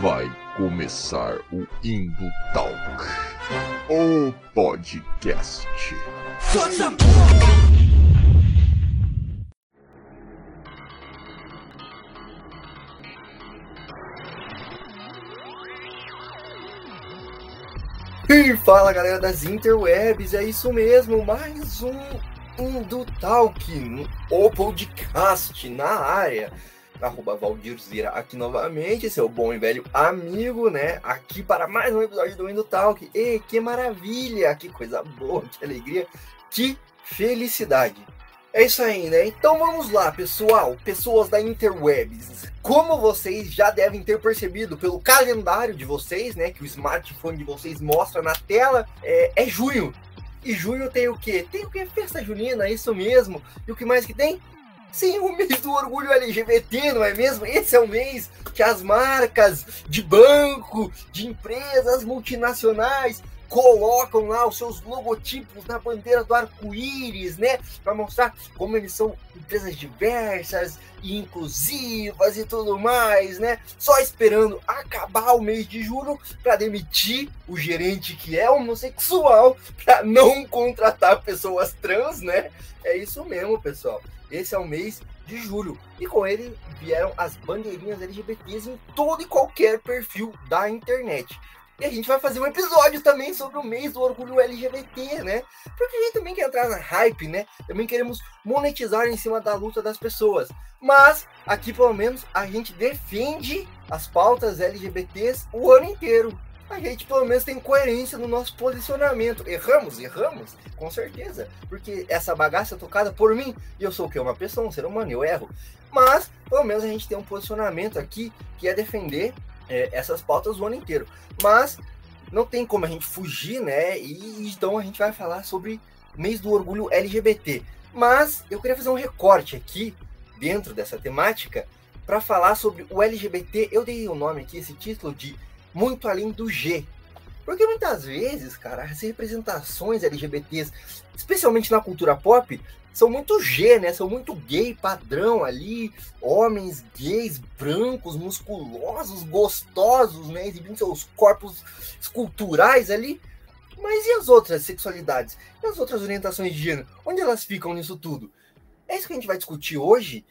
Vai começar o Indo Talk, o podcast. E fala galera das interwebs, é isso mesmo, mais um Indo Talk, o podcast na área. Arroba Valdir Zira aqui novamente, seu bom e velho amigo, né? Aqui para mais um episódio do Indo Talk. E que maravilha, que coisa boa, que alegria, que felicidade. É isso aí, né? Então vamos lá, pessoal, pessoas da Interwebs. Como vocês já devem ter percebido pelo calendário de vocês, né? Que o smartphone de vocês mostra na tela, é, é junho. E junho tem o quê? Tem o quê? Festa junina, isso mesmo. E o que mais que tem? Sim, o mês do orgulho LGBT, não é mesmo? Esse é o mês que as marcas de banco, de empresas multinacionais colocam lá os seus logotipos na bandeira do arco-íris, né? Para mostrar como eles são empresas diversas e inclusivas e tudo mais, né? Só esperando acabar o mês de julho para demitir o gerente que é homossexual para não contratar pessoas trans, né? É isso mesmo, pessoal. Esse é o mês de julho. E com ele vieram as bandeirinhas LGBTs em todo e qualquer perfil da internet. E a gente vai fazer um episódio também sobre o mês do orgulho LGBT, né? Porque a gente também quer entrar na hype, né? Também queremos monetizar em cima da luta das pessoas. Mas aqui, pelo menos, a gente defende as pautas LGBTs o ano inteiro. A gente, pelo menos, tem coerência no nosso posicionamento. Erramos? Erramos? Com certeza. Porque essa bagaça é tocada por mim. E eu sou o quê? Uma pessoa, um ser humano, eu erro. Mas, pelo menos, a gente tem um posicionamento aqui que é defender é, essas pautas o ano inteiro. Mas não tem como a gente fugir, né? E então a gente vai falar sobre mês do orgulho LGBT. Mas eu queria fazer um recorte aqui dentro dessa temática para falar sobre o LGBT. Eu dei o nome aqui, esse título de Muito Além do G. Porque muitas vezes, cara, as representações LGBTs, especialmente na cultura pop, são muito G, né? São muito gay padrão ali, homens gays, brancos, musculosos, gostosos, né? Exibindo seus corpos esculturais ali. Mas e as outras sexualidades? E as outras orientações de gênero? Onde elas ficam nisso tudo? É isso que a gente vai discutir hoje.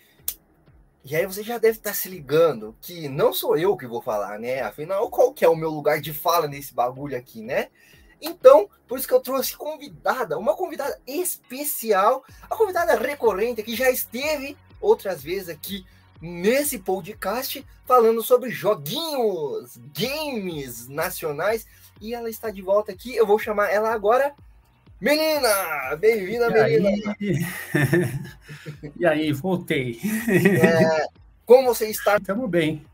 E aí você já deve estar se ligando que não sou eu que vou falar, né? Afinal, qual que é o meu lugar de fala nesse bagulho aqui, né? Então, por isso que eu trouxe convidada, uma convidada especial, a convidada recorrente que já esteve outras vezes aqui nesse podcast falando sobre joguinhos, games nacionais e ela está de volta aqui. Eu vou chamar ela agora Menina! Bem-vinda, menina! Aí? e aí, voltei. É, como você está? Estamos bem.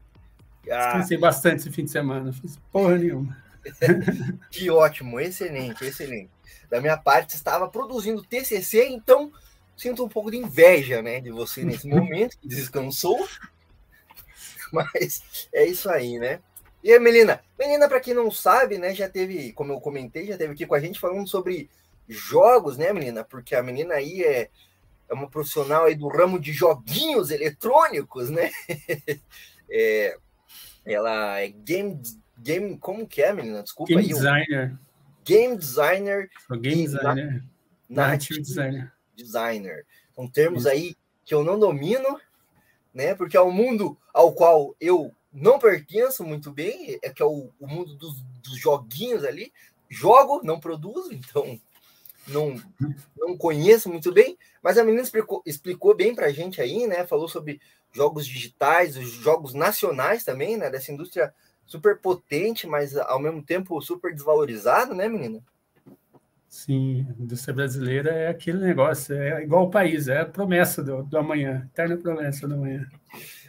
Ah, Descansei bastante esse fim de semana, fiz porra nenhuma. que ótimo, excelente, excelente. Da minha parte, estava produzindo TCC, então sinto um pouco de inveja né, de você nesse momento, que descansou. Mas é isso aí, né? E aí, Melina? Melina, para quem não sabe, né, já teve, como eu comentei, já teve aqui com a gente falando sobre jogos, né, menina? Porque a menina aí é, é uma profissional aí do ramo de joguinhos eletrônicos, né? é, ela é game game, como que é, menina? Desculpa game aí. Designer. Game designer. O game designer. Narrative designer. Designer. São termos aí que eu não domino, né? Porque é um mundo ao qual eu não pertenço muito bem, é que é o, o mundo dos, dos, joguinhos ali. Jogo, não produzo, então não, não conheço muito bem, mas a menina explicou, explicou bem para a gente aí, né? Falou sobre jogos digitais, os jogos nacionais também, né? Dessa indústria super potente, mas ao mesmo tempo super desvalorizado, né, menina? Sim, a indústria brasileira é aquele negócio, é igual o país, é a promessa do, do amanhã, eterna promessa do amanhã.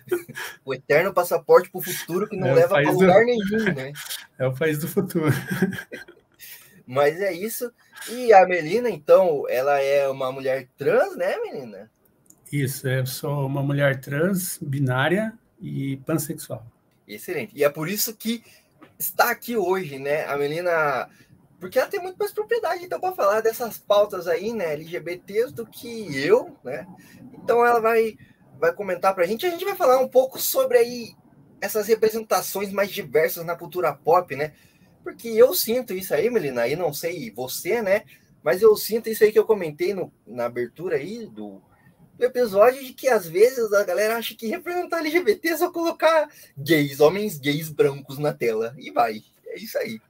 o eterno passaporte para o futuro que não é leva para lugar do... nenhum, né? É o país do futuro. Mas é isso. E a Melina, então, ela é uma mulher trans, né, menina? Isso, eu sou uma mulher trans, binária e pansexual. Excelente. E é por isso que está aqui hoje, né? A menina. Porque ela tem muito mais propriedade, então, para falar dessas pautas aí, né, LGBTs, do que eu, né? Então, ela vai vai comentar pra gente. A gente vai falar um pouco sobre aí essas representações mais diversas na cultura pop, né? Porque eu sinto isso aí, Melina, e não sei você, né? Mas eu sinto isso aí que eu comentei no, na abertura aí do, do episódio, de que às vezes a galera acha que representar LGBT é só colocar gays, homens gays brancos na tela. E vai. É isso aí.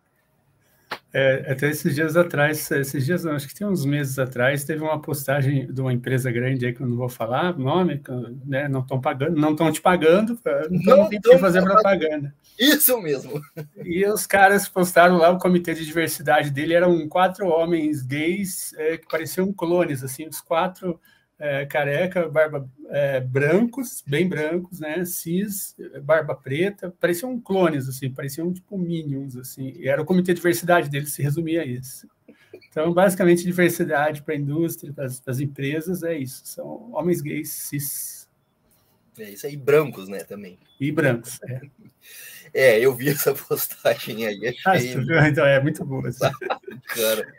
É, até esses dias atrás, esses dias não, acho que tem uns meses atrás, teve uma postagem de uma empresa grande aí que eu não vou falar nome, né, não estão pagando, não estão te pagando, então não, não tem que fazer propaganda. Isso mesmo. E os caras postaram lá o comitê de diversidade dele, eram quatro homens gays é, que pareciam clones, assim, os quatro é, careca, barba é, brancos, bem brancos, né? Cis, barba preta, pareciam clones, assim, pareciam tipo minions, assim. E era o comitê de diversidade dele, se resumia a isso. Então, basicamente, diversidade para a indústria, para as empresas, é isso. São homens gays cis. É isso aí, brancos, né, também. E brancos, é. É, eu vi essa postagem aí. Achei... Ah, então é muito boa. Assim. Cara,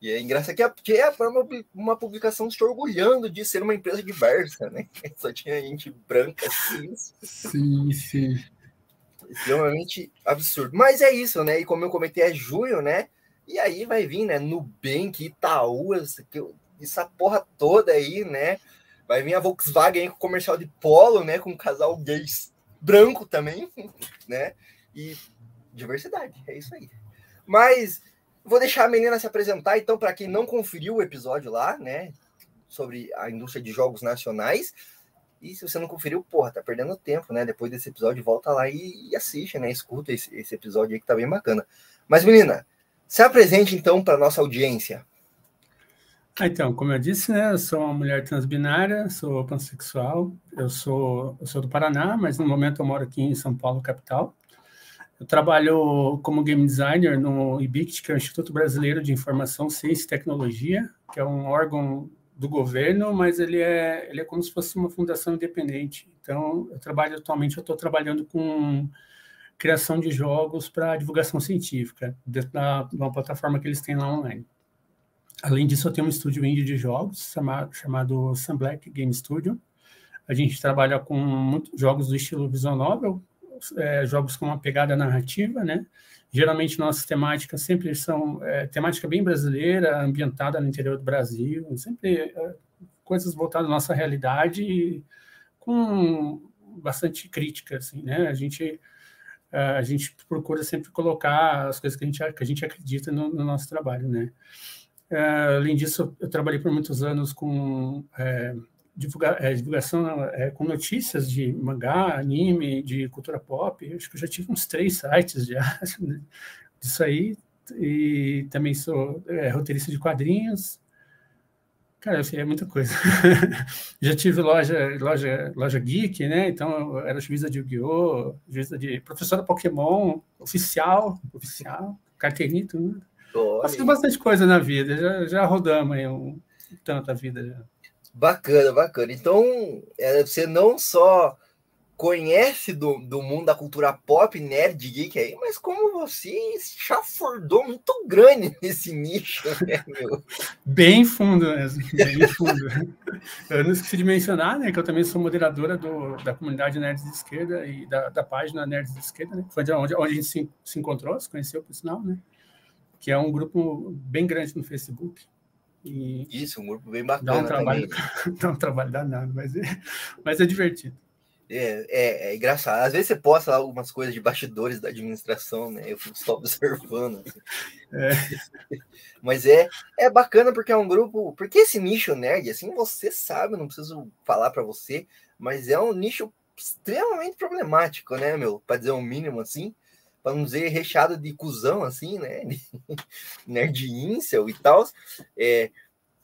e é engraçado que é, que é uma, uma publicação se orgulhando de ser uma empresa diversa, né? Só tinha gente branca assim. Sim, sim. Extremamente absurdo. Mas é isso, né? E como eu comentei, é junho, né? E aí vai vir, né? Nubank, Itaú, essa porra toda aí, né? Vai vir a Volkswagen com comercial de polo, né? Com um casal gays branco também, né? E diversidade, é isso aí. Mas Vou deixar a menina se apresentar, então, para quem não conferiu o episódio lá, né? Sobre a indústria de jogos nacionais. E se você não conferiu, porra, tá perdendo tempo, né? Depois desse episódio, volta lá e, e assiste, né? Escuta esse, esse, episódio aí que tá bem bacana. Mas, menina, se apresente então para nossa audiência. Ah, então, como eu disse, né? Eu sou uma mulher transbinária, sou pansexual, eu sou, eu sou do Paraná, mas no momento eu moro aqui em São Paulo, capital. Eu trabalho como game designer no IBICT, que é o Instituto Brasileiro de Informação, Ciência e Tecnologia, que é um órgão do governo, mas ele é, ele é como se fosse uma fundação independente. Então, eu trabalho atualmente, eu estou trabalhando com criação de jogos para divulgação científica, dentro da, uma plataforma que eles têm lá online. Além disso, eu tenho um estúdio indie de jogos chamado, chamado Sun Black Game Studio. A gente trabalha com muitos jogos do estilo visual novel, é, jogos com uma pegada narrativa, né? Geralmente nossas temáticas sempre são é, temática bem brasileira, ambientada no interior do Brasil, sempre é, coisas voltadas à nossa realidade e com bastante crítica, assim, né? A gente é, a gente procura sempre colocar as coisas que a gente, que a gente acredita no, no nosso trabalho, né? É, além disso, eu trabalhei por muitos anos com é, divulga, é, divulgação é, com notícias de mangá, anime, de cultura pop. Acho que eu já tive uns três sites já disso aí. E também sou é, roteirista de quadrinhos. Cara, é muita coisa. já tive loja, loja, loja geek, né? Então, eu era juíza de Yu-Gi-Oh!, juíza de professora Pokémon, oficial, oficial, carteirinha, tudo. Fiz bastante coisa na vida, já, já rodamos aí um, tanto a vida já. Bacana, bacana. Então, é, você não só conhece do, do mundo da cultura pop, nerd, geek aí, mas como você chafurdou muito grande nesse nicho, né, meu? Bem fundo mesmo, bem fundo. eu não esqueci de mencionar, né, que eu também sou moderadora do, da comunidade Nerds de Esquerda e da, da página Nerds de Esquerda, né, foi onde, onde a gente se, se encontrou, se conheceu, por sinal, né, que é um grupo bem grande no Facebook. E Isso, um grupo bem bacana. Dá um trabalho, dá um trabalho danado, mas é, mas é divertido. É, é, é, engraçado. Às vezes você posta lá algumas coisas de bastidores da administração, né? Eu fico só observando. Assim. É. Mas é, é bacana porque é um grupo. Porque esse nicho nerd, assim, você sabe, não preciso falar para você, mas é um nicho extremamente problemático, né, meu? Para dizer o um mínimo, assim para não dizer recheado de cuzão, assim, né? Nerd incel e tal. É,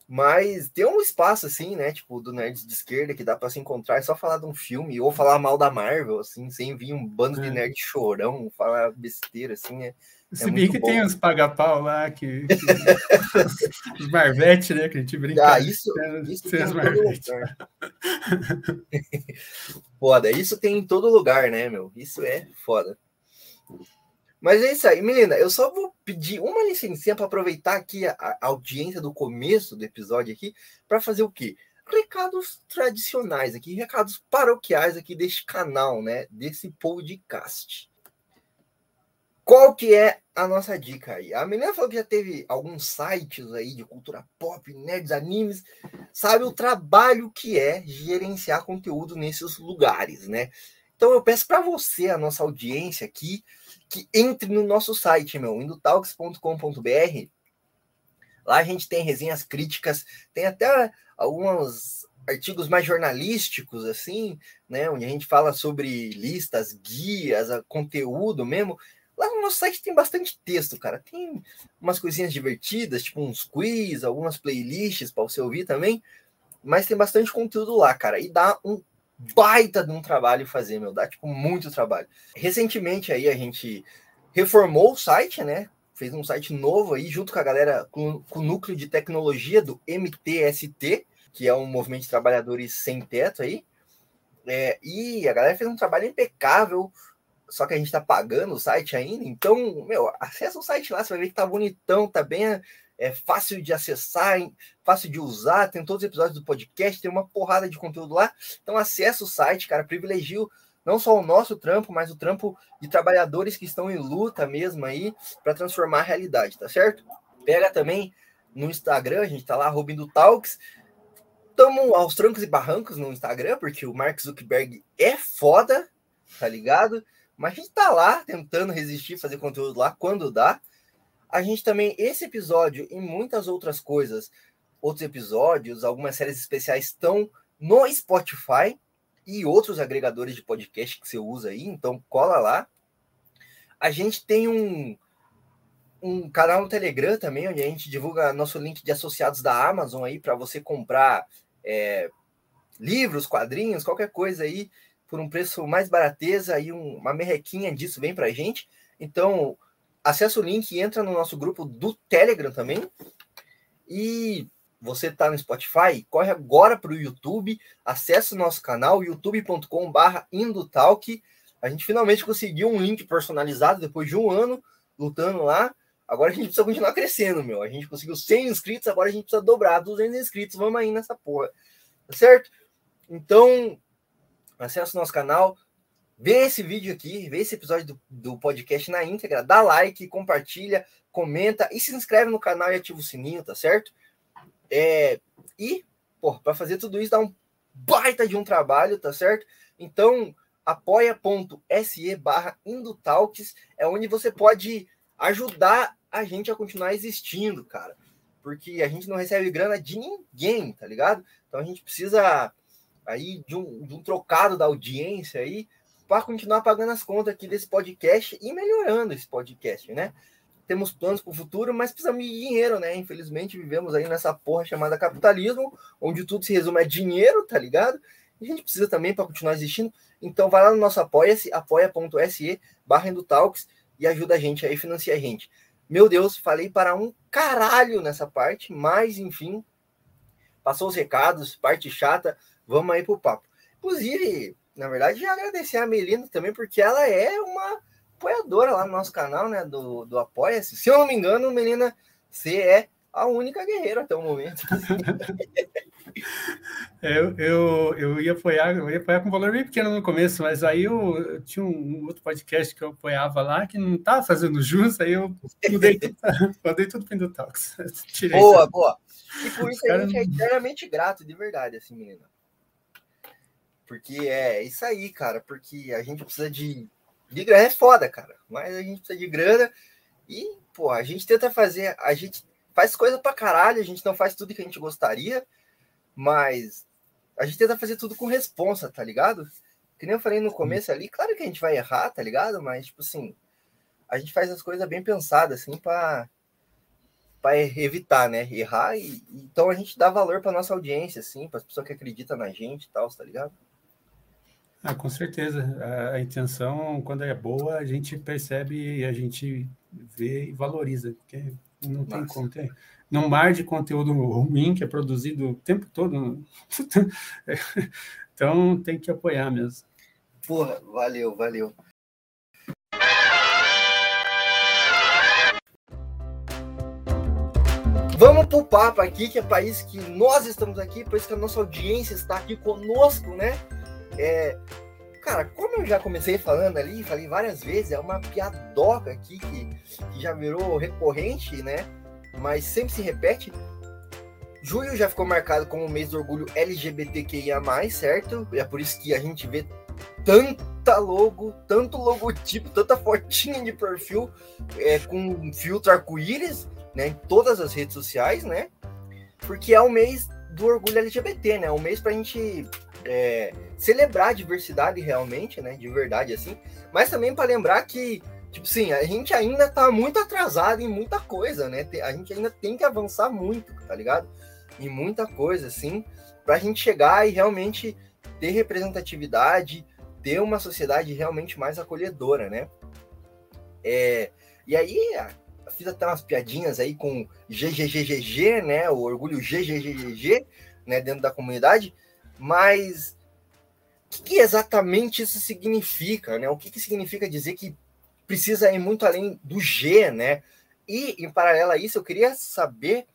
mas tem um espaço, assim, né? Tipo, do Nerds de esquerda que dá para se encontrar e só falar de um filme ou falar mal da Marvel, assim, sem vir um bando é. de nerd chorão, falar besteira, assim, é. Se é bem que bom. tem uns paga-pau lá, que, que... os Marvete, né? Que a gente brinca. Ah, isso, né, isso tem lugar. foda, isso tem em todo lugar, né, meu? Isso é foda. Mas é isso aí, menina. Eu só vou pedir uma licencinha para aproveitar aqui a, a, audiência do começo do episódio aqui para fazer o quê? recados tradicionais aqui, recados paroquiais aqui deste canal, né? Desse podcast. Qual que é a nossa dica aí? A menina falou que já teve alguns sites aí de cultura pop, nerds, animes, sabe o trabalho que é gerenciar conteúdo nesses lugares, né? Então eu peço para você, a nossa audiência aqui, que entre no nosso site, meu, indotalks.com.br. Lá a gente tem resenhas críticas, tem até alguns artigos mais jornalísticos, assim, né? Onde a gente fala sobre listas, guias, conteúdo mesmo. Lá no nosso site tem bastante texto, cara. Tem umas coisinhas divertidas, tipo uns quiz, algumas playlists para você ouvir também. Mas tem bastante conteúdo lá, cara. E dá um baita de um trabalho fazer, meu, dá tipo muito trabalho. Recentemente aí a gente reformou o site, né? Fez um site novo aí junto com a galera com, com o núcleo de tecnologia do MTST, que é um movimento de trabalhadores sem teto aí. É, e a galera fez um trabalho impecável, só que a gente tá pagando o site ainda, então, meu, acessa o site lá, você vai ver que tá bonitão, tá bem é fácil de acessar, fácil de usar, tem todos os episódios do podcast, tem uma porrada de conteúdo lá. Então acessa o site, cara, privilegio não só o nosso trampo, mas o trampo de trabalhadores que estão em luta mesmo aí para transformar a realidade, tá certo? Pega também no Instagram, a gente tá lá, Robindo Talks. Tamo aos trancos e barrancos no Instagram, porque o Mark Zuckerberg é foda, tá ligado? Mas a gente tá lá tentando resistir, fazer conteúdo lá quando dá. A gente também, esse episódio e muitas outras coisas, outros episódios, algumas séries especiais estão no Spotify e outros agregadores de podcast que você usa aí, então cola lá. A gente tem um, um canal no Telegram também, onde a gente divulga nosso link de associados da Amazon aí para você comprar é, livros, quadrinhos, qualquer coisa aí por um preço mais barateza e um, uma merrequinha disso vem para a gente. Então, acessa o link e entra no nosso grupo do Telegram também. E você está no Spotify, corre agora para o YouTube, acesse o nosso canal, youtube.com.br Indotalk. A gente finalmente conseguiu um link personalizado depois de um ano lutando lá. Agora a gente precisa continuar crescendo, meu. A gente conseguiu 100 inscritos, agora a gente precisa dobrar 200 inscritos. Vamos aí nessa porra. Tá certo? Então, acesse o nosso canal, vê esse vídeo aqui, vê esse episódio do, do podcast na íntegra, dá like, compartilha, comenta e se inscreve no canal e ativa o sininho, tá certo? É, e, pô, para fazer tudo isso dá um baita de um trabalho, tá certo? Então, apoia.se barra Indutalks é onde você pode ajudar a gente a continuar existindo, cara. Porque a gente não recebe grana de ninguém, tá ligado? Então a gente precisa aí de um, de um trocado da audiência aí para continuar pagando as contas aqui desse podcast e melhorando esse podcast, né? Temos planos para o futuro, mas precisamos de dinheiro, né? Infelizmente, vivemos aí nessa porra chamada capitalismo, onde tudo se resume a dinheiro, tá ligado? E a gente precisa também para continuar existindo. Então, vai lá no nosso apoia-se, apoia.se barra Talks e ajuda a gente aí, financia a gente. Meu Deus, falei para um caralho nessa parte, mas enfim, passou os recados, parte chata, vamos aí pro papo. Inclusive, na verdade, agradecer a Melina também, porque ela é uma apoiadora lá no nosso canal, né? Do, do Apoia-se. Se eu não me engano, Melina, você é a única guerreira até o momento. eu, eu, eu, ia apoiar, eu ia apoiar com um valor bem pequeno no começo, mas aí eu, eu tinha um, outro podcast que eu apoiava lá que não estava fazendo jus, aí eu mudei, tudo, tudo para Indotalks. Boa, boa. E por isso a gente é eternamente grato, de verdade, assim, menina. Porque é isso aí, cara. Porque a gente precisa de, de grana. É foda, cara. Mas a gente precisa de grana. E, pô, a gente tenta fazer. A gente faz coisa pra caralho. A gente não faz tudo que a gente gostaria. Mas a gente tenta fazer tudo com responsa, tá ligado? Que nem eu falei no começo ali. Claro que a gente vai errar, tá ligado? Mas, tipo assim. A gente faz as coisas bem pensadas, assim, pra para evitar, né, errar e então a gente dá valor para nossa audiência assim, para as pessoas que acreditam na gente e tal, tá ligado? Ah, com certeza. A, a, intenção, quando é boa, a gente percebe, a gente vê e valoriza, porque não tem como ter. Num mar de conteúdo ruim que é produzido o tempo todo. então tem que apoiar mesmo. Porra, valeu, valeu. vamos pro papo aqui, que é país que nós estamos aqui, por isso que a nossa audiência está aqui conosco, né? É, cara, como eu já comecei falando ali, falei várias vezes, é uma piadoca aqui que, que já virou recorrente, né? Mas sempre se repete. Julho já ficou marcado como o mês do orgulho LGBTQIA, certo? É por isso que a gente vê tanta logo, tanto logotipo, tanta fotinha de perfil é, com filtro arco-íris, né? Em todas as redes sociais, né? Porque é o mês do orgulho LGBT, né? É um mês pra gente é, celebrar a diversidade realmente, né? De verdade, assim. Mas também para lembrar que, tipo assim, a gente ainda tá muito atrasado em muita coisa, né? A gente ainda tem que avançar muito, tá ligado? Em muita coisa, assim, pra gente chegar e realmente ter representatividade, ter uma sociedade realmente mais acolhedora, né? É, e aí, fiz até umas piadinhas aí com GGGGG, né? O orgulho GGGGG, né? Dentro da comunidade, mas o que, exatamente isso significa, né? O que, que significa dizer que precisa ir muito além do G, né? E, em paralelo a isso, eu queria saber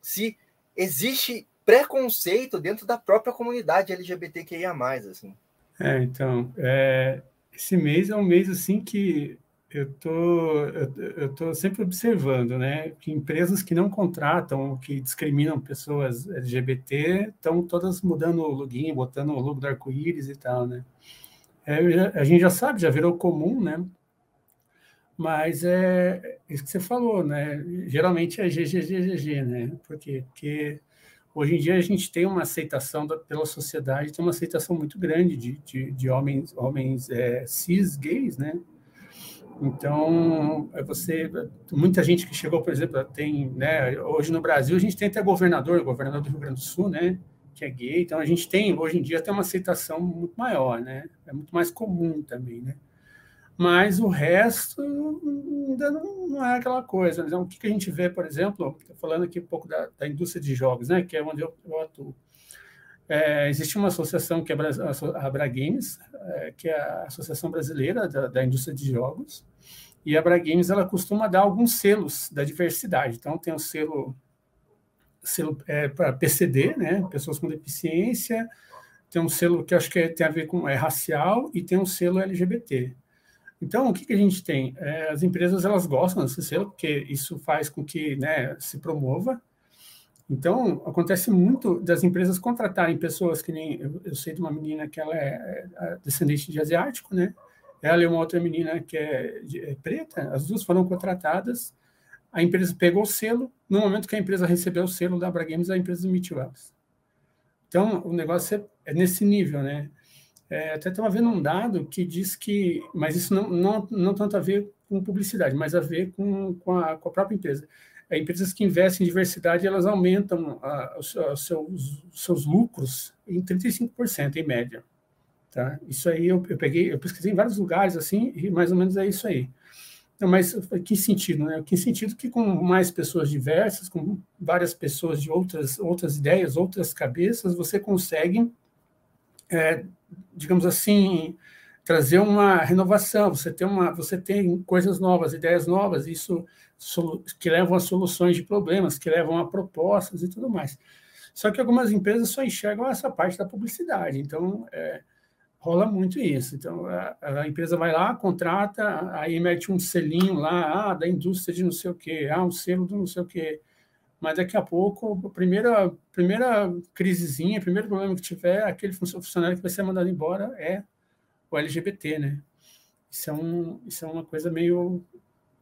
se existe preconceito dentro da própria comunidade LGBTQIA+, assim. É, então, é, esse mês é um mês, assim, que eu tô, tô sempre observando, né, que empresas que não contratam, que discriminam pessoas LGBT, estão todas mudando o login, botando o logo do arco-íris e tal, né. É, a gente já sabe, já virou comum, né, mas é isso que você falou, né, geralmente é GGGGG, né, por quê? Porque hoje em dia a gente tem uma aceitação da, pela sociedade, tem uma aceitação muito grande de, de, de homens, homens é, cis gays, né, então, é você, muita gente que chegou, por exemplo, tem, né, hoje no Brasil a gente tem até governador, governador do Rio Grande do Sul, né, que é gay, então a gente tem, hoje em dia, tem uma aceitação muito maior, né, é muito mais comum também, né. Mas o resto ainda não, é aquela coisa. Então, o que, que a gente vê, por exemplo, falando aqui um pouco da, da indústria de jogos, né, que é onde eu, eu atuo. É, existe uma associação que é a Abra Games, é, que é a Associação Brasileira da, da, Indústria de Jogos, e a Abra Games ela costuma dar alguns selos da diversidade. Então, tem o selo, selo é, para PCD, né, pessoas com deficiência, tem um selo que acho que tem a ver com é, racial, e tem um selo LGBT. Então, o que, que a gente tem? É, as empresas elas gostam desse selo, porque isso faz com que né, se promova então, acontece muito das empresas contratarem pessoas que nem. Eu, eu sei de uma menina que ela é, é descendente de asiático, né? Ela e uma outra menina que é, de, é preta, as duas foram contratadas. A empresa pegou o selo. No momento que a empresa recebeu o selo da Abra Games, a empresa demitiu elas. Então, o negócio é, é nesse nível, né? É, até estava vendo um dado que diz que, mas isso não, não, não tanto a ver com publicidade, mas a ver com, com, a, com a própria empresa é, empresas que investem em diversidade, elas aumentam a, os, seus, seus, lucros em 35% em média. Tá? Isso aí eu, eu, peguei, eu pesquisei em vários lugares assim, e mais ou menos é isso aí. Não, mas que sentido, né? Que sentido que com mais pessoas diversas, com várias pessoas de outras outras ideias, outras cabeças, você consegue, é, digamos assim, trazer uma renovação. Você tem uma, você tem coisas novas, ideias novas. Isso que levam a soluções de problemas, que levam a propostas e tudo mais. Só que algumas empresas só enxergam essa parte da publicidade, então é, rola muito isso. Então a, a, empresa vai lá, contrata, aí mete um selinho lá, ah, da indústria de não sei o quê, ah, um selo do não sei o quê. Mas daqui a pouco, a primeira, primeira crisezinha, o primeiro problema que tiver, aquele funcionário que vai ser mandado embora é o LGBT, né? Isso é, um, isso é uma coisa meio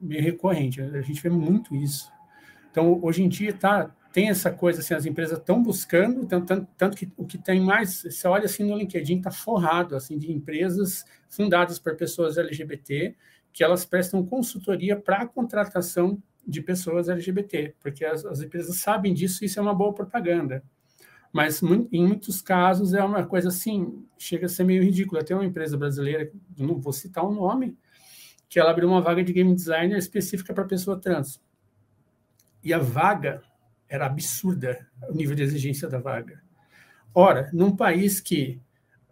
meio recorrente. A gente vê muito isso. Então, hoje em dia, tá, tem essa coisa, assim, as empresas estão buscando, tanto, tanto, que o que tem mais, você olha assim no LinkedIn, está forrado, assim, de empresas fundadas por pessoas LGBT, que elas prestam consultoria para a contratação de pessoas LGBT, porque as, as, empresas sabem disso e isso é uma boa propaganda. Mas em muitos casos é uma coisa assim, chega a ser meio ridícula. Tem uma empresa brasileira, não vou citar o nome, que ela abriu uma vaga de game designer específica para pessoa trans. E a vaga era absurda, o nível de exigência da vaga. Ora, num país que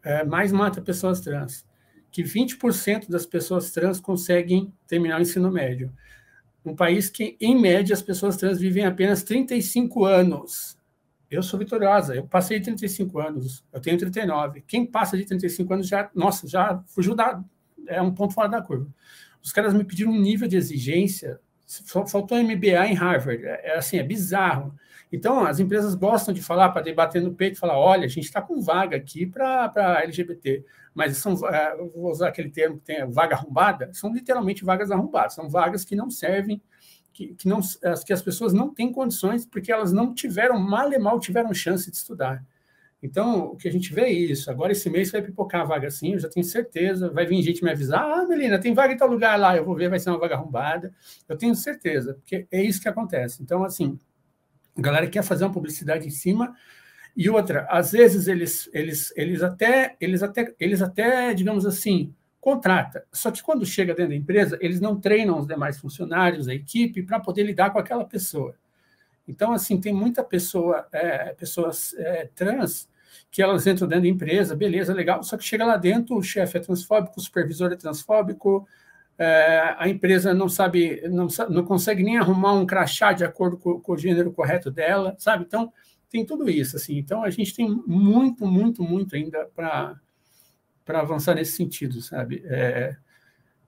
é, mais mata pessoas trans, que 20% das pessoas trans conseguem terminar o ensino médio, um país que, em média, as pessoas trans vivem apenas 35 anos. Eu sou vitoriosa, eu passei de 35 anos, eu tenho 39. Quem passa de 35 anos já, nossa, já fugiu da. É um ponto fora da curva. Os caras me pediram um nível de exigência, faltou MBA em Harvard, é, é assim, é bizarro. Então, as empresas gostam de falar, para debater no peito, falar: olha, a gente está com vaga aqui para LGBT, mas são, é, vou usar aquele termo que tem vaga arrombada, são literalmente vagas arrombadas, são vagas que não servem, que, que, não, que as pessoas não têm condições, porque elas não tiveram, mal e mal tiveram chance de estudar. Então, o que a gente vê é isso. Agora, esse mês vai pipocar a vaga assim, eu já tenho certeza. Vai vir gente me avisar: ah, Melina, tem vaga em tal lugar lá. Eu vou ver, vai ser uma vaga arrombada. Eu tenho certeza, porque é isso que acontece. Então, assim, a galera quer fazer uma publicidade em cima. E outra, às vezes eles, eles, eles até, eles até, eles até, digamos assim, contrata. Só que quando chega dentro da empresa, eles não treinam os demais funcionários, a equipe, para poder lidar com aquela pessoa. Então, assim, tem muita pessoa, é, pessoas é, trans que elas entram dentro da empresa, beleza, legal, só que chega lá dentro, o chefe é transfóbico, o supervisor é transfóbico, é, a empresa não sabe, não, não consegue nem arrumar um crachá de acordo com, com, o gênero correto dela, sabe? Então, tem tudo isso, assim. Então, a gente tem muito, muito, muito ainda para avançar nesse sentido, sabe? É,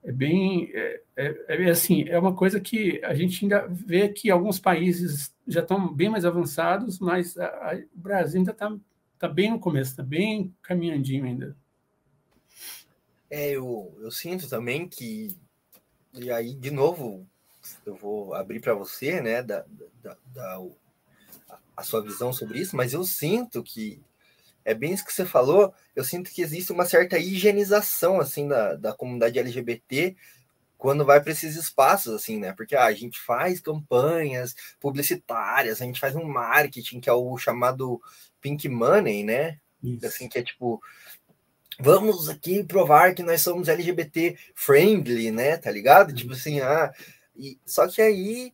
é bem, é, é, é, assim, é uma coisa que a gente ainda vê que alguns países já estão bem mais avançados, mas a, a, o Brasil ainda está tá bem no começo, está bem caminhandinho ainda. É, eu, eu sinto também que. E aí, de novo, eu vou abrir para você, né, da, da, da, a sua visão sobre isso, mas eu sinto que é bem isso que você falou. Eu sinto que existe uma certa higienização assim da, da comunidade LGBT quando vai para esses espaços, assim, né? Porque ah, a gente faz campanhas publicitárias, a gente faz um marketing que é o chamado pink money, né? Isso. Assim, que é tipo, vamos aqui provar que nós somos LGBT friendly, né? Tá ligado? Tipo assim, ah, e, só que aí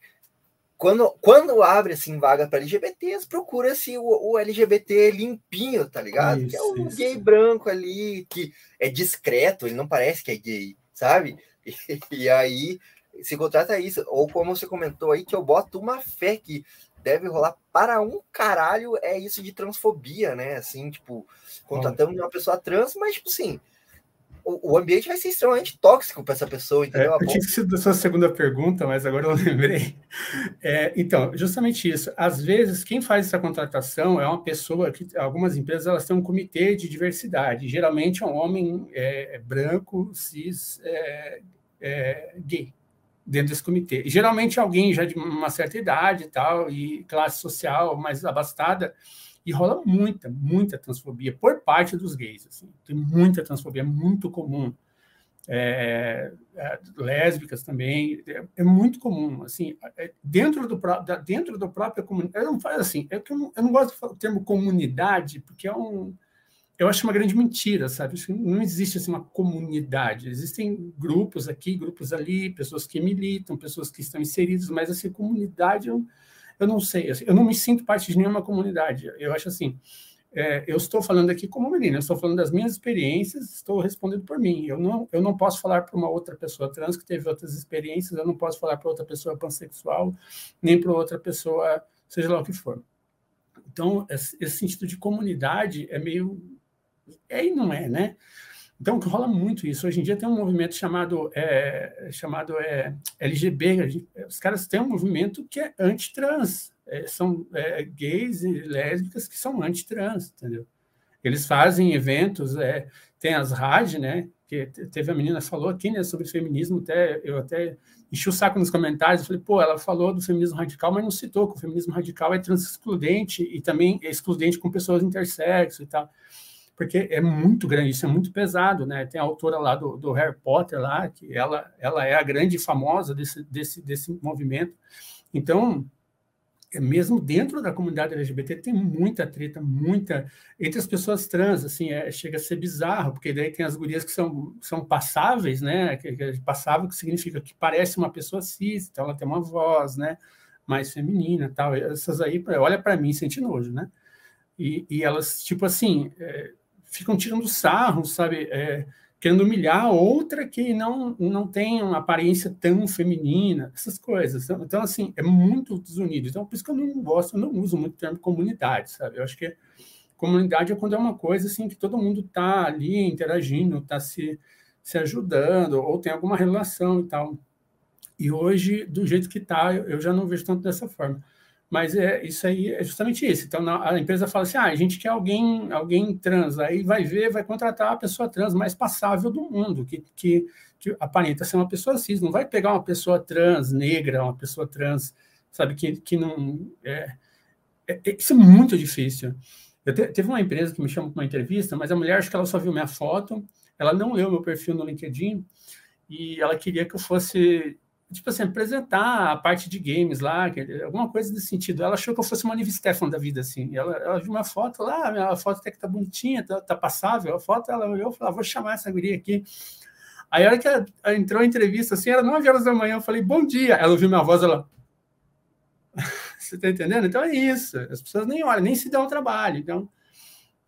quando, quando abre assim vaga para LGBTs, procura-se o, o, LGBT limpinho, tá ligado? Isso, que é o isso. gay branco ali, que é discreto, ele não parece que é gay, sabe? E, e aí se contrata isso. Ou como você comentou aí, que eu boto uma fé que deve rolar para um caralho é isso de transfobia, né? Assim, tipo, contratando uma pessoa trans, mas, tipo assim, o, o ambiente vai ser extremamente tóxico para essa pessoa, entendeu? É, eu tinha sido da sua segunda pergunta, mas agora eu lembrei. É, então, justamente isso. Às vezes, quem faz essa contratação é uma pessoa que algumas empresas elas têm um comitê de diversidade. Geralmente é um homem é, branco, cis, é, é, gay dentro desse comitê. E, geralmente alguém já de uma certa idade e tal, e classe social mais abastada, e rola muita, muita transfobia por parte dos gays. Assim. Tem muita transfobia, é muito comum. É, é, lésbicas também, é, é, muito comum. Assim, é, dentro, do, dentro da própria comunidade, eu não falo assim, é que eu não, eu não gosto de falar o termo comunidade, porque é um, eu acho uma grande mentira, sabe? Não existe assim, uma comunidade. Existem grupos aqui, grupos ali, pessoas que militam, pessoas que estão inseridas, mas assim, comunidade, eu, eu não sei. Assim, eu não me sinto parte de nenhuma comunidade. Eu acho assim, é, eu estou falando aqui como menina, eu estou falando das minhas experiências, estou respondendo por mim. Eu não, eu não posso falar para uma outra pessoa trans que teve outras experiências, eu não posso falar para outra pessoa pansexual, nem para outra pessoa, seja lá o que for. Então, esse, sentido de comunidade é meio é e não é, né? Então, rola muito isso. Hoje em dia tem um movimento chamado, é, chamado é, LGB. Os caras têm um movimento que é anti-trans. É, são é, gays e lésbicas que são anti-trans, entendeu? Eles fazem eventos, é, tem as rádios, né? Que teve a menina falou aqui, né, sobre feminismo, até eu até enchi o saco nos comentários, falei, pô, ela falou do feminismo radical, mas não citou que o feminismo radical é trans-excludente e também é excludente com pessoas intersexo e tal porque é muito grande, isso é muito pesado, né? Tem a autora lá do, do Harry Potter lá, que ela, ela é a grande famosa desse, desse, desse movimento. Então, é mesmo dentro da comunidade LGBT tem muita treta, muita entre as pessoas trans, assim, é, chega a ser bizarro, porque daí tem as gurias que são, são passáveis, né? Que, que passável que significa que parece uma pessoa cis, então ela tem uma voz, né? Mais feminina, tal. Essas aí, olha para mim, sente nojo, né? E, e elas, tipo assim, é, ficam tirando sarro, sabe? É, querendo humilhar outra que não, não tem uma aparência tão feminina, essas coisas. Então, assim, é muito desunido. Então, por isso que eu não gosto, eu não uso muito o termo comunidade, sabe? Eu acho que comunidade é quando é uma coisa assim que todo mundo está ali interagindo, está se, se ajudando, ou tem alguma relação e tal. E hoje, do jeito que está, eu já não vejo tanto dessa forma. Mas é isso aí é justamente isso. Então a empresa fala assim: ah, a gente quer alguém, alguém trans, aí vai ver, vai contratar a pessoa trans mais passável do mundo, que, que, que aparenta ser uma pessoa cis, não vai pegar uma pessoa trans negra, uma pessoa trans, sabe, que, que não. É, é, é isso é muito difícil. Eu te, teve uma empresa que me chamou para uma entrevista, mas a mulher acho que ela só viu minha foto, ela não leu meu perfil no LinkedIn e ela queria que eu fosse tipo assim, apresentar a parte de games lá, alguma coisa desse sentido. Ela achou que eu fosse uma Nive Stefan da vida, assim. Ela, ela viu uma foto lá, a foto até que tá bonitinha, tá, tá passável. A foto, ela olhou e falou, ah, vou chamar essa guria aqui. Aí, a hora que ela entrou a entrevista, assim, era 9 horas da manhã, eu falei, bom dia. Ela ouviu minha voz, ela... Você tá entendendo? Então, é isso. As pessoas nem olham, nem se dão o trabalho. Então,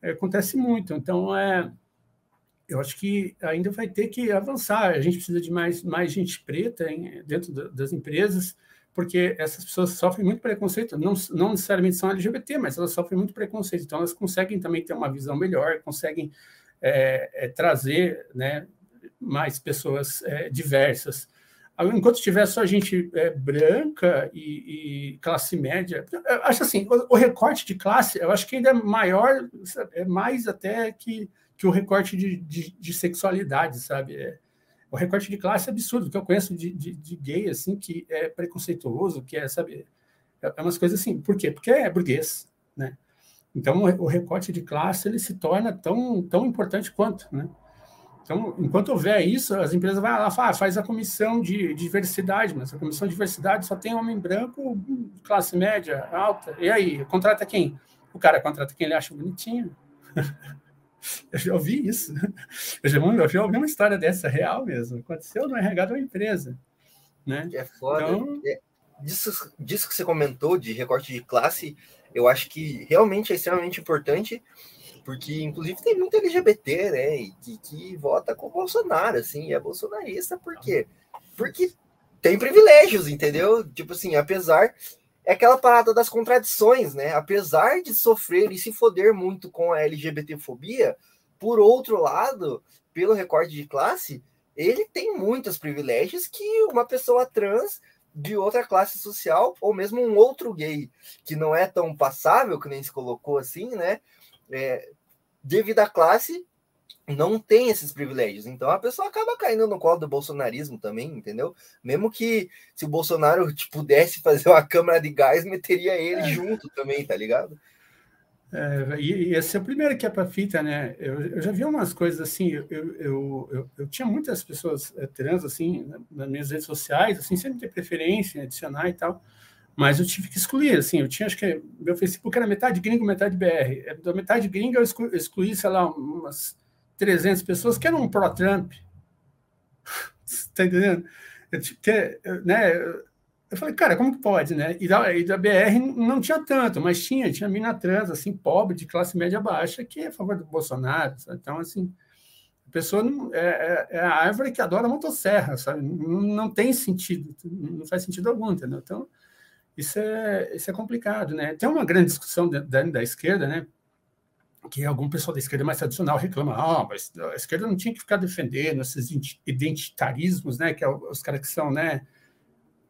é, acontece muito. Então, é eu acho que ainda vai ter que avançar. A gente precisa de mais, mais gente preta em, dentro das empresas, porque essas pessoas sofrem muito preconceito, não, não necessariamente são LGBT, mas elas sofrem muito preconceito. Então, elas conseguem também ter uma visão melhor, conseguem é, é, trazer né, mais pessoas é, diversas. Enquanto tiver só gente é, branca e, e, classe média, acho assim, o, o recorte de classe, eu acho que ainda é maior, é mais até que que o recorte de, de, de sexualidade, sabe? É, o recorte de classe é absurdo, que eu conheço de, de, de, gay, assim, que é preconceituoso, que é, sabe, é, é umas coisas assim. Por quê? Porque é burguês, né? Então, o recorte de classe, ele se torna tão, tão importante quanto, né? Então, enquanto houver isso, as empresas vão lá ah, faz a comissão de diversidade, mas a comissão de diversidade só tem homem branco, classe média, alta. E aí, contrata quem? O cara contrata quem ele acha bonitinho. Eu já ouvi isso. Eu já, eu já ouvi uma história dessa real mesmo. Aconteceu no RH de uma empresa. Né? É foda. Então... É, disso, disso que você comentou, de recorte de classe, eu acho que realmente é extremamente importante, porque inclusive tem muito LGBT, né? E que, que vota com o Bolsonaro, assim, é bolsonarista, por quê? Porque tem privilégios, entendeu? Tipo assim, apesar é aquela parada das contradições, né? Apesar de sofrer e se foder muito com a LGBTfobia, por outro lado, pelo recorte de classe, ele tem muitos privilégios que uma pessoa trans de outra classe social, ou mesmo um outro gay, que não é tão passável, que nem se colocou assim, né? É, devido à classe, não tem esses privilégios. Então a pessoa acaba caindo no colo do bolsonarismo também, entendeu? Mesmo que se o Bolsonaro tipo, pudesse fazer uma câmara de gás, meteria ele é. junto também, tá ligado? É, e, e esse é o primeiro que é para fita, né? Eu, eu, já vi umas coisas assim, eu, eu, eu, eu tinha muitas pessoas é, trans, assim, nas minhas redes sociais, assim, sem ter preferência, adicionar e tal, mas eu tive que excluir, assim, eu tinha, acho que meu Facebook era metade gringo, metade BR, é, da metade gringa eu excluí, sei lá, umas 300 pessoas que eram pró-Trump. Está entendendo? Eu, que, né, eu falei, cara, como que pode, né? E da, e da BR não tinha tanto, mas tinha, tinha mina trans, assim, pobre, de classe média baixa, que é a favor do Bolsonaro. Sabe? Então, assim, a pessoa não, é, é, é, a árvore que adora motosserra, sabe? Não, não tem sentido, não faz sentido algum, entendeu? Então, isso é, isso é complicado, né? Tem uma grande discussão da, da esquerda, né? Que algum pessoal da esquerda mais tradicional reclama, ah, mas a esquerda não tinha que ficar defendendo esses identitarismos, né, que é os caras que são, né,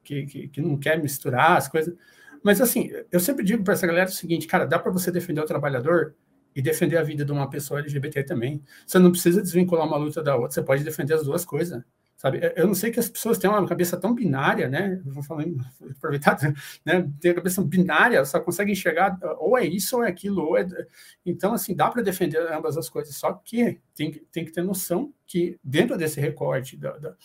que, que, que não querem misturar as coisas. Mas, assim, eu sempre digo para essa galera o seguinte, cara, dá para você defender o trabalhador e defender a vida de uma pessoa LGBT também. Você não precisa desvincular uma luta da outra, você pode defender as duas coisas sabe? Eu não sei que as pessoas têm uma cabeça tão binária, né? Vou falar, aproveitar, né? Tem a cabeça binária, só consegue enxergar ou é isso ou é aquilo. Ou é... Então, assim, dá para defender ambas as coisas, só que tem, tem que ter noção que dentro desse recorte da, da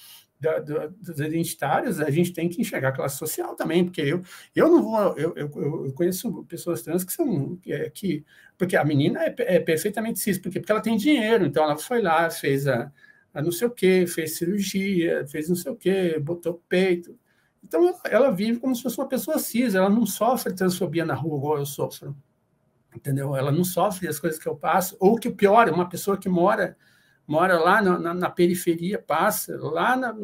da, da, dos identitários, a gente tem que enxergar a classe social também, porque eu, eu não vou, eu, eu, eu conheço pessoas trans que são, que, que porque a menina é, é perfeitamente cis, porque, porque ela tem dinheiro, então ela foi lá, fez a, não sei o que, fez cirurgia, fez não sei o que, botou peito. Então, ela vive como se fosse uma pessoa cis, ela não sofre transfobia na rua igual eu sofro, entendeu? Ela não sofre as coisas que eu passo, ou que pior, uma pessoa que mora mora lá na, na, na periferia, passa lá na.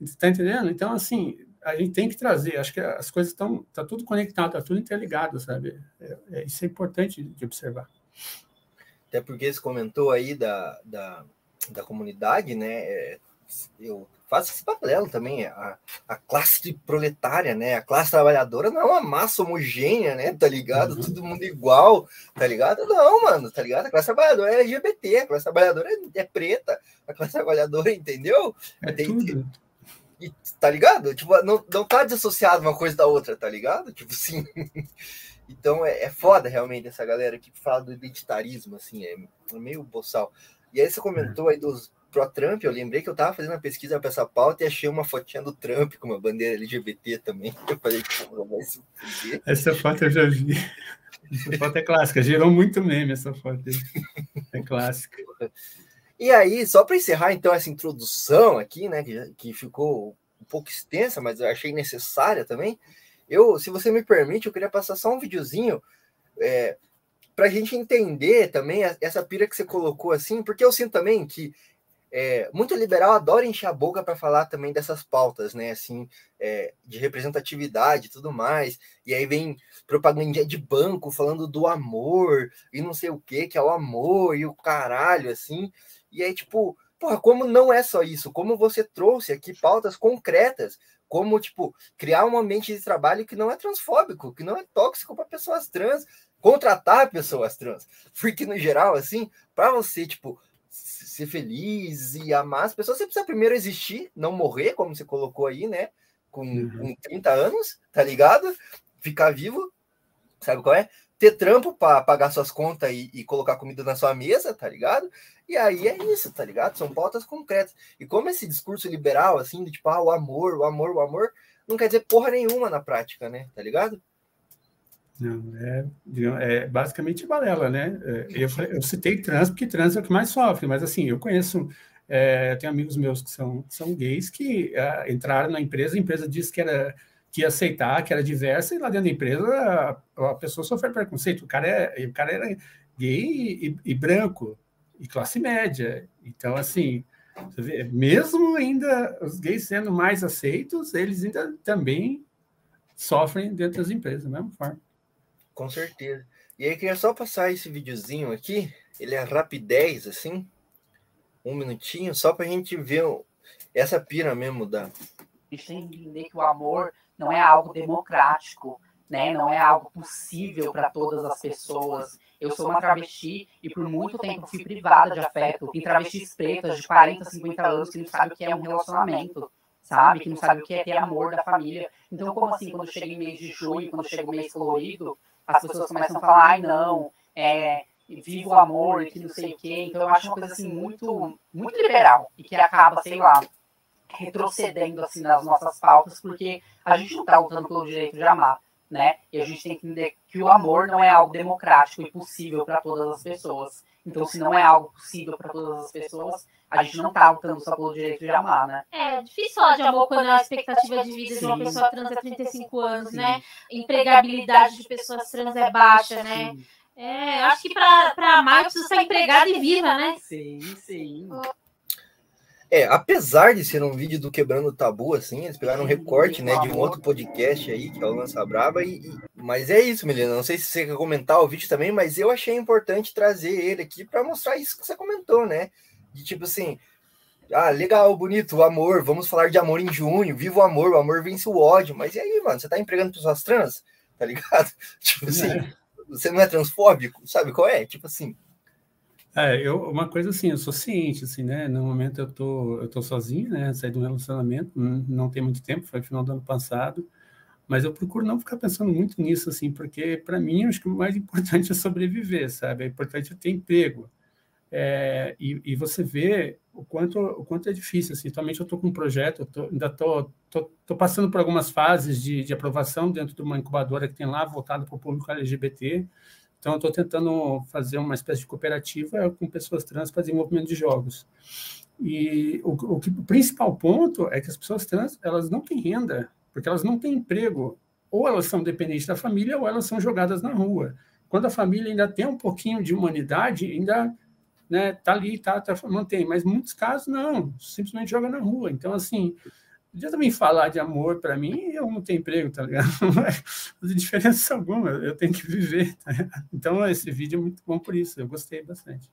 Está entendendo? Então, assim, a gente tem que trazer. Acho que as coisas estão. Está tudo conectado, está tudo interligado, sabe? É, é, isso é importante de observar. Até porque você comentou aí da, da, da comunidade, né? É, eu faço esse paralelo também. A, a classe proletária, né? A classe trabalhadora não é uma massa homogênea, né? Tá ligado? Uhum. Todo mundo igual, tá ligado? Não, mano, tá ligado? A classe trabalhadora é LGBT, a classe trabalhadora é, é preta, a classe trabalhadora, entendeu? É tem, tudo. E, tá ligado? Tipo, não, não tá desassociado uma coisa da outra, tá ligado? Tipo assim. então é, é foda realmente essa galera que fala do identitarismo, assim, é, é meio boçal. E aí você comentou aí dos pró-Trump, eu lembrei que eu tava fazendo uma pesquisa para essa pauta e achei uma fotinha do Trump com uma bandeira LGBT também. Eu falei, pô, vai se fuder. Essa foto eu já vi. Essa foto é clássica, gerou muito meme essa foto. É clássica. E aí, só para encerrar então essa introdução aqui, né, que, que ficou um pouco extensa, mas eu achei necessária também. Eu, se você me permite, eu queria passar só um videozinho é, para a gente entender também essa pira que você colocou assim, porque eu sinto também que é, muito liberal adora encher a boca para falar também dessas pautas, né? Assim, é, de representatividade e tudo mais. E aí vem propaganda de banco falando do amor e não sei o que, que é o amor e o caralho, assim. E aí, tipo, porra, como não é só isso? Como você trouxe aqui pautas concretas, como, tipo, criar um ambiente de trabalho que não é transfóbico, que não é tóxico para pessoas trans, contratar pessoas trans. Porque, no geral, assim, para você, tipo, ser feliz e amar as pessoas, você precisa primeiro existir, não morrer, como você colocou aí, né? Com, uhum. com 30 anos, tá ligado? Ficar vivo, sabe qual é? Ter trampo para pagar suas contas e, e, colocar comida na sua mesa, tá ligado? E aí é isso, tá ligado? São pautas concretas. E como esse discurso liberal, assim, de tipo, ah, o amor, o amor, o amor, não quer dizer porra nenhuma na prática, né? Tá ligado? Não, é, é basicamente balela, né? É, eu, eu citei trans porque trans é o que mais sofre, mas assim, eu conheço, é, tenho amigos meus que são, são gays que é, entraram na empresa, a empresa disse que era que ia aceitar, que era diversa, e lá dentro da empresa a, a pessoa sofreu preconceito. O cara, é, o cara era gay e, e, branco, e classe média. Então, assim, vê, mesmo ainda os gays sendo mais aceitos, eles ainda também sofrem dentro das empresas, da mesma forma. Com certeza. E aí, queria só passar esse videozinho aqui. Ele é rapidez, assim. Um minutinho, só pra gente ver essa pira mesmo da. A tem que entender que o amor não é algo democrático, né? Não é algo possível para todas as pessoas. Eu sou uma travesti e por muito tempo fui privada de afeto. Tem travestis pretas de 40, 50 anos que não sabem o que é um relacionamento, sabe? Que não sabem o que é ter amor da família. Então, como assim, quando chega em mês de junho, quando chega o mês colorido, as pessoas começam a falar, ai não, é, viva o amor e que não sei o quê. Então eu acho uma coisa assim muito, muito liberal e que acaba, sei lá, retrocedendo assim nas nossas pautas, porque a gente não está lutando pelo direito de amar, né? E a gente tem que entender que o amor não é algo democrático e possível para todas as pessoas. Então, se não é algo possível para todas as pessoas, a gente não tá lutando só pelo direito de amar, né? É difícil falar de amor quando a expectativa de vida Sim. de uma pessoa trans é 35 anos, Sim. né? Empregabilidade de pessoas trans é baixa, né? Sim. É, acho que para amar precisa estar empregada e viva, né? Sim, sim. É, apesar de ser um vídeo do Quebrando o Tabu, assim, eles pegaram um recorte, né, de um outro podcast aí, que é o Lança Braba, e, e... mas é isso, Melina, não sei se você quer comentar o vídeo também, mas eu achei importante trazer ele aqui para mostrar isso que você comentou, né, de tipo assim, ah, legal, bonito, o amor, vamos falar de amor em junho, viva o amor, o amor vence o ódio. Mas e aí, mano, você tá empregando pessoas trans? Tá ligado? Tipo assim, é. você não é transfóbico? Sabe qual é? Tipo assim. É, eu, uma coisa assim, eu sou ciente, assim, né? No momento eu tô, eu tô sozinho, né? Saí de um relacionamento, não tem muito tempo, foi final do ano passado, mas eu procuro não ficar pensando muito nisso, assim, porque para mim acho que o mais importante é sobreviver, sabe? É importante ter emprego. É, e, e, você vê o quanto, o quanto é difícil. Assim, atualmente eu estou com um projeto, tô, ainda estou tô, tô, tô, passando por algumas fases de, de, aprovação dentro de uma incubadora que tem lá, voltada para o público LGBT. Então, eu estou tentando fazer uma espécie de cooperativa com pessoas trans para desenvolvimento de jogos. E o, o, o principal ponto é que as pessoas trans elas não têm renda, porque elas não têm emprego. Ou elas são dependentes da família, ou elas são jogadas na rua. Quando a família ainda tem um pouquinho de humanidade, ainda né, tá ali, tá, tá, mantém. Mas muitos casos, não, simplesmente joga na rua. Então, assim, podia também falar de amor para mim, eu não tenho emprego, tá ligado? Não vai fazer diferença alguma, eu tenho que viver. Tá então, esse vídeo é muito bom por isso, eu gostei bastante.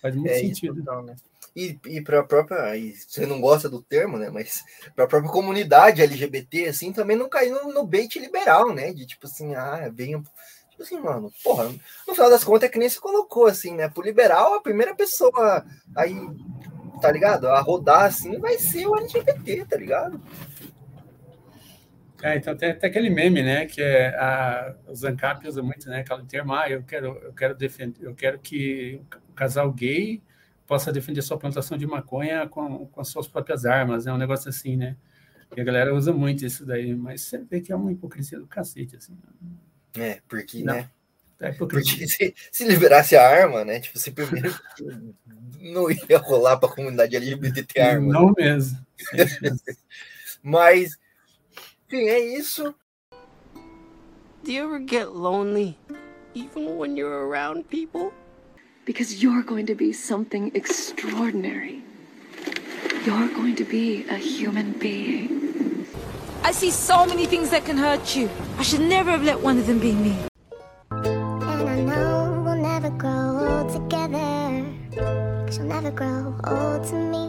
Faz muito é sentido. Isso, né? E, e para a própria. E você não gosta do termo, né? Mas para a própria comunidade LGBT, assim, também não cair no, no bait liberal, né? De tipo assim, ah, venha. Tipo assim, mano, porra, no final das contas é que nem se colocou, assim, né? Pro liberal, a primeira pessoa aí, tá ligado? A rodar assim vai ser o LGBT, tá ligado? É, então tem até aquele meme, né, que é a, o Zancap usa muito, né, aquele termo, ah, eu quero, eu quero defender, eu quero que o casal gay possa defender sua plantação de maconha com, com as suas próprias armas, é né? um negócio assim, né? E a galera usa muito isso daí, mas você vê que é uma hipocrisia do cacete, assim. É, porque, Não. né? É porque se, se, liberasse a arma, né? Tipo, se primeiro não ia rolar para a comunidade LGBT ter arma. Não mesmo. Mas, enfim, é isso. Do you ever get lonely, even when you're around people? Because you're going to be something extraordinary. You're going to be a human being. I see so many things that can hurt you. I should never have let one of them be me. Never grow old to me.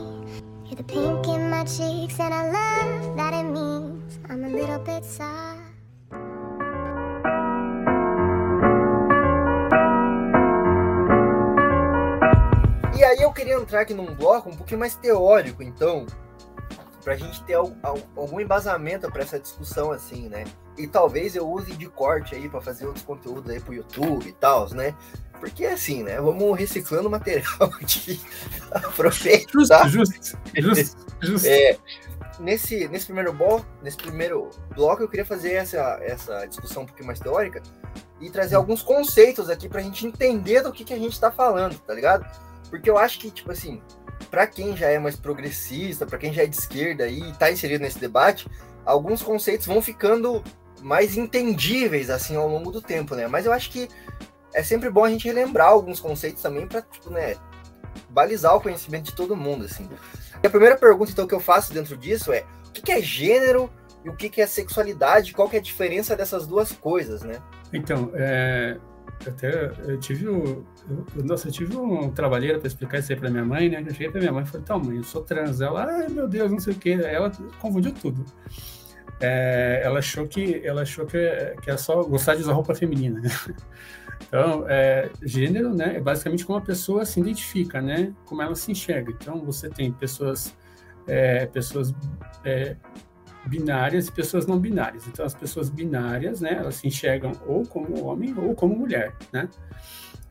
You're the pink in my cheeks, and I love that it means I'm a little bit. E aí eu queria entrar aqui num bloco um pouquinho mais teórico, então, para a gente ter algum embasamento para essa discussão assim, né? E talvez eu use de corte aí para fazer outros conteúdos aí pro YouTube e tal, né? Porque assim, né? Vamos reciclando material aqui, aproveitar. Justo, justo, justo. É, nesse, nesse primeiro bloco, nesse primeiro bloco, eu queria fazer essa, essa discussão um pouquinho mais teórica e trazer alguns conceitos aqui para a gente entender do que, que a gente está falando, tá ligado? Porque eu acho que, tipo assim, para quem já é mais progressista, para quem já é de esquerda e está inserido nesse debate, alguns conceitos vão ficando mais entendíveis assim ao longo do tempo, né? Mas eu acho que é sempre bom a gente relembrar alguns conceitos também para, tipo, né, balizar o conhecimento de todo mundo, assim. E a primeira pergunta então que eu faço dentro disso é: o que é gênero e o que é sexualidade? Qual que é a diferença dessas duas coisas, né? Então, é, até eu tive o. Eu, nossa, eu tive um trabalheiro para explicar isso aí para minha mãe, né? Eu cheguei para minha mãe e falei, então, mãe, eu sou trans. Ela, ai meu Deus, não sei o quê. Ela confundiu tudo. É, ela achou que ela achou que, que era só gostar de usar roupa feminina. Então, é, gênero, né, é basicamente como a pessoa se identifica, né, como ela se enxerga. Então, você tem pessoas, é, pessoas é, binárias e pessoas não binárias. Então, as pessoas binárias, né, elas se enxergam ou como homem ou como mulher, né?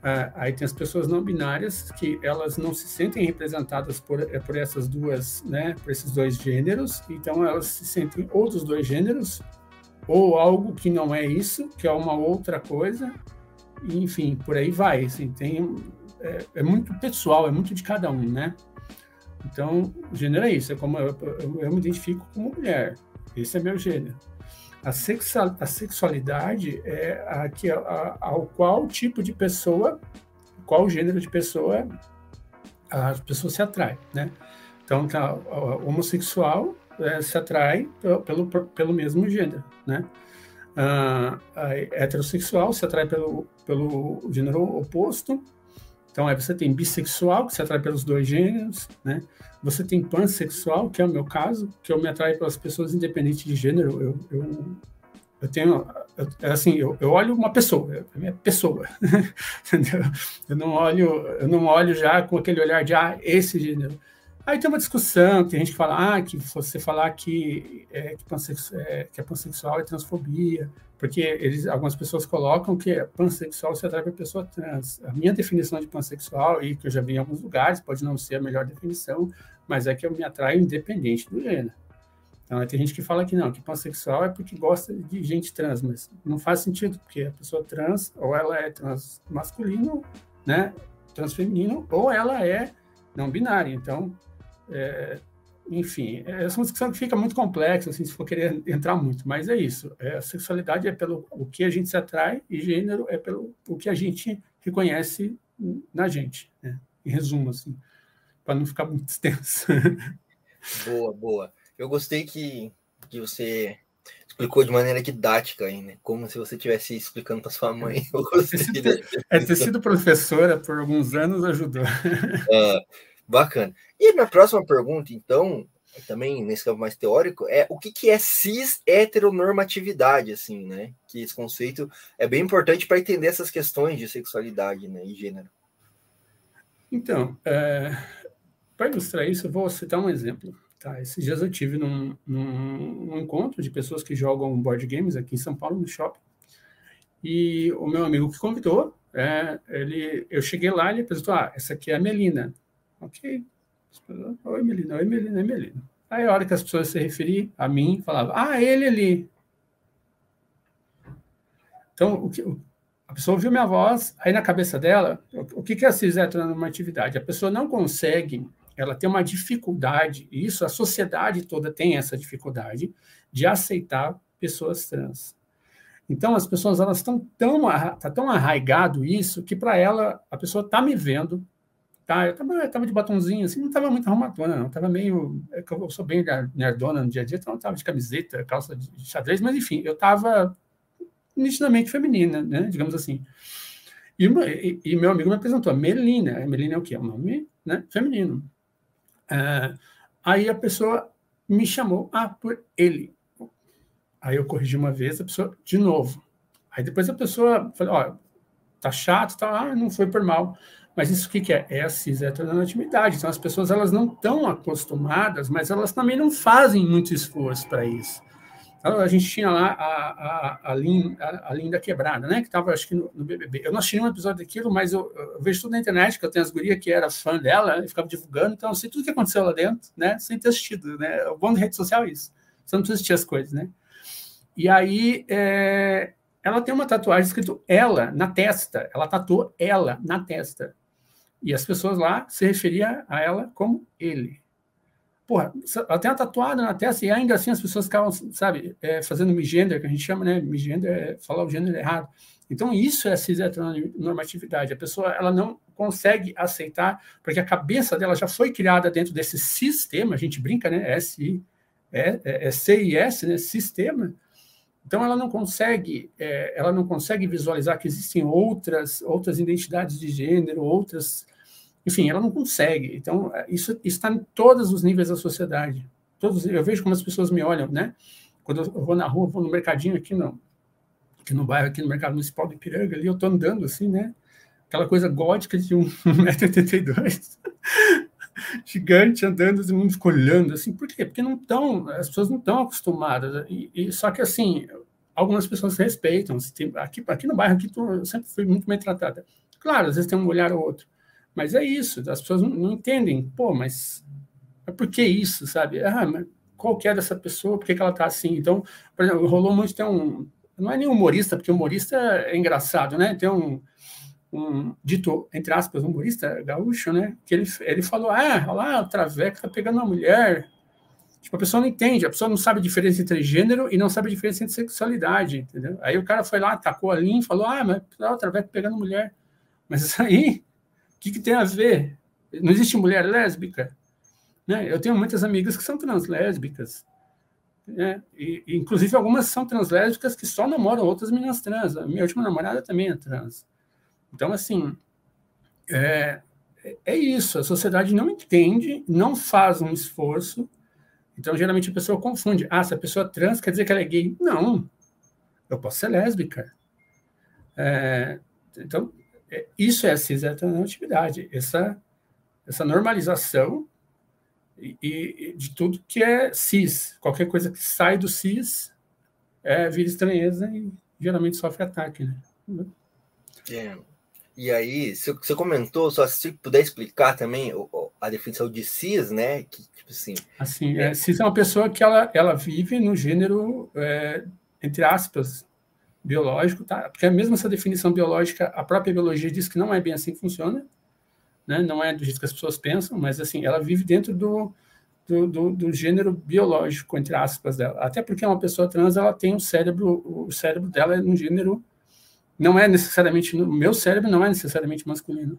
Ah, aí tem as pessoas não binárias que elas não se sentem representadas por, é, por essas duas, né, por esses dois gêneros, então elas se sentem ou dos dois gêneros ou algo que não é isso, que é uma outra coisa, enfim, por aí vai. Assim, tem, é, é muito pessoal, é muito de cada um, né? Então, gênero é isso, é como eu, eu, eu me identifico como mulher, esse é meu gênero. A, sexual, a sexualidade é a, que, a, ao qual tipo de pessoa, qual gênero de pessoa a pessoa se atrai, né? Então, tá, homossexual é, se atrai pelo, pelo mesmo gênero, né? Ah, heterossexual se atrai pelo, pelo gênero oposto, então, aí você tem bissexual, que se atrai pelos dois gêneros, né? Você tem pansexual, que é o meu caso, que eu me atraio pelas pessoas independentes de gênero. Eu, eu, eu tenho, eu, é assim, eu, eu olho uma pessoa, a minha pessoa, entendeu? Eu não olho, eu não olho já com aquele olhar de, ah, esse gênero. Aí tem uma discussão, tem gente que fala, ah, que você falar que é, que, pansexual, é, que é pansexual é transfobia, porque eles, algumas pessoas colocam que é pansexual se atrai para pessoa trans. A minha definição de pansexual, e que eu já vi em alguns lugares, pode não ser a melhor definição, mas é que eu me atraio independente do gênero. Então, tem gente que fala que não, que pansexual é porque gosta de gente trans, mas não faz sentido, porque a pessoa trans, ou ela é trans masculino, né, transfeminino, ou ela é não binária. Então, é, enfim, essa é uma discussão que fica muito complexa, assim, se for querer entrar muito, mas é isso. É, a sexualidade é pelo o que a gente se atrai e gênero é pelo o que a gente reconhece na gente. Né? em resumo, assim, para não ficar muito extenso. Boa, boa. Eu gostei que, que você explicou de maneira didática aí, né? Como se você estivesse explicando para sua mãe. Eu gostei ter, é, ter sido professora por alguns anos ajudou. Uh, bacana. E na próxima pergunta, então, também nesse campo mais teórico, é o que, que é cis heteronormatividade, assim, né? Que esse conceito é bem importante para entender essas questões de sexualidade né, e gênero. Então, é, para ilustrar isso, eu vou citar um exemplo. Tá, esses dias eu tive num, num, num, encontro de pessoas que jogam board games aqui em São Paulo, no shopping. E o meu amigo que convidou, é, ele, eu cheguei lá e ele apresentou: Ah, essa aqui é a Melina. Ok. Oi, Melina, oi, Melina, oi, Melina. Aí, a hora que as pessoas se referiam a mim, falava: Ah, ele ali. Então, o que, a pessoa ouviu minha voz, aí na cabeça dela, o, o que é a heteronormatividade? A pessoa não consegue ela tem uma dificuldade, e isso a sociedade toda tem essa dificuldade, de aceitar pessoas trans. Então, as pessoas elas estão tão, tá tão arraigado isso que para ela, a pessoa está me vendo, tá? Eu estava de batonzinho, assim, não estava muito arrumadona, não, estava meio, é eu sou bem nerdona no dia a dia, então eu estava de camiseta, calça de xadrez, mas enfim, eu estava nitidamente feminina, né, digamos assim. E, e, e, meu amigo me apresentou, Melina, Melina é o quê? É um nome né, feminino. É, aí a pessoa me chamou, ah, por ele. Aí eu corrigi uma vez, a pessoa, de novo. Aí depois a pessoa falou, ó, tá chato, tá, ah, não foi por mal. Mas isso o que, que é? É a cis heteronormatividade. Então as pessoas elas não estão acostumadas, mas elas também não fazem muito esforço para isso. Então, a gente tinha lá a, a, a, Linda, a Linda Quebrada, né? Que estava, acho que, no, no, BBB. Eu não assisti um episódio daquilo, mas eu, eu, vejo tudo na internet, que eu tenho as gurias que era fã dela, e ficava divulgando, então eu sei tudo que aconteceu lá dentro, né? Sem ter assistido, né? O bom da rede social é isso. Você não precisa assistir as coisas, né? E aí, é, ela tem uma tatuagem escrito ela na testa. Ela tatuou ela na testa. E as pessoas lá se referiam a ela como ele porra, ela tem uma tatuada na testa e ainda assim as pessoas ficavam, sabe, é, fazendo migênero, que a gente chama, né, migênero é falar o gênero errado. Então, isso é a cis-heteronormatividade. A pessoa, ela não consegue aceitar, porque a cabeça dela já foi criada dentro desse sistema, a gente brinca, né, S, é, é, é C e S, né, sistema. Então, ela não consegue, é, ela não consegue visualizar que existem outras, outras identidades de gênero, outras enfim, ela não consegue. Então, isso está em todos os níveis da sociedade. Todos, eu vejo como as pessoas me olham, né? Quando eu vou na rua, vou no mercadinho aqui no, aqui no bairro, aqui no mercado municipal de Ipiranga, ali eu estou andando assim, né? Aquela coisa gótica de 1,82m, gigante andando, todo mundo ficou olhando, assim, por quê? Porque não estão, as pessoas não estão acostumadas. E, e, só que, assim, algumas pessoas respeitam. Aqui, aqui no bairro, aqui, eu sempre fui muito bem tratada. Claro, às vezes tem um olhar ou outro, mas é isso, as pessoas não, não entendem. Pô, mas, mas por que isso, sabe? Ah, mas qual que é dessa pessoa? Por que, que ela tá assim? Então, por exemplo, rolou muito, tem um... Não é nem humorista, porque humorista é engraçado, né? Tem um, um dito, entre aspas, humorista gaúcho, né? Que ele, ele falou, ah, olha lá, o Traveco tá pegando uma mulher. Tipo, a pessoa não entende, a pessoa não sabe a diferença entre gênero e não sabe a diferença entre sexualidade, entendeu? Aí o cara foi lá, atacou a linha e falou, ah, mas o Traveco pegando mulher. Mas isso aí que, que tem a ver? Não existe mulher lésbica? Né? Eu tenho muitas amigas que são translésbicas. Né? E, inclusive, algumas são translésbicas que só namoram outras meninas trans. A minha última namorada também é trans. Então, assim, é, é isso. A sociedade não entende, não faz um esforço. Então, geralmente, a pessoa confunde. Ah, se a pessoa é trans quer dizer que ela é gay. Não. Eu posso ser lésbica. É, então, é, isso é a cis-heteronormatividade, essa, essa normalização e, e, de tudo que é cis. Qualquer coisa que sai do cis é, vira estranheza e geralmente sofre ataque. Né? É. E aí, você comentou, só se puder explicar também a definição de cis, né? Que, tipo assim, assim é, cis é uma pessoa que ela, ela vive no gênero, é, entre aspas, biológico, tá? Porque mesmo essa definição biológica, a própria biologia diz que não é bem assim que funciona, né? Não é do jeito que as pessoas pensam, mas assim, ela vive dentro do, do, do, do gênero biológico, entre aspas, dela. Até porque uma pessoa trans, ela tem um cérebro, o cérebro dela é um gênero, não é necessariamente, o meu cérebro não é necessariamente masculino,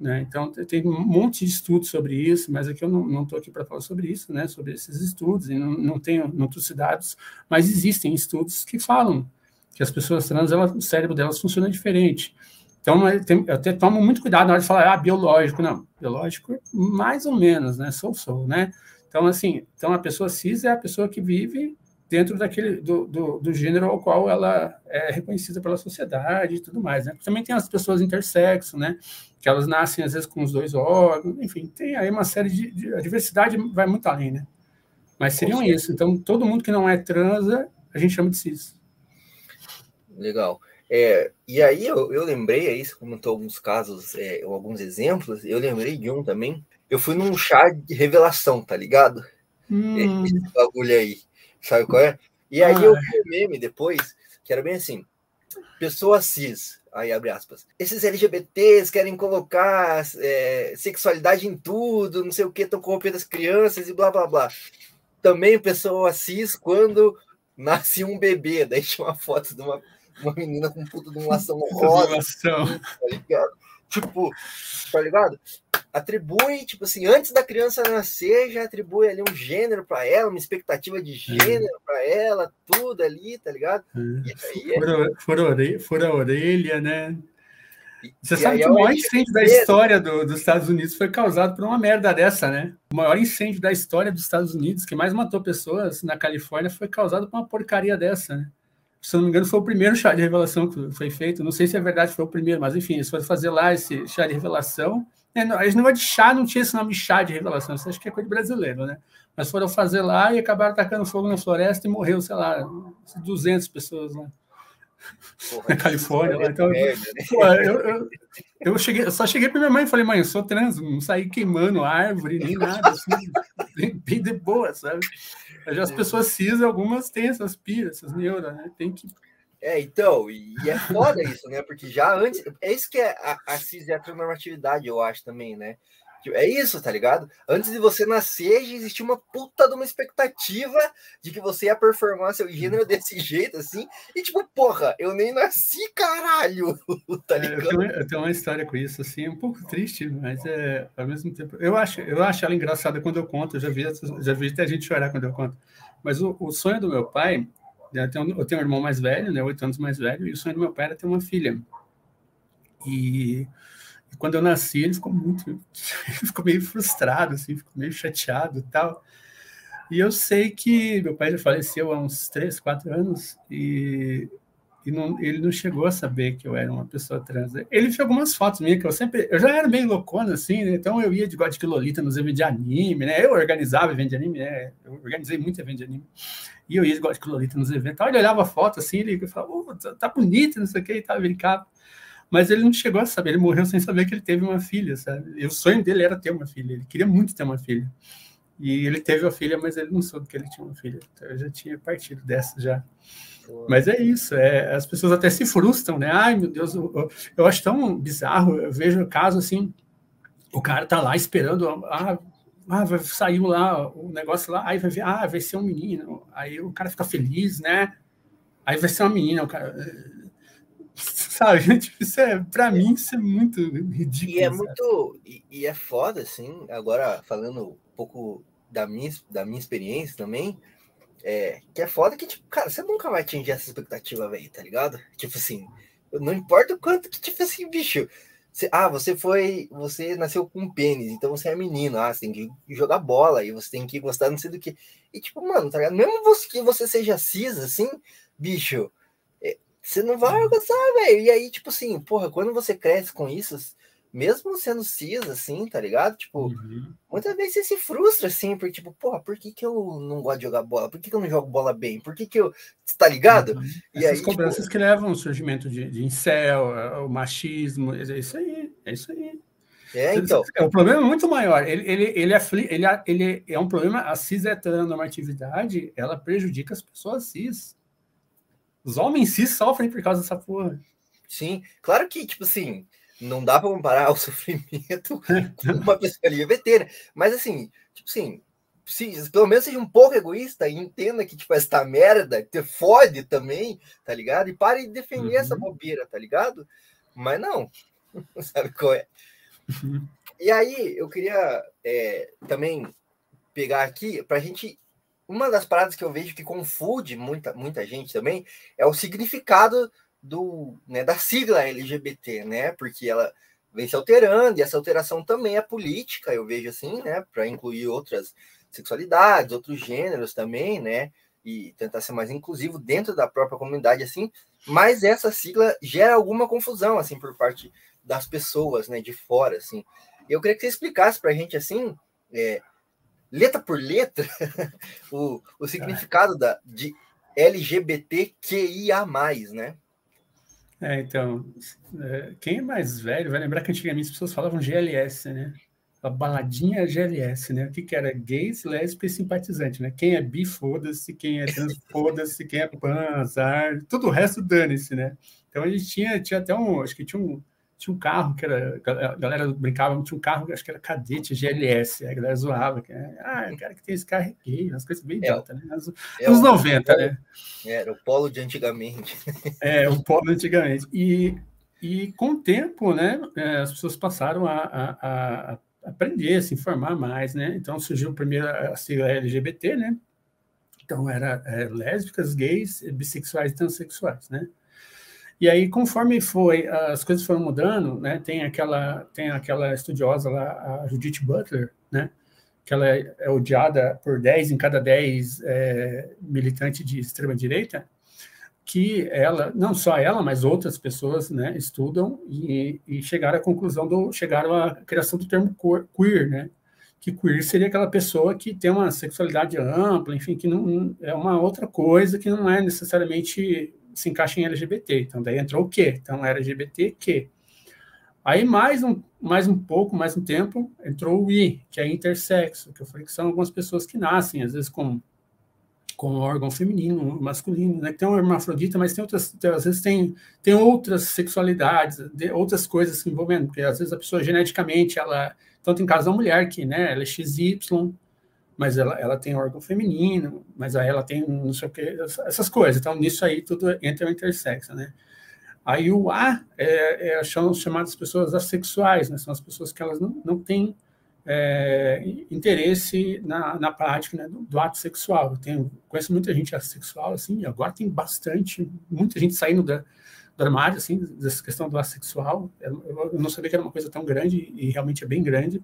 Né? Então, tem um monte de estudos sobre isso, mas aqui eu não estou aqui para falar sobre isso, né? sobre esses estudos, e não, não tenho, não dados, mas existem estudos que falam que as pessoas trans, ela, o cérebro delas funciona diferente. Então, eu até tomo muito cuidado na hora de falar, ah, biológico. Não, biológico, mais ou menos, né? Sou, sou, né? Então, assim, então a pessoa cis é a pessoa que vive dentro daquele do, do, do, gênero ao qual ela é reconhecida pela sociedade e tudo mais, né? Também tem as pessoas intersexo, né? Que elas nascem às vezes com os dois órgãos, enfim, tem aí uma série de, de a diversidade vai muito além, né? Mas seriam isso. Então, todo mundo que não é trans, a gente chama de cis. Legal. É, e aí eu, eu lembrei, aí você comentou alguns casos, é, alguns exemplos, eu lembrei de um também. Eu fui num chá de revelação, tá ligado? Hum. Esse bagulho aí. Sabe qual é? E aí ah. eu vi um meme depois, que era bem assim: pessoa cis, aí abre aspas. Esses LGBTs querem colocar é, sexualidade em tudo, não sei o que, estão corrompendo as crianças e blá blá blá. Também pessoa cis quando nasce um bebê, daí tinha uma foto de uma, uma menina com puta de uma ação rosa. Tá ligado? Tipo, tá ligado? Atribui, tipo assim, antes da criança nascer, já atribui ali um gênero para ela, uma expectativa de gênero é. para ela, tudo ali, tá ligado? É. Fura, fura a orelha, né? Você e sabe que o maior incêndio da história do, dos Estados Unidos foi causado por uma merda dessa, né? O maior incêndio da história dos Estados Unidos, que mais matou pessoas na Califórnia, foi causado por uma porcaria dessa, né? se não me engano, foi o primeiro chá de revelação que foi feito. Não sei se é verdade, foi o primeiro, mas enfim, eles foram fazer lá esse chá de revelação. É, não, esse negócio de chá não tinha esse nome de chá de revelação, isso acho que é coisa de brasileiro, né? Mas foram fazer lá e acabaram tacando fogo na floresta e morreu, sei lá, 200 pessoas lá. Porra, na Califórnia. Lá. Então, merda, né? pô, eu, eu, eu, cheguei, eu só cheguei para minha mãe e falei, mãe, eu sou trans, não saí queimando árvore nem nada, assim, bem, bem de boa, sabe? Já as pessoas cis, algumas têm essas piras, essas neuras, né? Tem que. É, então, e, é foda isso, né? Porque já antes. É isso que é a, a cis heteronormatividade, eu acho também, né? É isso, tá ligado? Antes de você nascer, já existia uma puta de uma expectativa de que você ia performar seu gênero desse jeito, assim. E tipo, porra, eu nem nasci, caralho! tá ligado? É, eu, tenho, eu, tenho, uma história com isso, assim, um pouco triste, mas é ao mesmo tempo. Eu acho, eu acho ela engraçada quando eu conto, eu já vi, já vi até gente chorar quando eu conto. Mas o, o sonho do meu pai, eu tenho, eu tenho um irmão mais velho, né, oito anos mais velho, e o sonho do meu pai era ter uma filha. E e quando eu nasci, ele ficou muito, ele ficou meio frustrado, assim, ficou meio chateado tal. E eu sei que meu pai já faleceu há uns três, quatro anos e, e não, ele não chegou a saber que eu era uma pessoa trans. Ele viu algumas fotos minhas que eu sempre, eu já era bem loucona assim, né? então eu ia de God de Lolita nos eventos de anime, né? Eu organizava evento de anime, né? Eu organizei muito evento de anime. E eu ia de God de Lolita nos eventos. Então, ele olhava a foto assim, ele falava, oh, tá, tá bonita, não sei o que, e tal, brincava mas ele não chegou a saber, ele morreu sem saber que ele teve uma filha, sabe? E o sonho dele era ter uma filha, ele queria muito ter uma filha. E ele teve a filha, mas ele não soube que ele tinha uma filha. Então eu já tinha partido dessa já. Mas é isso, é, as pessoas até se frustram, né? Ai, meu Deus, eu, eu acho tão bizarro. Eu vejo o caso assim: o cara tá lá esperando, ah, ah, vai sair lá o negócio lá, aí vai ver, ah, vai ser um menino. Aí o cara fica feliz, né? Aí vai ser uma menina, o cara sabe? Tipo, isso é, pra mim, isso é muito ridículo. E é muito. E, e, é foda, assim, agora falando um pouco da minha, da minha experiência também, é, que é foda que, tipo, cara, você nunca vai atingir essa expectativa, velho, tá ligado? Tipo assim, não importa o quanto que, tipo assim, bicho. Você, ah, você foi. Você nasceu com um pênis, então você é menino. Ah, você tem que jogar bola e você tem que gostar não sei do que. E, tipo, mano, tá ligado? Mesmo você, que você seja cis, assim, bicho, você não vai gostar, velho. E aí, tipo assim, porra, quando você cresce com isso, mesmo sendo cis, assim, tá ligado? Tipo, uhum. muitas vezes você se frustra, assim, porque, tipo, porra, por que, que eu não gosto de jogar bola? Por que, que eu não jogo bola bem? Por que, que eu. Tá ligado? Uhum. E Essas aí, cobranças tipo... que levam ao surgimento de, de incel, o machismo, é isso aí, é isso aí. É, então. É um problema muito maior. Ele, ele, ele, é, ele, ele é um problema. A cis heteronormatividade ela prejudica as pessoas cis. Os homens cis sofrem por causa dessa porra. Sim, claro que, tipo assim, não dá para comparar o sofrimento com uma LGBT, né? Mas assim, tipo assim, se, pelo menos seja um pouco egoísta e entenda que, tipo, esta merda te fode também, tá ligado? E pare de defender uhum. essa bobeira, tá ligado? Mas não, sabe qual é? E aí, eu queria é, também pegar aqui para a gente. Uma das paradas que eu vejo que confunde muita, muita gente também é o significado do, né, da sigla LGBT, né? Porque ela vem se alterando e essa alteração também é política, eu vejo assim, né? Para incluir outras sexualidades, outros gêneros também, né? E tentar ser mais inclusivo dentro da própria comunidade, assim. Mas essa sigla gera alguma confusão, assim, por parte das pessoas, né? De fora, assim. Eu queria que você explicasse para a gente, assim, é, letra por letra, o, o significado da, de LGBTQIA+, né? É, então, é, quem é mais velho vai lembrar que antigamente as pessoas falavam GLS, né? A baladinha GLS, né? O que, que era? Gays, lésbicas e simpatizante, né? Quem é bi, foda-se, quem é trans, foda-se, quem é pan, azar, tudo o resto dane-se, né? Então a gente tinha, tinha até um, acho que tinha um, tinha um carro que era, a galera brincava, tinha um carro, acho que era cadete GLS, a galera zoava, que, ah, o cara que tem esse carro é gay, umas coisas bem idiota, né? Nos é anos 90, né? Era o polo de antigamente. É, o polo de antigamente. E, e com o tempo, né, é, as pessoas passaram a, a, a aprender, a se informar mais, né? Então surgiu primeiro a sigla LGBT, né? Então era é, lésbicas, gays, bissexuais e transexuais, né? E aí, conforme foi, as coisas foram mudando, né? Tem aquela, tem aquela estudiosa lá, a Judith Butler, né? Que ela é, odiada por 10 em cada 10 é, militantes de extrema-direita, que ela, não só ela, mas outras pessoas, né, estudam e, e chegaram à conclusão do, chegaram à criação do termo queer, né? Que queer seria aquela pessoa que tem uma sexualidade ampla, enfim, que não é uma outra coisa que não é necessariamente se encaixa em LGBT. Então, daí entrou o quê? Então, LGBTQ. Aí, mais um, mais um pouco, mais um tempo, entrou o I, que é intersexo, que eu falei que são algumas pessoas que nascem, às vezes, com, com órgão feminino, masculino, né? Tem um hermafrodita, mas tem outras, às vezes tem, tem outras sexualidades, outras coisas se envolvendo, porque às vezes a pessoa geneticamente, ela, então tem caso da mulher que, né, ela é XY, mas ela, ela tem órgão feminino, mas aí ela tem não sei o que, essas coisas. Então, nisso aí tudo entra o intersexo, né? Aí o A é, é, são chamadas pessoas assexuais, né? São as pessoas que elas não, não têm é, interesse na, na prática né, do, do, ato sexual. Eu tenho, conheço muita gente assexual, assim, agora tem bastante, muita gente saindo da, do armário, assim, dessa questão do assexual. Eu, eu não sabia que era uma coisa tão grande, e realmente é bem grande.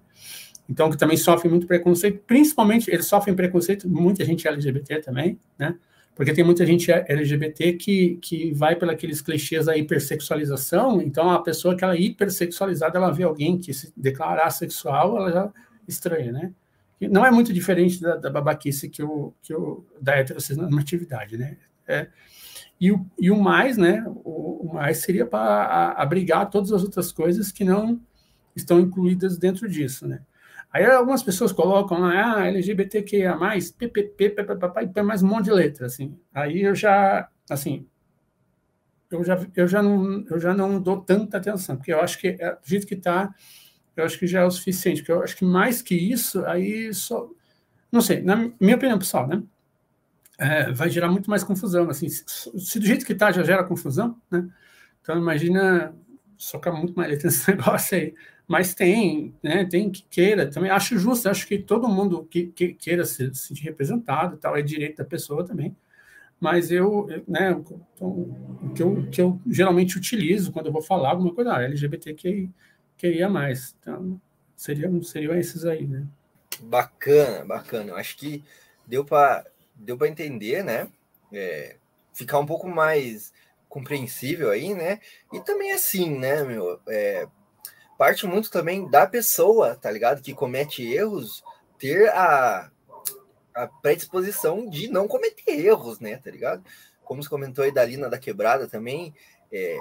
Então, que também sofrem muito preconceito, principalmente eles sofrem preconceito, muita gente LGBT também, né? Porque tem muita gente LGBT que, que vai pelos clichês da hipersexualização, então a pessoa que ela é hipersexualizada, ela vê alguém que se declarar sexual, ela já estranha, né? Não é muito diferente da, da babaquice que o, que o, da heteronormatividade, né? É, e, o, e o mais, né? O, o mais seria para abrigar todas as outras coisas que não estão incluídas dentro disso, né? Aí algumas pessoas colocam lá, ah, LGBTQIA+, PPP, PPP, mais um monte de letra, assim. Aí eu já, assim, eu já, eu já, não, eu já não dou tanta atenção, porque eu acho que, é, do jeito que está, eu acho que já é o suficiente, porque eu acho que mais que isso, aí só... Não sei, na minha opinião pessoal, né? É, vai gerar muito mais confusão, assim, se, se do jeito que está já gera confusão, né? Então imagina socar muito mais letra nesse negócio aí mas tem, né, tem que queira, também acho justo, acho que todo mundo que, que queira se, se sentir representado, tal, é direito da pessoa também, mas eu, né, então, o que eu, que eu geralmente utilizo quando eu vou falar alguma coisa, ah, LGBTQIA+, então, seriam, seriam esses aí, né. Bacana, bacana, acho que deu para deu para entender, né, é, ficar um pouco mais compreensível aí, né, e também assim, né, meu, é, parte muito também da pessoa, tá ligado? Que comete erros, ter a, a predisposição de não cometer erros, né? Tá ligado? Como você comentou aí da Lina da Quebrada também, é,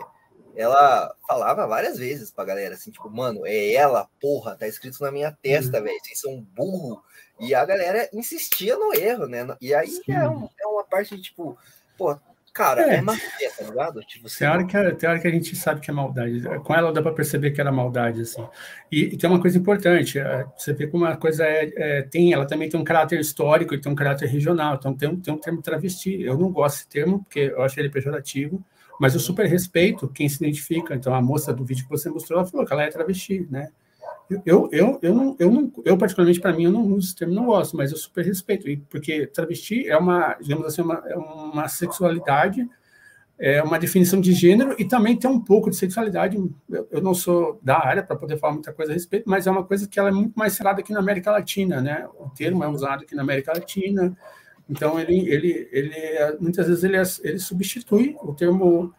ela falava várias vezes pra galera assim, tipo, mano, é ela, porra, tá escrito na minha testa, uhum. velho, vocês são burro. E a galera insistia no erro, né? E aí é, um, é, uma parte de, tipo, pô, Cara, é, é fé, tá ligado? Tipo, tem, hora que, tem hora que a gente sabe que é maldade. Com ela dá para perceber que era maldade, assim. E, e, tem uma coisa importante, é, você vê como uma coisa é, é, tem, ela também tem um caráter histórico e tem um caráter regional. Então tem, tem um termo travesti. Eu não gosto desse termo, porque eu acho ele pejorativo, mas eu super respeito quem se identifica. Então a moça do vídeo que você mostrou, ela falou que ela é travesti, né? Eu, eu, eu, não, eu, não, eu particularmente, para mim, eu não uso esse termo, não gosto, mas eu super respeito, porque travesti é uma, digamos assim, uma, é uma sexualidade, é uma definição de gênero e também tem um pouco de sexualidade. Eu, eu não sou da área para poder falar muita coisa a respeito, mas é uma coisa que ela é muito mais falada aqui na América Latina, né? O termo é usado aqui na América Latina, então ele, ele, ele muitas vezes ele, ele substitui o termo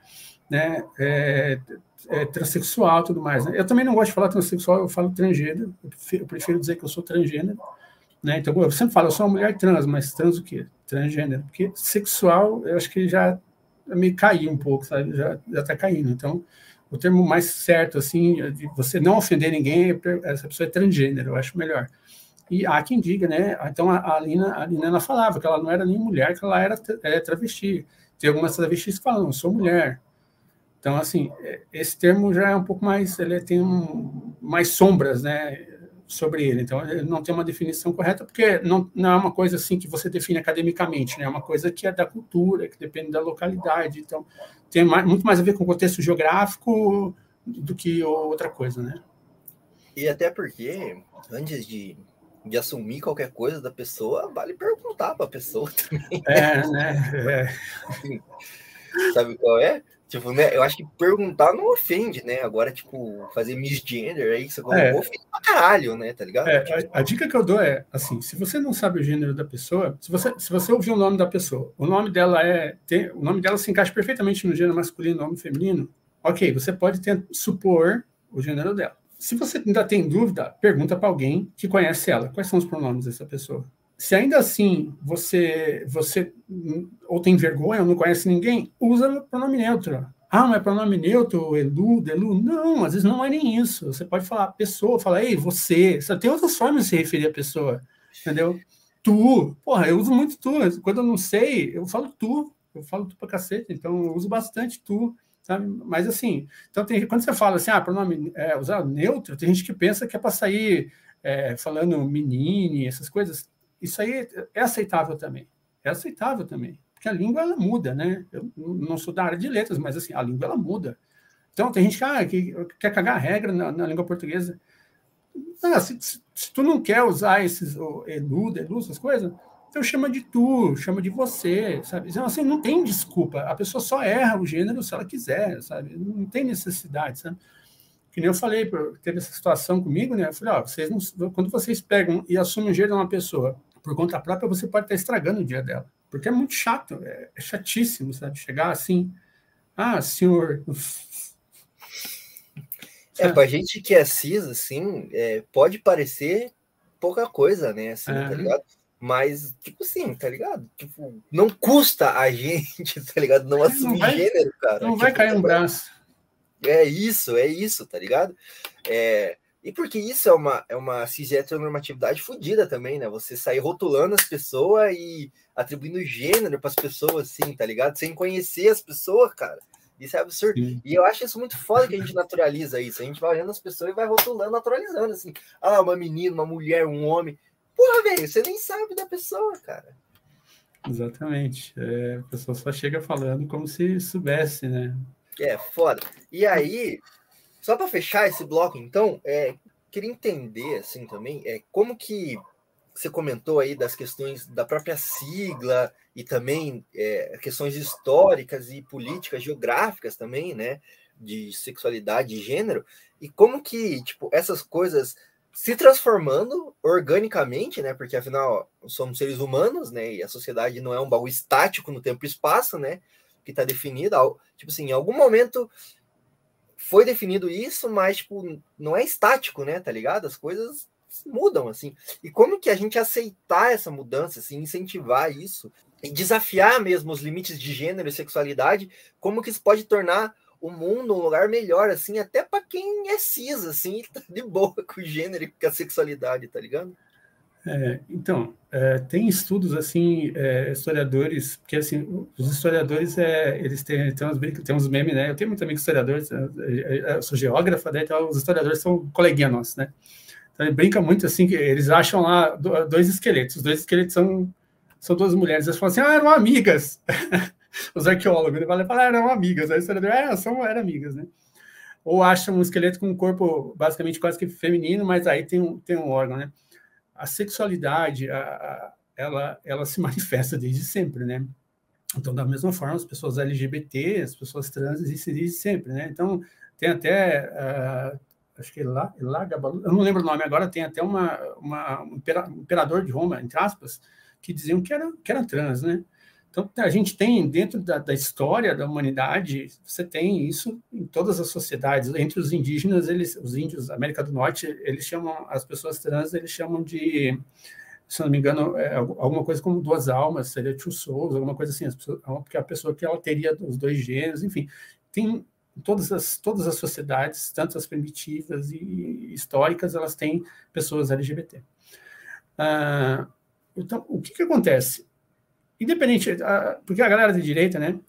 né, é, é, transexual tudo mais. Né? Eu também não gosto de falar transexual, eu falo transgênero, eu prefiro, eu prefiro dizer que eu sou transgênero. Né? Então, eu sempre falo, eu sou uma mulher trans, mas trans o quê? Transgênero. Porque sexual, eu acho que já me caiu um pouco, sabe? Já está caindo. Então, o termo mais certo, assim, de você não ofender ninguém, é essa pessoa é transgênero, eu acho melhor. E há quem diga, né? Então, a, a, Lina, a Lina ela falava que ela não era nem mulher, que ela era é, travesti. Tem algumas travestis que falam, eu sou mulher. Então, assim, é, esse termo já é um pouco mais, ele tem um, mais sombras, né, sobre ele. Então, ele não tem uma definição correta, porque não, não é uma coisa assim que você define academicamente, né? É uma coisa que é da cultura, que depende da localidade. Então, tem mais, muito mais a ver com o contexto geográfico do que outra coisa, né? E até porque, antes de, de assumir qualquer coisa da pessoa, vale perguntar para a pessoa também. É, né? É. Sabe qual é? Tipo, né? Eu acho que perguntar não ofende, né? Agora, tipo, fazer misgender aí, você colocou, é. ofende pra caralho, né? Tá ligado? É, tipo... a, a, dica que eu dou é, assim, se você não sabe o gênero da pessoa, se você, se você ouvir o nome da pessoa, o nome dela é. Tem, o nome dela se encaixa perfeitamente no gênero masculino, nome feminino, ok, você pode ter, supor o gênero dela. Se você ainda tem dúvida, pergunta para alguém que conhece ela. Quais são os pronomes dessa pessoa? Se ainda assim você você ou tem vergonha ou não conhece ninguém, usa pronome neutro. Ah, mas é pronome neutro, Elu, Delu. Não, às vezes não é nem isso. Você pode falar pessoa, falar, ei, você. Você tem outras formas de se referir à pessoa, entendeu? Tu. Porra, eu uso muito tu. Quando eu não sei, eu falo tu. Eu falo tu pra cacete, então eu uso bastante tu. Sabe? Mas assim, então tem, quando você fala assim, ah, pronome é, usar neutro, tem gente que pensa que é para sair é, falando menine, essas coisas. Isso aí é aceitável também. É aceitável também. Porque a língua ela muda, né? Eu não sou da área de letras, mas assim, a língua ela muda. Então tem gente que, ah, que quer cagar a regra na, na língua portuguesa. Ah, se, se, se, tu não quer usar esses elu, delu, essas coisas, então chama de tu, chama de você, sabe? Então, assim, não tem desculpa. A pessoa só erra o gênero se ela quiser, sabe? Não tem necessidade, sabe? Que nem eu falei, teve essa situação comigo, né? Eu falei, ó, vocês não, quando vocês pegam e assumem o gênero de uma pessoa por conta própria, você pode estar estragando o dia dela. Porque é muito chato, é, é chatíssimo, sabe? Chegar assim, ah, senhor. É, pra gente que é cis, assim, é, pode parecer pouca coisa, né? Assim, tá é. tá ligado? Mas, tipo assim, tá ligado? Tipo, não custa a gente, tá ligado? Não é, assumir não vai, gênero, cara. Não tipo, vai cair um braço. É isso, é isso, tá ligado? É, e porque isso é uma, é uma cis heteronormatividade fodida também, né? Você sair rotulando as pessoas e atribuindo gênero para as pessoas, assim, tá ligado? Sem conhecer as pessoas, cara. Isso é absurdo. Sim. E eu acho isso muito foda que a gente naturaliza isso. A gente vai olhando as pessoas e vai rotulando, naturalizando, assim. Ah, uma menina, uma mulher, um homem. Porra, velho, você nem sabe da pessoa, cara. Exatamente. É, a pessoa só chega falando como se soubesse, né? É, foda. E aí, só para fechar esse bloco, então, é, queria entender assim também, é como que você comentou aí das questões da própria sigla e também é, questões históricas e políticas, geográficas também, né, de sexualidade e gênero, e como que tipo essas coisas se transformando organicamente, né, porque afinal somos seres humanos, né, e a sociedade não é um baú estático no tempo e espaço, né, que está definido, tipo assim, em algum momento foi definido isso, mas tipo, não é estático, né? Tá ligado? As coisas mudam assim. E como que a gente aceitar essa mudança, assim, incentivar isso e desafiar mesmo os limites de gênero e sexualidade, como que isso pode tornar o mundo um lugar melhor, assim, até para quem é cis, assim, tá de boa com o gênero e com a sexualidade, tá ligado? É, então, é, tem estudos assim, é, historiadores, porque assim, os historiadores, é, eles têm, têm, uns, têm uns memes, né? Eu tenho muito amigo historiadores, é, é, eu sou geógrafa, né? Então os historiadores são coleguinha nossos, né? Então ele brinca muito assim, que eles acham lá dois esqueletos, os dois esqueletos são, são duas mulheres, eles falam assim, ah, eram amigas. os arqueólogos, ele fala, ah, eram amigas, aí o historiador, é, são, eram amigas, né? ou acha um esqueleto com um corpo basicamente quase que feminino, mas aí tem um, tem um órgão, né? A sexualidade, a, a, ela, ela se manifesta desde sempre, né? Então, da mesma forma, as pessoas LGBT, as pessoas trans existem desde sempre, né? Então, tem até, uh, acho que lá, lá eu não lembro o nome agora, tem até uma, uma, um imperador de Roma, entre aspas, que diziam que era, que era trans, né? Então, a gente tem, dentro da, da, história da humanidade, você tem isso em todas as sociedades. Entre os indígenas, eles, os índios da América do Norte, eles chamam, as pessoas trans, eles chamam de, se não me engano, é, alguma coisa como duas almas, seria two souls, alguma coisa assim, pessoas, porque a pessoa que ela teria os dois gêneros, enfim. Tem todas as, todas as sociedades, tanto as primitivas e históricas, elas têm pessoas LGBT. Ah, então, o que, que acontece? Independente, porque a galera de direita, né?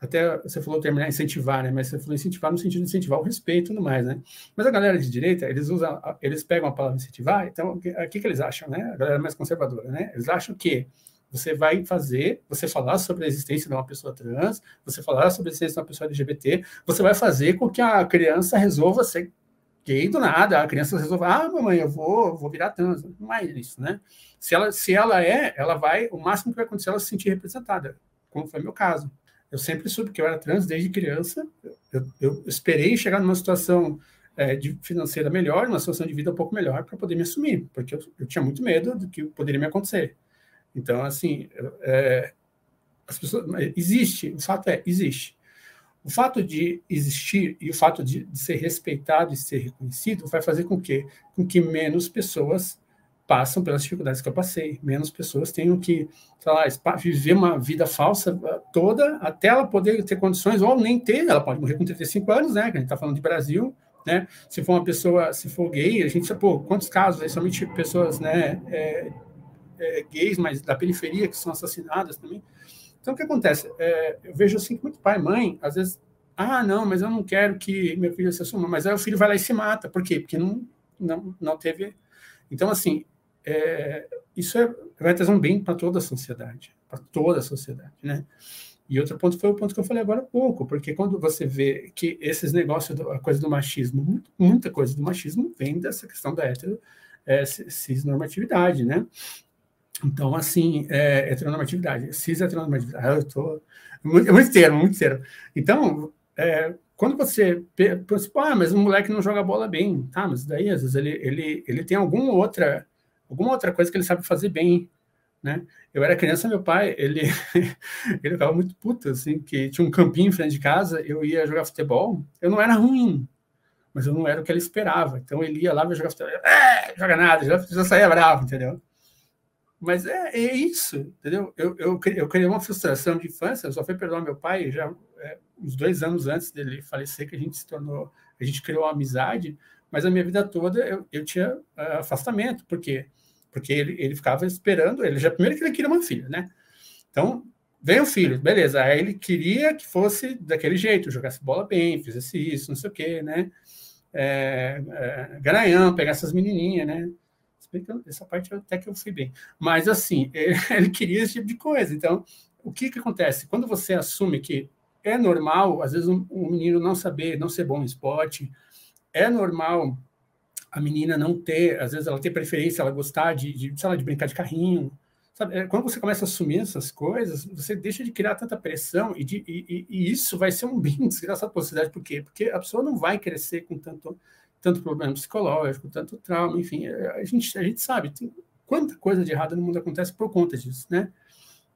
Até você falou terminar incentivar, né? Mas você falou incentivar no sentido de incentivar o respeito e tudo mais, né? Mas a galera de direita, eles usam, eles pegam a palavra incentivar, então o que, que, eles acham, né? A galera mais conservadora, né? Eles acham que você vai fazer, você falar sobre a existência de uma pessoa trans, você falar sobre a existência de uma pessoa LGBT, você vai fazer com que a criança resolva ser gay do nada, a criança resolve, ah, mamãe, eu vou, vou virar trans. Não é isso, né? Se ela, se ela é, ela vai, o máximo que vai acontecer é ela se sentir representada, como foi meu caso. Eu sempre soube que eu era trans desde criança, eu, eu esperei chegar numa situação é, de financeira melhor, uma situação de vida um pouco melhor para poder me assumir, porque eu, eu, tinha muito medo do que poderia me acontecer. Então, assim, é, as pessoas, existe, o fato é, existe. O fato de existir e o fato de, de, ser respeitado e ser reconhecido vai fazer com que, com que menos pessoas passam pelas dificuldades que eu passei, menos pessoas tenham que, sei lá, viver uma vida falsa ah, toda até ela poder ter condições, ou nem ter, ela pode morrer com 35 anos, né, que a gente está falando de Brasil, né, se for uma pessoa, se for gay, a gente, pô, quantos casos, aí, somente pessoas, né, é, é, gays, mas da periferia que são assassinadas também, então, o que acontece? É, eu vejo assim que muito pai e mãe, às vezes, ah, não, mas eu não quero que meu filho se assuma, mas aí o filho vai lá e se mata. Por quê? Porque não, não, não teve. Então, assim, é, isso é, vai trazer um bem para toda a sociedade, para toda a sociedade, né? E outro ponto foi o ponto que eu falei agora há pouco, porque quando você vê que esses negócios, a coisa do machismo, muita coisa do machismo vem dessa questão da hetero, é, cisnormatividade, né? Então, assim, é, heteronormatividade, cis heteronormatividade, eu tô muito, muito termo, muito termo. Então, é, quando você pensa, ah, mas o moleque não joga bola bem, tá, mas daí às vezes ele, ele, ele tem alguma outra, alguma outra coisa que ele sabe fazer bem, né? Eu era criança, meu pai, ele, ele ficava muito puto, assim, que tinha um campinho em frente de casa, eu ia jogar futebol, eu não era ruim, mas eu não era o que ele esperava, então ele ia lá, jogar futebol, é, joga nada, já, já saía bravo, entendeu? Mas é, é isso, entendeu? Eu, eu, eu criei uma frustração de infância, eu só fui perdoar meu pai já é, uns dois anos antes dele falecer, que a gente se tornou, a gente criou uma amizade, mas a minha vida toda eu, eu tinha uh, afastamento, por quê? Porque ele, ele ficava esperando, ele já primeiro que ele queria uma filha, né? Então, vem o filho, beleza, aí ele queria que fosse daquele jeito, jogasse bola bem, fizesse isso, não sei o quê, né? É, é, garanhão, pegar essas menininhas, né? Essa parte até que eu fui bem. Mas, assim, ele queria esse tipo de coisa. Então, o que, que acontece? Quando você assume que é normal, às vezes, um, um menino não saber, não ser bom em esporte, é normal a menina não ter, às vezes, ela ter preferência, ela gostar de, de sei lá, de brincar de carrinho, Sabe, é, quando você começa a assumir essas coisas, você deixa de criar tanta pressão e, de, e, e isso vai ser um bem desgraçado para a sociedade. Por quê? Porque a pessoa não vai crescer com tanto tanto problema psicológico, tanto trauma, enfim, é, a gente, a gente sabe tem quanta coisa de errado no mundo acontece por conta disso, né?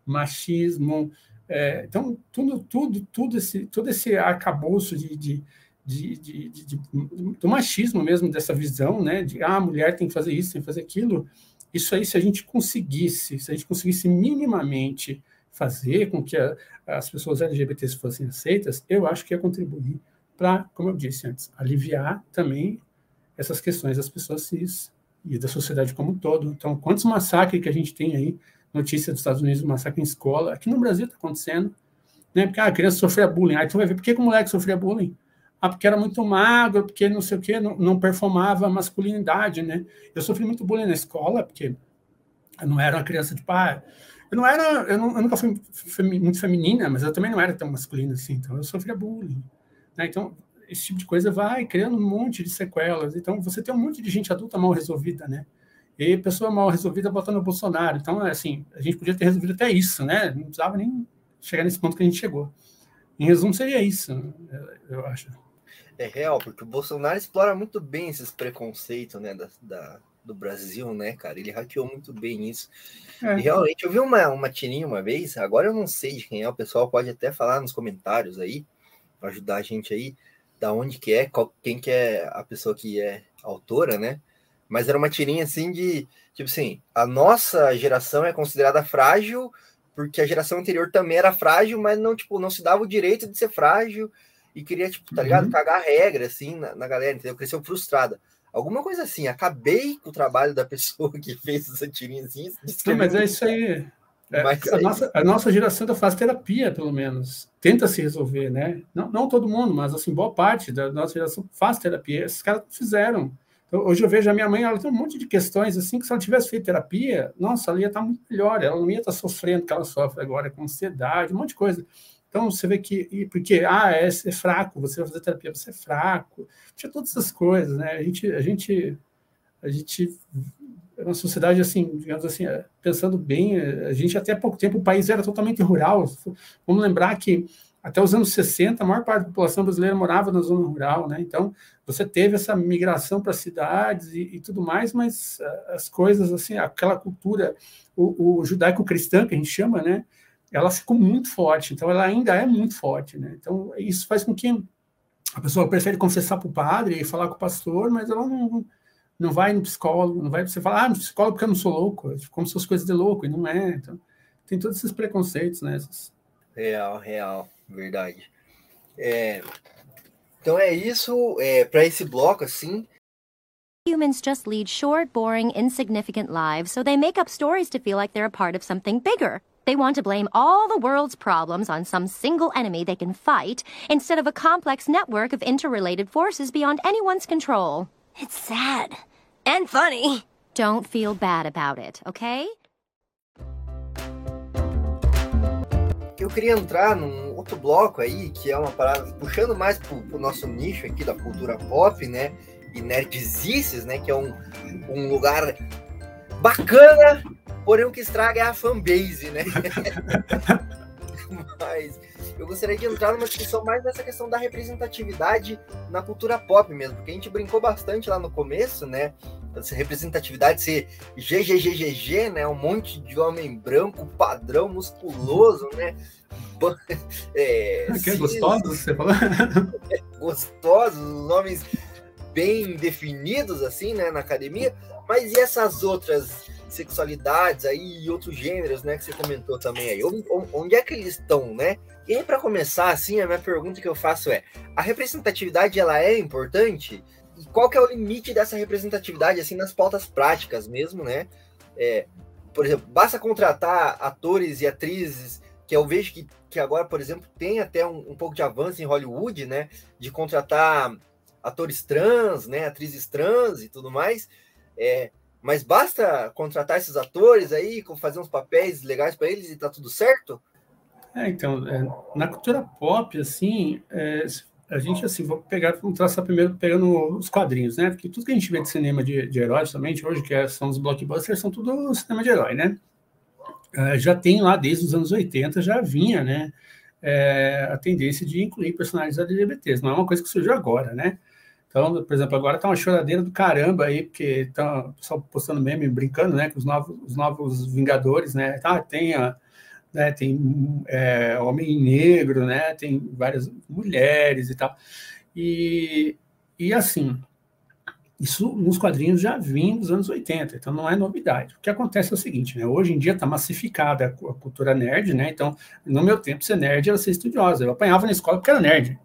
Machismo, é, então tudo, tudo, tudo esse, todo esse arcabouço de, de, de, de, de, do machismo mesmo, dessa visão, né? De ah, a mulher tem que fazer isso, tem que fazer aquilo. Isso aí, se a gente conseguisse, se a gente conseguisse minimamente fazer com que a, as pessoas LGBTs fossem aceitas, eu acho que ia contribuir para, como eu disse antes, aliviar também essas questões das pessoas cis e da sociedade como um todo. Então, quantos massacres que a gente tem aí, notícia dos Estados Unidos, massacre em escola, aqui no Brasil está acontecendo, né? Porque ah, a criança sofria bullying, aí tu vai ver por que, que o moleque sofria bullying? Ah, porque era muito magro, porque não sei o quê, não, não performava a masculinidade, né? Eu sofri muito bullying na escola, porque eu não era uma criança de pai. Eu não era, eu, não, eu nunca fui muito feminina, mas eu também não era tão masculina assim, então eu sofria bullying. Né? Então, esse tipo de coisa vai criando um monte de sequelas. Então, você tem um monte de gente adulta mal resolvida, né? E pessoa mal resolvida votando no Bolsonaro. Então, assim, a gente podia ter resolvido até isso, né? Não precisava nem chegar nesse ponto que a gente chegou. Em resumo, seria isso, eu acho. É real, porque o Bolsonaro explora muito bem esses preconceitos, né, da, da do Brasil, né, cara? Ele hackeou muito bem isso. É. E realmente, eu vi uma, uma tirinha uma vez, agora eu não sei de quem é, o pessoal pode até falar nos comentários aí, para ajudar a gente aí, da onde que é, qual, quem que é a pessoa que é autora, né? Mas era uma tirinha assim de, tipo assim, a nossa geração é considerada frágil, porque a geração anterior também era frágil, mas não, tipo, não se dava o direito de ser frágil e queria, tipo, tá ligado? Uhum. Cagar regra, assim, na, na galera, entendeu? Cresceu frustrada. Alguma coisa assim, acabei com o trabalho da pessoa que fez essa tirinha assim. Sim, mas é isso aí. É, a, aí... Nossa, a nossa geração ainda faz terapia, pelo menos. Tenta se resolver, né? Não, não todo mundo, mas assim, boa parte da nossa geração faz terapia. Esses caras fizeram. Então, hoje eu vejo a minha mãe, ela tem um monte de questões assim que se ela tivesse feito terapia, nossa, ela ia estar muito melhor. Ela não ia estar sofrendo que ela sofre agora com ansiedade, um monte de coisa. Então você vê que, porque, ah, é, é fraco, você vai fazer terapia, você é fraco, tinha todas essas coisas, né? A gente, a gente, a gente, é uma sociedade assim, digamos assim, é, pensando bem, a gente até pouco tempo o país era totalmente rural. Vamos lembrar que até os anos 60, a maior parte da população brasileira morava na zona rural, né? Então, você teve essa migração para cidades e, e, tudo mais, mas as coisas, assim, aquela cultura, o, o judaico-cristã, que a gente chama, né? ela ficou muito forte, então ela ainda é muito forte, né? Então isso faz com que a pessoa prefere confessar para o padre e falar com o pastor, mas ela não, não vai no psicólogo, não vai você falar, ah, no psicólogo porque eu não sou louco, como se fosse coisa de louco, e não é. Então, tem todos esses preconceitos, né? Real, real, verdade. É, então é isso, é, para esse bloco, assim, Humans just lead short, boring, insignificant lives, so they make up stories to feel like they're a part of something bigger. They want to blame all the world's problems on some single enemy they can fight instead of a complex network of interrelated forces beyond anyone's control. It's sad. And funny. Don't feel bad about it, okay? Eu queria entrar num outro bloco aí, que é uma parada puxando mais pro, pro nosso nicho aqui da cultura pop, né? E nerdzices, né? Que é um, um lugar bacana Porém, o que estraga é a fanbase, né? Mas eu gostaria de entrar numa discussão mais dessa questão da representatividade na cultura pop mesmo, porque a gente brincou bastante lá no começo, né? Essa representatividade ser GGGGG, né? Um monte de homem branco, padrão, musculoso, né? É, ah, que é gostoso, você falou? gostosos, homens bem definidos, assim, né? Na academia. Mas e essas outras sexualidades aí e outros gêneros, né, que você comentou também aí. Onde é que eles estão, né? E aí, para começar, assim, a minha pergunta que eu faço é: a representatividade ela é importante? E qual que é o limite dessa representatividade, assim, nas pautas práticas mesmo, né? É, por exemplo, basta contratar atores e atrizes que eu vejo que, que agora, por exemplo, tem até um, um pouco de avanço em Hollywood, né? De contratar atores trans, né? Atrizes trans e tudo mais. É, mas basta contratar esses atores aí, fazer uns papéis legais para eles e tá tudo certo? É, então, é, na cultura pop, assim, é, a gente, assim, vou pegar, vamos traçar primeiro pegando os quadrinhos, né? Porque tudo que a gente vê de cinema de, de heróis, somente hoje, que é, são os blockbusters, são tudo cinema de herói, né? É, já tem lá, desde os anos 80, já vinha, né? É, a tendência de incluir personagens LGBTs. Não é uma coisa que surgiu agora, né? Então, por exemplo, agora tá uma choradeira do caramba aí, porque tá o pessoal postando meme, brincando, né, com os novos, os novos Vingadores, né, tá, tem a, né, tem é, homem negro, né, tem várias mulheres e tal, e, e assim, isso nos quadrinhos já vinha dos anos 80, então não é novidade. O que acontece é o seguinte, né? Hoje em dia está massificada a cultura nerd, né? Então, no meu tempo, ser nerd era ser estudiosa. Eu apanhava na escola porque era nerd.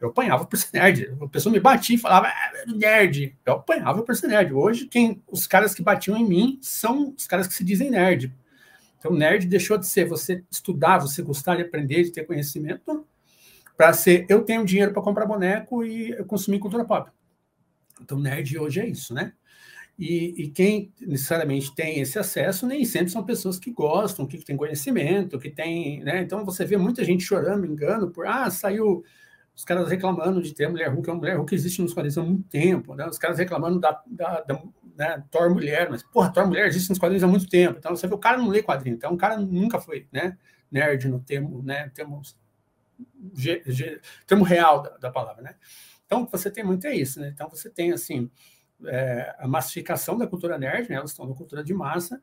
Eu apanhava por ser nerd. A pessoa me batia e falava, ah, nerd. Eu apanhava por ser nerd. Hoje, quem, os caras que batiam em mim são os caras que se dizem nerd. Então, nerd deixou de ser você estudar, você gostar de aprender, de ter conhecimento, para ser eu tenho dinheiro para comprar boneco e consumir cultura pop. Então, nerd hoje é isso, né? E, e, quem necessariamente tem esse acesso nem sempre são pessoas que gostam, que têm conhecimento, que têm, né? Então você vê muita gente chorando, engano, por ah, saiu os caras reclamando de ter a mulher Hulk, a mulher Hulk existe nos quadrinhos há muito tempo, né? Os caras reclamando da, da, da né, Thor mulher, mas porra, Thor mulher existe nos quadrinhos há muito tempo. Então você vê o cara não lê quadrinho, então o cara nunca foi, né, nerd no termo, né, termo, ge, ge, termo real da, da, palavra, né? Então você tem muito é isso, né? Então você tem assim é, a massificação da cultura nerd, né? Elas estão na cultura de massa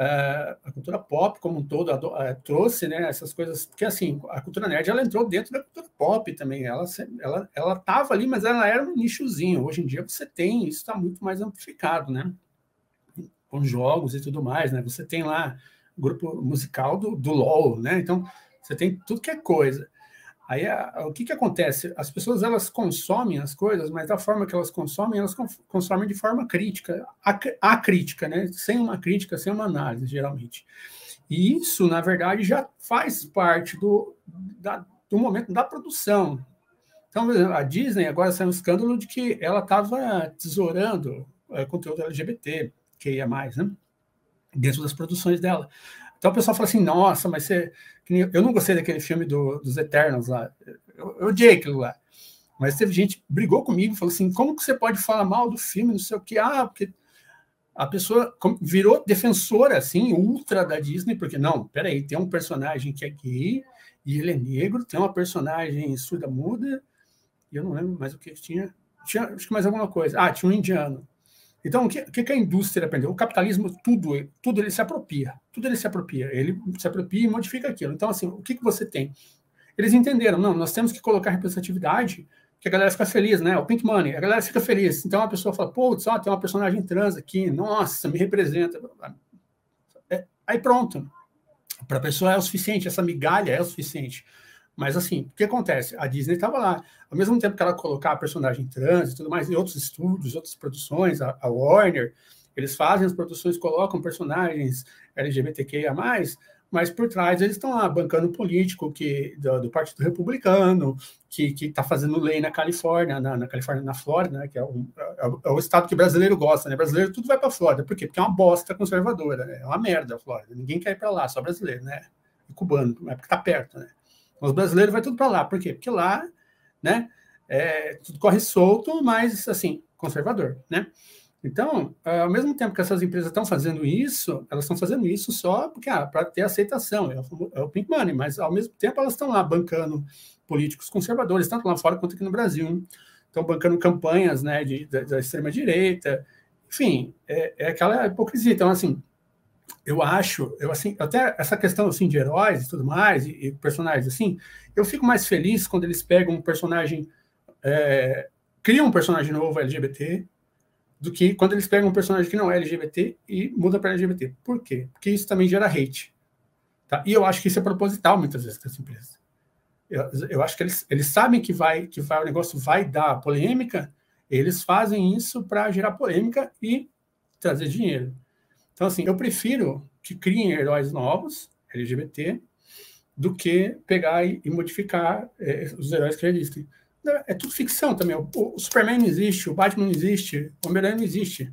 a cultura pop como um todo uh, trouxe né, essas coisas, porque assim, a cultura nerd ela entrou dentro da cultura pop também, ela ela ela estava ali, mas ela era um nichozinho. Hoje em dia você tem, isso está muito mais amplificado, né? Com jogos e tudo mais, né? Você tem lá grupo musical do, do LOL, né? Então você tem tudo que é coisa. Aí a, o que, que acontece? As pessoas elas consomem as coisas, mas da forma que elas consomem, elas consomem de forma crítica, a, a crítica, né? Sem uma crítica, sem uma análise, geralmente. E isso, na verdade, já faz parte do, da, do momento da produção. Então, a Disney agora saiu um escândalo de que ela estava tesourando é, conteúdo LGBT, que ia mais, né? Dentro das produções dela. Então o pessoal fala assim: nossa, mas você. Eu não gostei daquele filme do, dos Eternos lá. Eu, odiei aquilo lá. Mas teve gente que brigou comigo, falou assim: como que você pode falar mal do filme, não sei o que? Ah, porque a pessoa virou defensora, assim, ultra da Disney, porque não, peraí, tem um personagem que é gay e ele é negro, tem uma personagem surda-muda, e eu não lembro mais o que tinha. Tinha, acho que mais alguma coisa. Ah, tinha um indiano. Então, o que, o que a indústria aprendeu? O capitalismo, tudo, tudo ele se apropria. Tudo ele se apropria. Ele se apropria e modifica aquilo. Então, assim, o que, que você tem? Eles entenderam, não, nós temos que colocar representatividade que a galera fica feliz, né? O Pink Money, a galera fica feliz. Então, a pessoa fala, pô, só tem uma personagem trans aqui, nossa, me representa. É, aí pronto. Para a pessoa é o suficiente, essa migalha é o suficiente. Mas assim, o que acontece? A Disney estava lá. Ao mesmo tempo que ela colocava a personagem trans e tudo mais, em outros estúdios, outras produções, a, a Warner, eles fazem as produções, colocam personagens LGBTQIA, mas por trás eles estão lá bancando político que, do, do Partido Republicano, que está fazendo lei na Califórnia, na, na, Califórnia, na Flórida, né, que é o, é, o, é o, estado que brasileiro gosta, né? Brasileiro tudo vai para a Flórida. Por quê? Porque é uma bosta conservadora, né? É uma merda a Flórida. Ninguém quer ir para lá, só brasileiro, né? E cubano, é porque está perto, né? Os brasileiros vai tudo para lá. Por quê? Porque lá, né, é, tudo corre solto, mas, assim, conservador, né? Então, ao mesmo tempo que essas empresas estão fazendo isso, elas estão fazendo isso só porque ah, para ter aceitação, é o, é o pink money, mas ao mesmo tempo elas estão lá bancando políticos conservadores, tanto lá fora quanto aqui no Brasil. Estão bancando campanhas né, de, da, da extrema-direita, enfim, é, é, aquela hipocrisia. Então, assim, eu acho, eu assim, até essa questão assim de heróis e tudo mais e, e personagens assim, eu fico mais feliz quando eles pegam um personagem, é, criam um personagem novo LGBT, do que quando eles pegam um personagem que não é LGBT e muda para LGBT. Por quê? Porque isso também gera hate. Tá? E eu acho que isso é proposital muitas vezes das empresas. Eu, eu acho que eles, eles sabem que vai que vai o negócio vai dar polêmica, eles fazem isso para gerar polêmica e trazer dinheiro. Então, assim, eu prefiro que criem heróis novos, LGBT, do que pegar e, e modificar é, os heróis que já existem. É tudo ficção também. O, o Superman não existe, o Batman não existe, o Homem-Aranha não existe.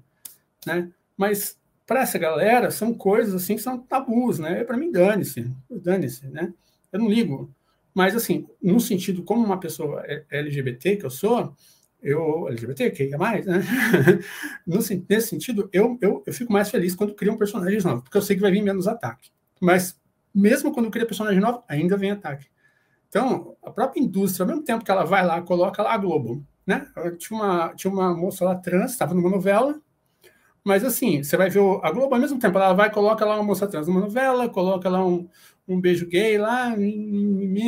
Né? Mas para essa galera são coisas assim que são tabus, né? Para mim, dane-se, dane-se, né? Eu não ligo. Mas, assim, no sentido como uma pessoa LGBT que eu sou, eu, LGBT, que mais, né? nesse sentido, eu, eu, eu fico mais feliz quando cria um personagem novo, porque eu sei que vai vir menos ataque. Mas, mesmo quando cria personagem novo, ainda vem ataque. Então, a própria indústria, ao mesmo tempo que ela vai lá, coloca lá a Globo, né? Tinha uma, tinha uma moça lá trans, estava numa novela, mas assim, você vai ver a Globo, ao mesmo tempo, ela vai coloca lá uma moça trans numa novela, coloca lá um, um beijo gay lá,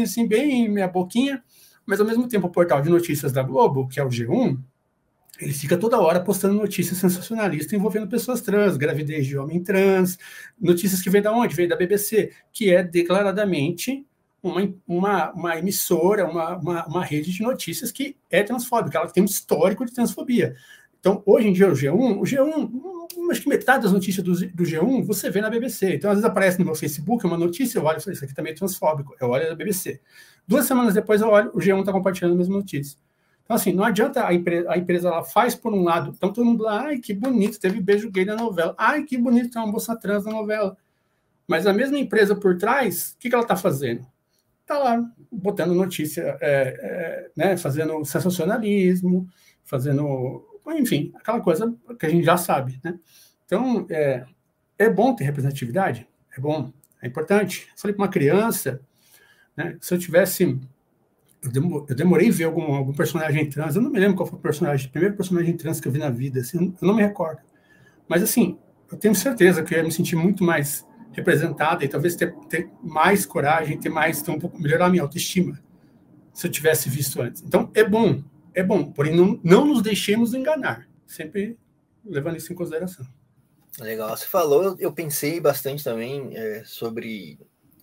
assim, bem minha boquinha, mas, ao mesmo tempo, o portal de notícias da Globo, que é o G1, ele fica toda hora postando notícias sensacionalistas envolvendo pessoas trans, gravidez de homem trans, notícias que vêm da onde? Vem da BBC, que é declaradamente uma, uma, uma emissora, uma, uma, uma, rede de notícias que é transfóbica, ela tem um histórico de transfobia. Então, hoje em dia, o G1, o G1, acho que metade das notícias do, do G1 você vê na BBC. Então, às vezes aparece no meu Facebook uma notícia, eu olho e falo, isso aqui também é transfóbico, eu olho da BBC. Duas semanas depois eu olho, o G1 está compartilhando a mesma notícia. Então, assim, não adianta a empresa, a empresa ela faz por um lado, então todo mundo lá, ai, que bonito, teve beijo gay na novela, ai, que bonito, tem uma moça trans na novela. Mas a mesma empresa por trás, o que, que ela está fazendo? tá lá botando notícia, é, é, né, fazendo sensacionalismo, fazendo, enfim, aquela coisa que a gente já sabe, né? Então, é, é bom ter representatividade, é bom, é importante. Eu falei para uma criança, né, se eu tivesse eu demorei ver algum, algum personagem trans, eu não me lembro qual foi o personagem, o primeiro personagem trans que eu vi na vida, assim, eu não me recordo. Mas, assim, eu tenho certeza que eu ia me sentir muito mais representada e talvez ter, ter mais coragem, ter mais, ter um pouco, melhorar a minha autoestima, se eu tivesse visto antes. Então, é bom, é bom, porém não, não nos deixemos enganar, sempre levando isso em consideração. Legal, você falou, eu pensei bastante também é, sobre.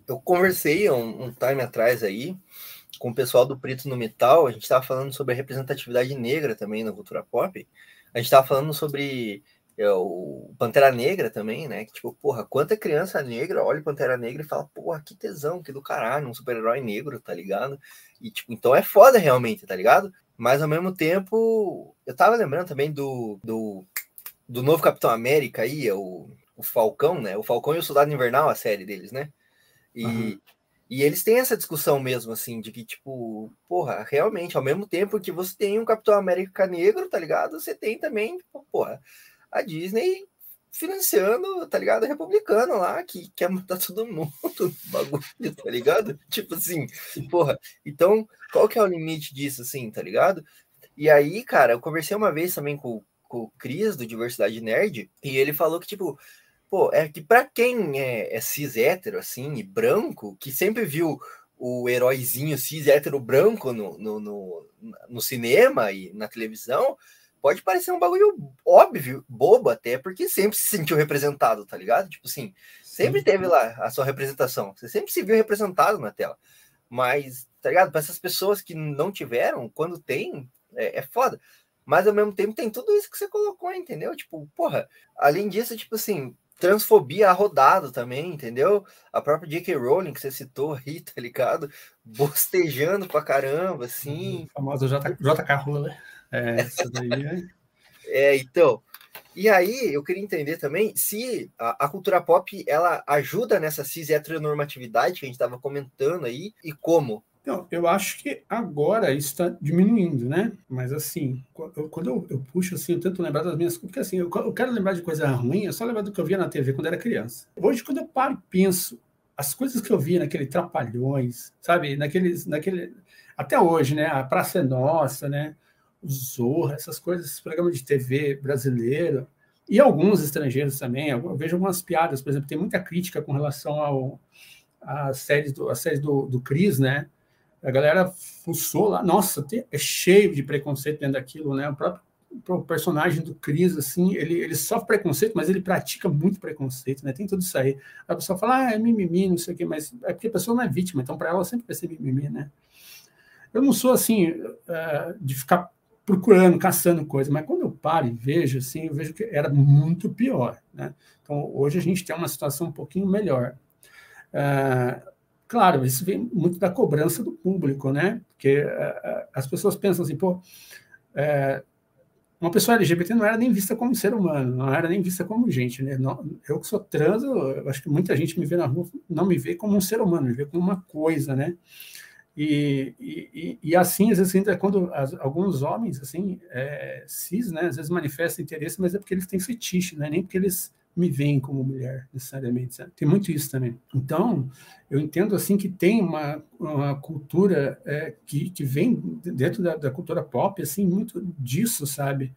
Eu conversei um, um time atrás aí com o pessoal do Preto no Metal, a gente estava falando sobre a representatividade negra também na cultura pop. A gente estava falando sobre é, o Pantera Negra também, né? Que tipo, porra, quanta criança negra olha o Pantera Negra e fala, porra, que tesão, que do caralho, um super-herói negro, tá ligado? E tipo, então é foda realmente, tá ligado? Mas ao mesmo tempo, eu tava lembrando também do, do, do novo Capitão América aí, é o, o Falcão, né? O Falcão e o Soldado Invernal, a série deles, né? E, uhum. E eles têm essa discussão mesmo, assim, de que, tipo, porra, realmente, ao mesmo tempo que você tem um Capitão América negro, tá ligado? Você tem também, tipo, porra, a Disney financiando, tá ligado? Republicano lá, que quer matar todo mundo bagulho, tá ligado? Tipo assim, porra, então, qual que é o limite disso, assim, tá ligado? E aí, cara, eu conversei uma vez também com, com o Cris, do Diversidade Nerd, e ele falou que, tipo, Pô, é que para quem é, é cis hétero, assim, e branco, que sempre viu o heróizinho cis hétero branco no, no, no, no cinema e na televisão, pode parecer um bagulho óbvio, bobo até, porque sempre se sentiu representado, tá ligado? Tipo assim, sempre Sim. teve lá a sua representação, você sempre se viu representado na tela. Mas, tá ligado? Para essas pessoas que não tiveram, quando tem, é, é foda. Mas ao mesmo tempo tem tudo isso que você colocou, entendeu? Tipo, porra, além disso, tipo assim, transfobia rodado também, entendeu? A própria J.K. Rowling que você citou aí, tá ligado? Bostejando pra caramba, assim. Famoso J, JK Rowling. É, essa daí é... é, então. E aí, eu queria entender também se a, a, cultura pop ela ajuda nessa cis heteronormatividade que a gente estava comentando aí e como. Então, eu acho que agora isso está diminuindo, né? Mas assim, quando eu, eu, puxo assim, eu tento lembrar das minhas porque assim, eu, eu, quero lembrar de coisa ruim, é só lembrar do que eu via na TV quando era criança. Hoje, quando eu paro e penso as coisas que eu via naquele Trapalhões, sabe? Naqueles, naquele, até hoje, né? A Praça é Nossa, né? O Zorra, essas coisas, esses programas de TV brasileiro e alguns estrangeiros também. Eu vejo algumas piadas, por exemplo, tem muita crítica com relação ao às séries do, a série do, do Cris, né? A galera fuçou lá, nossa, é cheio de preconceito dentro daquilo, né? O próprio o personagem do Cris, assim, ele, ele sofre preconceito, mas ele pratica muito preconceito, né? Tem tudo isso aí. A pessoa fala, ah, é mimimi, não sei o quê, mas é porque a pessoa não é vítima, então para ela sempre vai ser mimimi, né? Eu não sou assim, uh, de ficar procurando, caçando coisa, mas quando eu paro e vejo, assim, eu vejo que era muito pior, né? Então, hoje a gente tem uma situação um pouquinho melhor. Uh, Claro, isso vem muito da cobrança do público, né? Porque uh, as pessoas pensam assim, pô, é, uma pessoa LGBT não era nem vista como ser humano, não era nem vista como gente, né? Não, eu que sou trans, eu acho que muita gente me vê na rua, não me vê como um ser humano, me vê como uma coisa, né? E, e, e assim, às vezes, ainda quando as, alguns homens, assim, é, cis, né, às vezes manifestam interesse, mas é porque eles têm fetiche, né? Nem porque eles me veem como mulher, necessariamente. Sabe? Tem muito isso também. Então, eu entendo assim que tem uma, uma cultura é, que, que vem dentro da, da, cultura pop, assim, muito disso, sabe?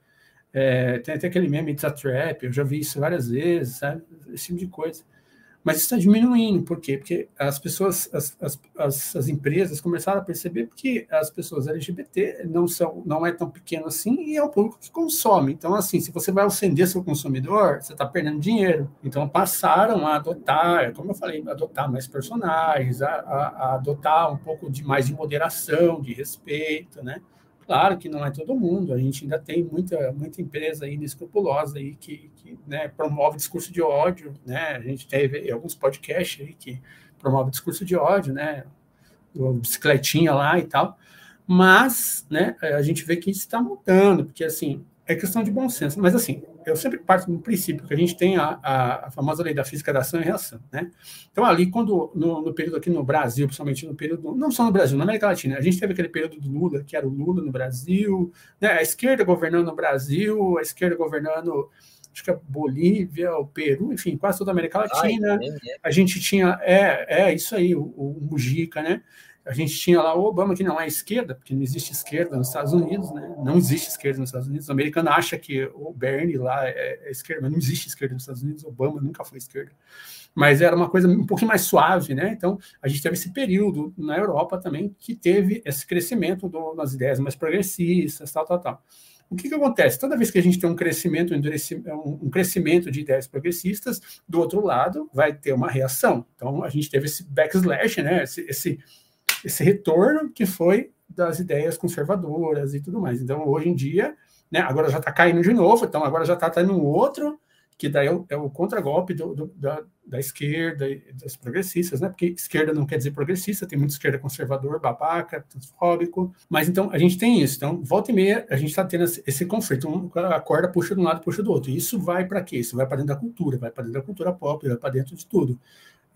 É, tem até aquele meme, It's a Trap, eu já vi isso várias vezes, sabe? Esse tipo de coisa. Mas está diminuindo, por quê? Porque as pessoas, as, as, as, empresas começaram a perceber que as pessoas LGBT não são, não é tão pequeno assim e é o público que consome. Então, assim, se você vai acender seu consumidor, você está perdendo dinheiro. Então, passaram a adotar, como eu falei, adotar mais personagens, a, a, a adotar um pouco de mais de moderação, de respeito, né? Claro que não é todo mundo, a gente ainda tem muita, muita empresa aí inescrupulosa aí que, que né, promove discurso de ódio, né? A gente teve alguns podcasts aí que promove discurso de ódio, né? O bicicletinha lá e tal. Mas, né, a gente vê que isso está mudando, porque assim, é questão de bom senso. Mas, assim, eu sempre parto do princípio que a gente tem a, a, a famosa lei da física da ação e reação, né? Então, ali, quando, no, no, período aqui no Brasil, principalmente no período, não só no Brasil, na América Latina, a gente teve aquele período do Lula, que era o Lula no Brasil, né? a esquerda governando no Brasil, a esquerda governando acho que a Bolívia, o Peru, enfim, quase toda a América Latina. Ai, é. A gente tinha, é, é isso aí, o, o Mujica, né? A gente tinha lá o Obama, que não é esquerda, porque não existe esquerda nos Estados Unidos, né? Não existe esquerda nos Estados Unidos. O americano acha que o Bernie lá é, é esquerda, mas não existe esquerda nos Estados Unidos. Obama nunca foi esquerda. Mas era uma coisa um pouquinho mais suave, né? Então, a gente teve esse período na Europa também que teve esse crescimento do, das ideias mais progressistas, tal, tal, tal. O que, que acontece? Toda vez que a gente tem um crescimento, um crescimento de ideias progressistas, do outro lado vai ter uma reação. Então, a gente teve esse backslash, né? esse, esse esse retorno que foi das ideias conservadoras e tudo mais. Então, hoje em dia, né, agora já está caindo de novo, então agora já está tendo um outro, que daí é o, é o contragolpe do, do, da, da, esquerda e das progressistas, né? Porque esquerda não quer dizer progressista, tem muita esquerda conservador, babaca, transfóbico, mas então a gente tem isso. Então, volta e meia, a gente está tendo esse, esse conflito, um, a corda puxa de um lado, puxa do outro. E isso vai para quê? Isso vai para dentro da cultura, vai para dentro da cultura pop, vai para dentro de tudo.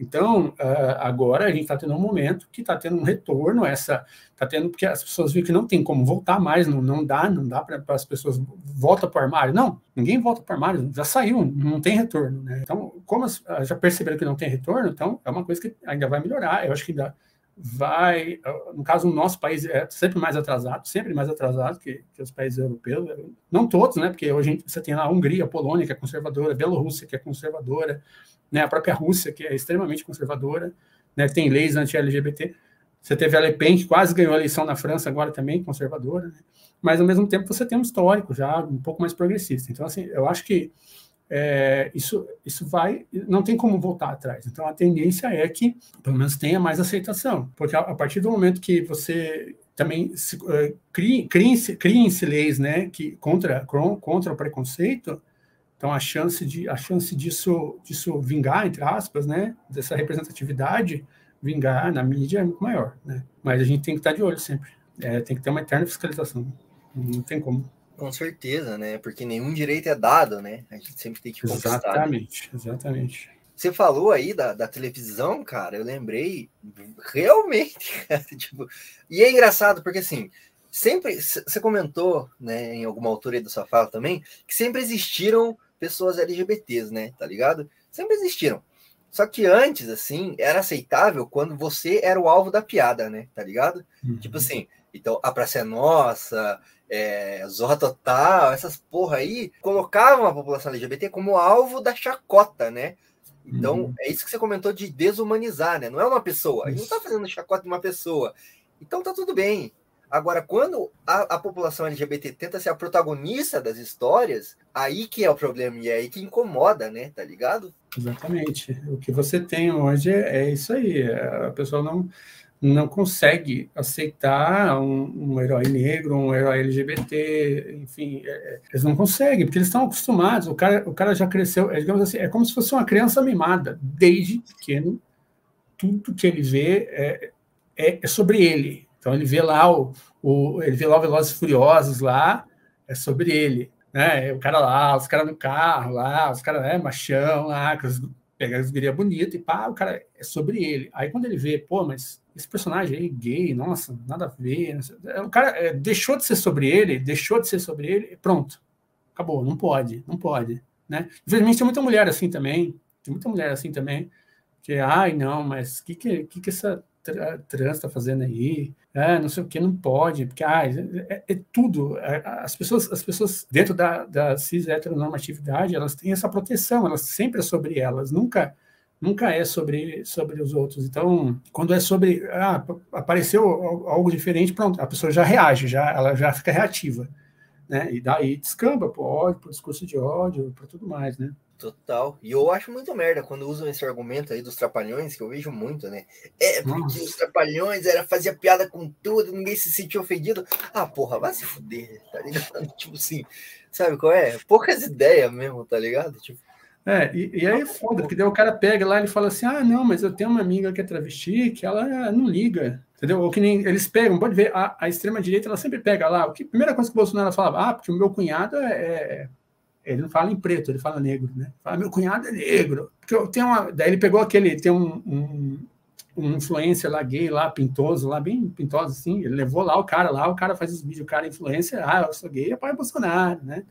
Então, ah, agora a gente está tendo um momento que está tendo um retorno, essa está tendo, porque as pessoas viram que não tem como voltar mais, não, não dá, não dá para as pessoas volta para o armário. Não, ninguém volta para o armário, já saiu, não tem retorno. Né? Então, como as, já perceberam que não tem retorno, então é uma coisa que ainda vai melhorar. Eu acho que ainda vai, no caso, o nosso país é sempre mais atrasado, sempre mais atrasado que, que os países europeus, não todos, né? Porque hoje você tem lá a Hungria, a Polônia, que é conservadora, a Bielorrússia, que é conservadora, né, a própria Rússia, que é extremamente conservadora, né, tem leis anti-LGBT. Você teve a Le Pen, que quase ganhou a eleição na França, agora também conservadora, né? mas ao mesmo tempo você tem um histórico já um pouco mais progressista. Então, assim, eu acho que é, isso, isso vai, não tem como voltar atrás. Então, a tendência é que, pelo menos, tenha mais aceitação, porque a, a partir do momento que você também se, uh, criem, criem-se leis né, que, contra, contra o preconceito, então a chance de a chance disso disso vingar entre aspas, né, dessa representatividade vingar na mídia é muito maior, né? Mas a gente tem que estar de olho sempre. É, tem que ter uma eterna fiscalização. Não tem como. Com certeza, né? Porque nenhum direito é dado, né? A gente sempre tem que conquistar. Exatamente, exatamente. Você falou aí da, da televisão, cara, eu lembrei realmente, cara, tipo, e é engraçado porque assim, sempre você comentou, né, em alguma altura da sua fala também, que sempre existiram pessoas LGBTs, né? Tá ligado? Sempre existiram. Só que antes, assim, era aceitável quando você era o alvo da piada, né? Tá ligado? Uhum. Tipo assim, então a Praça é Nossa, é, Zorra Total, essas porra aí, colocavam a população LGBT como alvo da chacota, né? Então, uhum. é isso que você comentou de desumanizar, né? Não é uma pessoa. A gente não tá fazendo chacota de uma pessoa. Então tá tudo bem. Agora, quando a, a, população LGBT tenta ser a protagonista das histórias, aí que é o problema e é aí que incomoda, né? Tá ligado? Exatamente. O que você tem hoje é, é isso aí. A pessoa não, não consegue aceitar um, um herói negro, um herói LGBT, enfim, é, é, eles não conseguem, porque eles estão acostumados. O cara, o cara já cresceu, é, digamos assim, é como se fosse uma criança mimada, desde pequeno. Tudo que ele vê é, é, é sobre ele então ele vê lá o, o ele vê lá o Velozes Furiosos lá, é sobre ele, né? O cara lá, os caras no carro lá, os caras, né, machão lá, pega as gurias bonitas e pá, o cara é sobre ele. Aí quando ele vê, pô, mas esse personagem aí gay, nossa, nada a ver. O cara é, deixou de ser sobre ele, deixou de ser sobre ele, pronto. Acabou, não pode, não pode, né? Infelizmente tem muita mulher assim também, tem muita mulher assim também, que, ai, não, mas que, que, que, que essa trans está fazendo aí, é, não sei o que, não pode, porque ah, é, é, tudo. É, as pessoas, as pessoas dentro da, da cis heteronormatividade, elas têm essa proteção, elas sempre é sobre elas, nunca nunca é sobre, sobre os outros. Então, quando é sobre, ah, apareceu algo diferente, pronto, a pessoa já reage, já, ela já fica reativa, né? E daí descamba para ódio, para discurso de ódio, para tudo mais, né? Total. E eu acho muito merda quando usam esse argumento aí dos trapalhões, que eu vejo muito, né? É, porque Nossa. os trapalhões era fazia piada com tudo, ninguém se sentia ofendido. Ah, porra, vai se fuder, tá ligado? tipo assim, sabe qual é? Poucas ideias mesmo, tá ligado? Tipo, É, e, e aí é foda, porque daí o cara pega lá e fala assim: ah, não, mas eu tenho uma amiga que é travesti, que ela não liga. Entendeu? Ou que nem eles pegam, pode ver, a, a extrema-direita ela sempre pega lá. O que, a primeira coisa que o Bolsonaro falava, ah, porque o meu cunhado é, é. Ele não fala em preto, ele fala negro, né? Fala, meu cunhado é negro. Porque eu tenho uma. Daí ele pegou aquele. Tem um, um, um influencer lá gay, lá, pintoso, lá, bem pintoso assim. Ele levou lá o cara lá, o cara faz os vídeos, o cara é influencer, ah, eu sou gay, apoia Bolsonaro, né?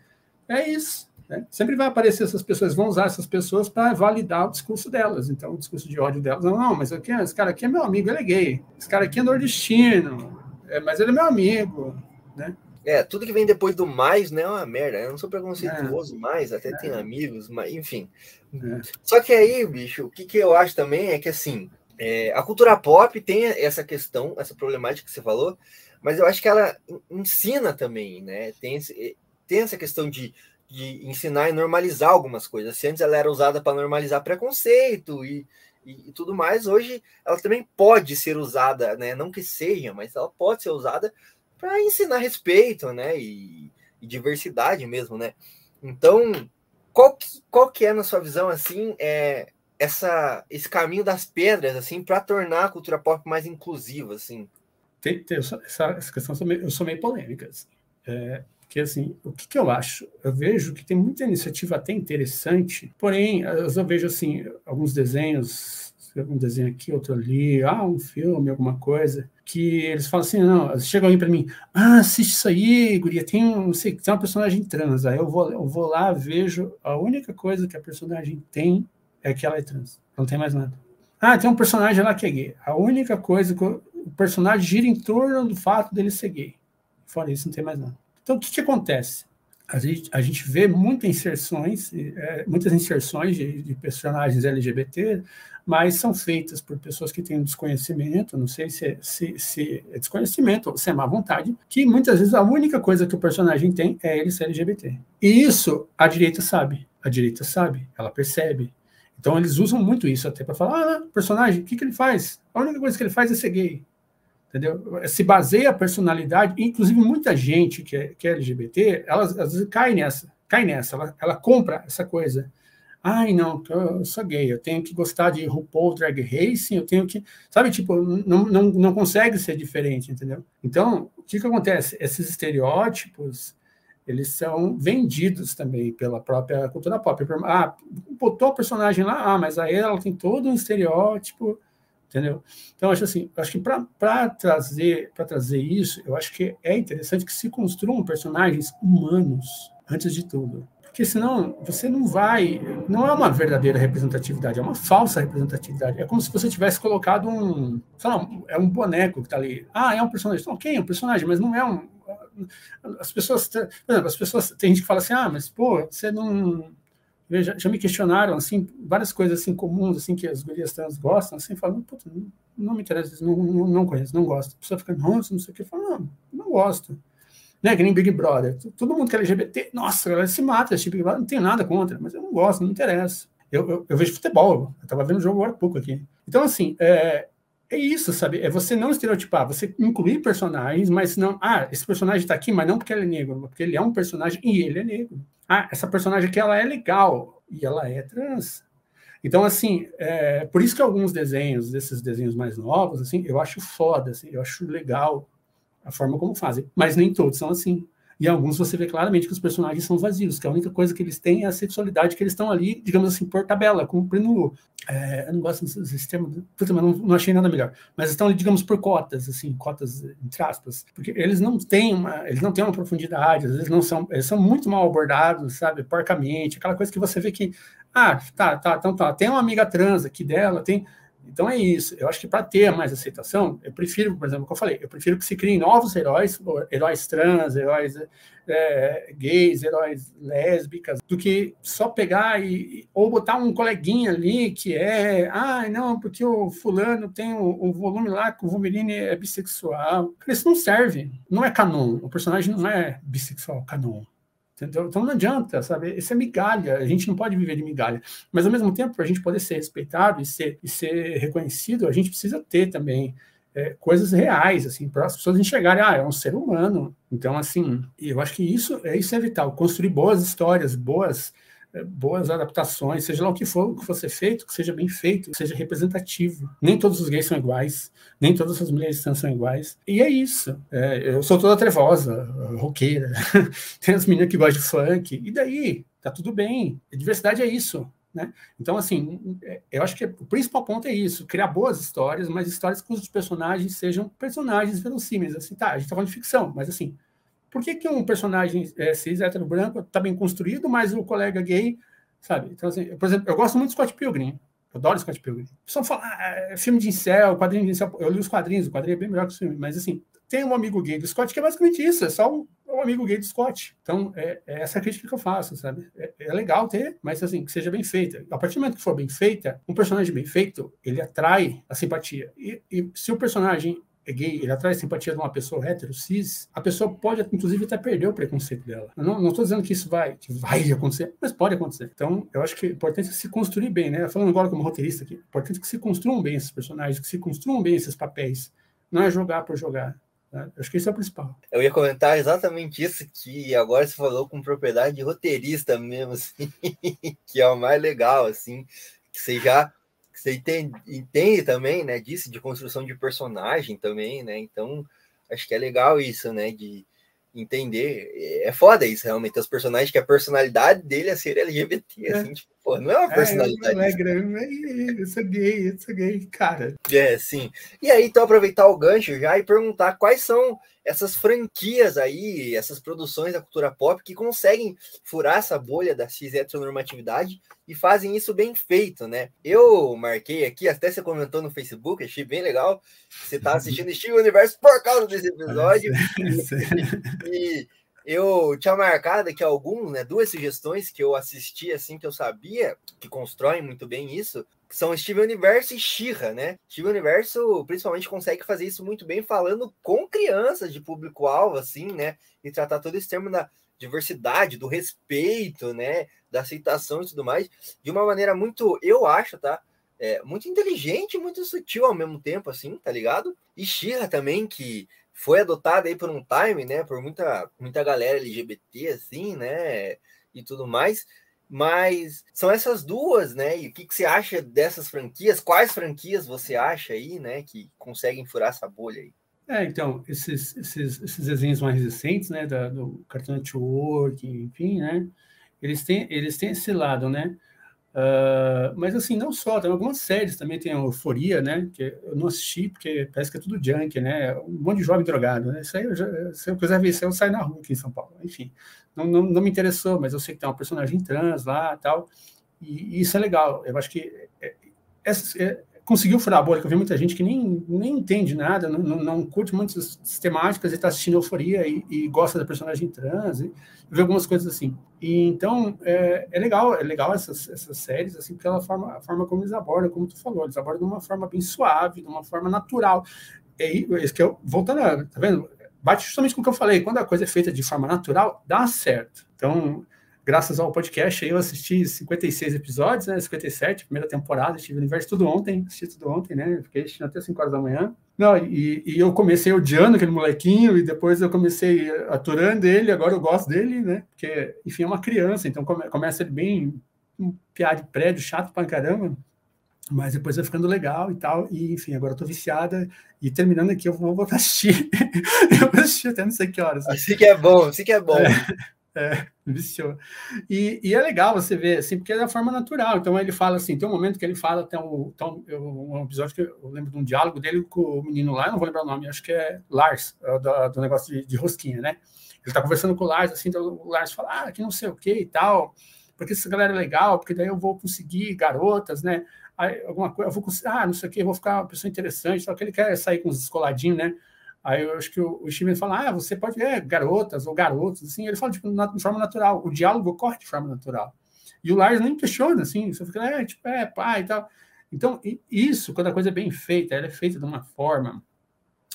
É isso. Né? Sempre vai aparecer essas pessoas, vão usar essas pessoas para validar o discurso delas. Então, o discurso de ódio delas, não, não, mas aqui, esse cara aqui é meu amigo, ele é gay. Esse cara aqui é nordestino, é, mas ele é meu amigo, né? É, tudo que vem depois do mais, né, é uma merda. Eu não sou preconceituoso é. mais, até é. tenho amigos, mas enfim. É. Só que aí, bicho, o que, que eu acho também é que, assim, é, a cultura pop tem essa questão, essa problemática que você falou, mas eu acho que ela ensina também, né? Tem, esse, tem essa questão de de ensinar e normalizar algumas coisas. Se antes ela era usada para normalizar preconceito e, e, e, tudo mais, hoje ela também pode ser usada, né? Não que seja, mas ela pode ser usada para ensinar respeito, né? E, e, diversidade mesmo, né? Então, qual que, qual que é na sua visão assim, é essa esse caminho das pedras assim para tornar a cultura pop mais inclusiva, assim? Tem, tem essa, essa questão eu meio, meio polêmica. Assim. É, que assim, o que, que, eu acho? Eu vejo que tem muita iniciativa até interessante, porém, eu vejo assim, alguns desenhos, um desenho aqui, outro ali, ah, um filme, alguma coisa, que eles falam assim, não, chegam aí para mim, ah, assiste isso aí, guria, tem, um, sei, tem uma personagem trans, aí eu vou, eu vou lá, vejo, a única coisa que a personagem tem é que ela é trans, não tem mais nada. Ah, tem um personagem lá que é gay. A única coisa que o personagem gira em torno do fato dele ser gay. Fora isso, não tem mais nada. Então, o que, que acontece? A gente, a gente vê muitas inserções, é, muitas inserções de, de, personagens LGBT, mas são feitas por pessoas que têm desconhecimento, não sei se, se, se é desconhecimento ou se é má vontade, que muitas vezes a única coisa que o personagem tem é ele ser LGBT. E isso a direita sabe. A direita sabe, ela percebe. Então eles usam muito isso até para falar: ah, personagem, o que, que ele faz? A única coisa que ele faz é ser gay entendeu? Se baseia a personalidade, inclusive muita gente que é, que é LGBT, ela às vezes cai nessa, cai nessa, ela, ela compra essa coisa. Ai, não, eu sou gay, eu tenho que gostar de RuPaul Drag Racing, eu tenho que, sabe, tipo, não, não, não consegue ser diferente, entendeu? Então, o que que acontece? Esses estereótipos, eles são vendidos também pela própria cultura pop. Ah, botou a personagem lá, ah, mas aí ela tem todo um estereótipo, entendeu? Então, acho assim, acho que para trazer, trazer isso, eu acho que é interessante que se construam personagens humanos, antes de tudo. Porque senão você não vai. Não é uma verdadeira representatividade, é uma falsa representatividade. É como se você tivesse colocado um. Sei lá, é um boneco que está ali. Ah, é um personagem. Ok, é um personagem, mas não é um. As pessoas. Por exemplo, as pessoas. Tem gente que fala assim, ah, mas pô, você não já, já, me questionaram assim várias coisas assim comuns assim que as gurias trans gostam assim falam não, não me interessa não, não, não conheço não gosto. A pessoa fica nossa não sei o que fala não não gosto. Né que nem Big Brother. Todo mundo que é LGBT nossa ela se mata esse Big Brother não tenho nada contra mas eu não gosto não me interessa. Eu, eu, eu vejo futebol eu estava vendo o jogo agora há pouco aqui. Então assim é, é isso, sabe? É você não estereotipar, você incluir personagens, mas não. Ah, esse personagem está aqui, mas não porque ele é negro, porque ele é um personagem e ele é negro ah, essa personagem aqui ela é legal e ela é trans. Então, assim, é, por isso que alguns desenhos, desses desenhos mais novos, assim, eu acho foda, assim, eu acho legal a forma como fazem, mas nem todos são assim. E alguns você vê claramente que os personagens são vazios, que a única coisa que eles têm é a sexualidade, que eles estão ali, digamos assim, por tabela, cumprindo. É, eu não gosto desse sistema, mas não, não achei nada melhor. Mas estão ali, digamos, por cotas, assim, cotas entre aspas, porque eles não têm uma, eles não têm uma profundidade, às vezes não são, eles são muito mal abordados, sabe, porcamente, aquela coisa que você vê que, ah, tá, tá, então tá, tem uma amiga trans aqui dela, tem então é isso. Eu acho que para ter mais aceitação, eu prefiro, por exemplo, como eu falei, eu prefiro que se criem novos heróis, heróis trans, heróis é, gays, heróis lésbicas, do que só pegar e ou botar um coleguinha ali que é, ah, não, porque o fulano tem o, o volume lá que o Wolverine é bissexual. Isso não serve, não é canon. O personagem não é bissexual, canon. Então não adianta, sabe? Isso é migalha, a gente não pode viver de migalha. Mas ao mesmo tempo, para a gente poder ser respeitado e ser, e ser reconhecido, a gente precisa ter também é, coisas reais, assim, para as pessoas enxergarem, ah, é um ser humano. Então, assim, eu acho que isso é, isso é vital, construir boas histórias, boas boas adaptações, seja lá o que for que for feito, que seja bem feito, que seja representativo. Nem todos os gays são iguais, nem todas as mulheres trans são iguais. E é isso. É, eu sou toda trevosa, roqueira, tem as meninas que gostam de funk, e daí? Tá tudo bem. A diversidade é isso. Né? Então, assim, é, eu acho que o principal ponto é isso: criar boas histórias, mas histórias cujos personagens sejam personagens verossímeis. Assim, tá, a gente está falando de ficção, mas assim, por que, que um personagem é, cis, hétero, branco, está bem construído, mas o colega gay, sabe? Então, assim, por exemplo, eu gosto muito de Scott Pilgrim. Eu adoro Scott Pilgrim. O pessoal fala, ah, é filme de incel, quadrinho de incel. Eu li os quadrinhos, o quadrinho é bem melhor que o filme, mas assim, tem um amigo gay do Scott que é basicamente isso, é só um, um amigo gay do Scott. Então, é, é, essa crítica que eu faço, sabe? É, é, legal ter, mas assim, que seja bem feita. A partir do momento que for bem feita, um personagem bem feito, ele atrai a simpatia. E, e se o personagem é gay, ele atrai simpatia de uma pessoa hétero, cis, a pessoa pode, inclusive, até perder o preconceito dela. Eu não estou dizendo que isso vai, que vai acontecer, mas pode acontecer. Então, eu acho que é importante se construir bem, né? Falando agora como roteirista aqui, é importante que se construam bem esses personagens, que se construam bem esses papéis. Não é jogar por jogar. Né? Acho que isso é o principal. Eu ia comentar exatamente isso que agora você falou com propriedade de roteirista mesmo, assim, que é o mais legal, assim, que você já você entende, entende também, né, disso, de construção de personagem também, né, então acho que é legal isso, né, de entender, é foda isso realmente, os personagens que a personalidade dele é ser LGBT, é. assim, tipo, pô, não é uma personalidade. É, eu, eu, eu sou gay, eu sou gay, cara. É, sim. E aí, então, aproveitar o gancho já e perguntar quais são essas franquias aí, essas produções da cultura pop que conseguem furar essa bolha da cis heteronormatividade e fazem isso bem feito, né? Eu marquei aqui, até você comentou no Facebook, achei bem legal. Você tá assistindo Steve Universo por causa desse episódio. e, e eu tinha marcado aqui alguns, né, duas sugestões que eu assisti assim que eu sabia que constroem muito bem isso, que são Steven Universo e Shira, né? Steven Universo principalmente consegue fazer isso muito bem falando com crianças de público-alvo assim, né? E tratar todo esse termo da diversidade, do respeito, né, da aceitação e tudo mais, de uma maneira muito, eu acho, tá? É, muito inteligente, muito sutil ao mesmo tempo, assim, tá ligado? E Shira também, que foi adotada aí por um time, né, por muita, muita galera LGBT, assim, né, e tudo mais. Mas são essas duas, né? E o que, que você acha dessas franquias? Quais franquias você acha aí, né, que conseguem furar essa bolha aí? É, então, esses, esses, esses desenhos mais recentes, né, da, do Cartoon Network, enfim, né, eles têm, eles têm esse lado, né, Uh, mas assim, não só, tem algumas séries também, tem a Euforia, né? Que eu não assisti, porque parece que é tudo junk, né? Um monte de jovem drogado, né? Isso aí, eu já, se eu quiser ver isso, eu saio na rua aqui em São Paulo. Enfim, não, não, não me interessou, mas eu sei que tem uma personagem trans lá tal. E, e isso é legal. Eu acho que é, essa, é, conseguiu furar a bolha, que eu vi muita gente que nem, nem entende nada, não, não, curte muitas temáticas e está assistindo Euforia e, e, gosta da personagem trans, e vê algumas coisas assim. E, então, é, é, legal, é legal essas, essas séries, assim, pela forma, a forma como eles abordam, como tu falou, eles abordam de uma forma bem suave, de uma forma natural. É isso que eu, voltando, tá vendo? Bate justamente com o que eu falei, quando a coisa é feita de forma natural, dá certo. Então, graças ao podcast, eu assisti 56 episódios, né? 57, primeira temporada, estive no universo tudo ontem, assisti tudo ontem, né? Fiquei assistindo até 5 horas da manhã. Não, e, e, eu comecei odiando aquele molequinho, e depois eu comecei aturando ele, agora eu gosto dele, né? Porque, enfim, é uma criança, então come, começa ele bem um piada de prédio, chato pra caramba, mas depois vai ficando legal e tal, e enfim, agora eu tô viciada, e terminando aqui eu vou voltar a assistir. eu vou assistir até não sei que horas. Assim que é bom, assim que é bom. É. É, viciou. E, e, é legal você ver, assim, porque é da forma natural. Então ele fala assim, tem um momento que ele fala, tem um, tem um, episódio que eu lembro de um diálogo dele com o menino lá, não vou lembrar o nome, acho que é Lars, é do, do, negócio de, de, rosquinha, né? Ele tá conversando com o Lars, assim, então o Lars fala, ah, que não sei o que e tal, porque essa galera é legal, porque daí eu vou conseguir garotas, né? Aí, alguma coisa, eu vou conseguir, ah, não sei o que, vou ficar uma pessoa interessante, só que ele quer sair com os escoladinhos, né? Aí eu acho que o, o Steven fala, ah, você pode ver garotas ou garotos, assim, ele fala tipo, de forma natural, o diálogo corre de forma natural. E o Lars nem questiona, assim, você fica, é, tipo, é, pai e tal. Então, isso, quando a coisa é bem feita, ela é feita de uma forma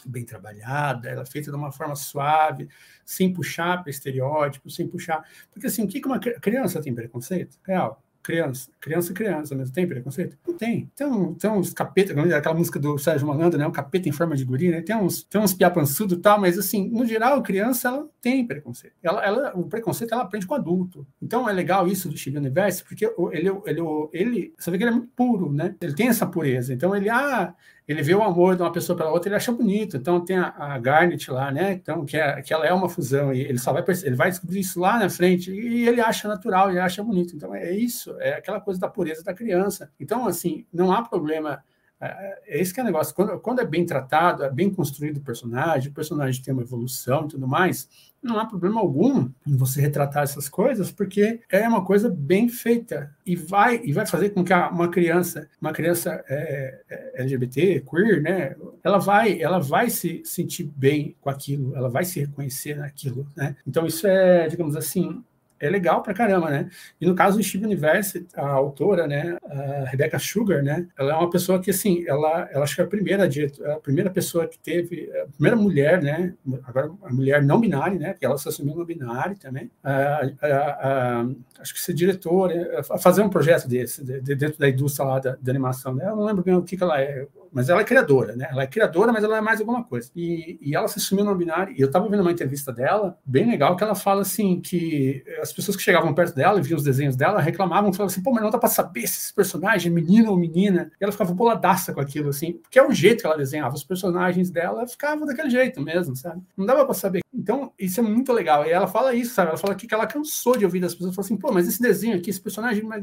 bem trabalhada, ela é feita de uma forma suave, sem puxar para estereótipo, sem puxar. Porque, assim, o que uma criança tem preconceito? Real. Criança. Criança e criança mesmo. Tem preconceito? Não tem. Tem, um, tem uns capeta, aquela música do Sérgio Malandro, né? Um capeta em forma de guri, né? Tem uns, tem uns piapançudo e tal, mas assim, no geral, criança, ela tem preconceito. Ela, ela, o preconceito ela aprende com adulto. Então é legal isso do Steven Universe, porque ele, ele, ele, você vê que ele é muito puro, né? Ele tem essa pureza. Então ele, ah, ele vê o amor de uma pessoa pela outra, ele acha bonito. Então tem a, a Garnet lá, né? Então que, é, que ela é uma fusão e ele só vai ele vai descobrir isso lá na frente e ele acha natural, ele acha bonito. Então é isso, é aquela coisa da pureza da criança. Então assim, não há problema é, é esse que é o negócio. Quando, quando, é bem tratado, é bem construído o personagem, o personagem tem uma evolução e tudo mais, não há problema algum em você retratar essas coisas, porque é uma coisa bem feita e vai e vai fazer com que uma criança, uma criança é, é, LGBT, queer, né, ela vai, ela vai se sentir bem com aquilo, ela vai se reconhecer naquilo, né? Então isso é, digamos assim, é legal pra caramba, né? E no caso do Steve Universe, a autora, né, a Rebecca Sugar, né, ela é uma pessoa que, assim, ela, ela acho que é a primeira, a primeira pessoa que teve, a primeira mulher, né, agora a mulher não binária, né, porque ela se assumiu no binário também, a, a, a, acho que ser diretora, a fazer um projeto desse, de, de, dentro da indústria lá da, da animação, né, eu não lembro bem o que, que ela é, mas ela é criadora, né? Ela é criadora, mas ela é mais alguma coisa. E, e ela se assumiu no binário. E eu estava vendo uma entrevista dela, bem legal, que ela fala assim que as pessoas que chegavam perto dela e viam os desenhos dela reclamavam, falavam assim, pô, mas não dá para saber se esse personagem é menino ou menina. E ela ficava boladaça com aquilo, assim, porque é o jeito que ela desenhava. Os personagens dela ficavam daquele jeito mesmo, sabe? Não dava para saber. Então, isso é muito legal. E ela fala isso, sabe? Ela fala que ela cansou de ouvir das pessoas, fala assim, pô, mas esse desenho aqui, esse personagem, mas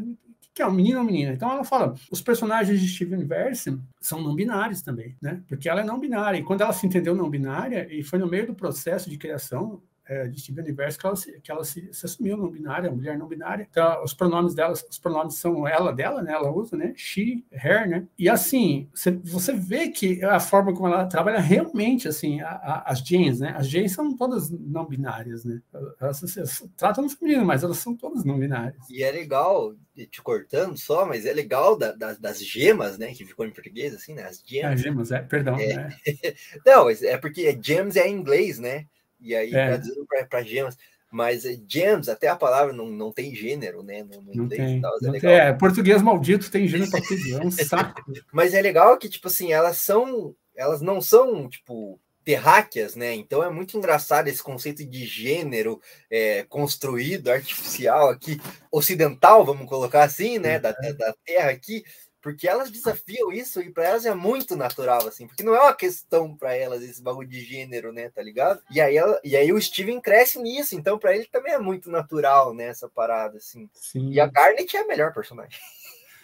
que é um menino ou menina. Então ela fala, os personagens de Steven Universe são não binários também, né? Porque ela é não binária. E quando ela se entendeu não binária, e foi no meio do processo de criação, é, de Steven Universe que ela, se, que ela se, se assumiu não binária, mulher não binária. Então, os pronomes dela, os pronomes são ela dela, né? Ela usa, né? She, her, né? E assim, você, você vê que a forma como ela trabalha realmente, assim, a, a, as Janes, né? As Janes são todas não binárias, né? Elas, elas tratam no feminino, mas elas são todas não binárias. E é legal, te cortando só, mas é legal da, da, das gemas, né? Que ficou em português, assim, né? As gemas. As gemas, é, perdão. É. Né? não, é porque gems é em inglês, né? E aí é. traduzindo para gemas. Mas eh, gems, até a palavra não, não tem gênero, né? No, no não tem, tal, é, não tem. é, português maldito tem gênero para tudo, é um saco. Mas é legal que, tipo assim, elas são. Elas não são, tipo, terráqueas, né? Então é muito engraçado esse conceito de gênero é, construído, artificial aqui, ocidental, vamos colocar assim, né? Da, da Terra aqui, porque elas desafiam isso e para elas é muito natural, assim, porque não é uma questão para elas esse bagulho de gênero, né, tá ligado? E aí, ela, e aí o Steven cresce nisso, então para ele também é muito natural, né, essa parada, assim. Sim. E a Garnet é a melhor personagem.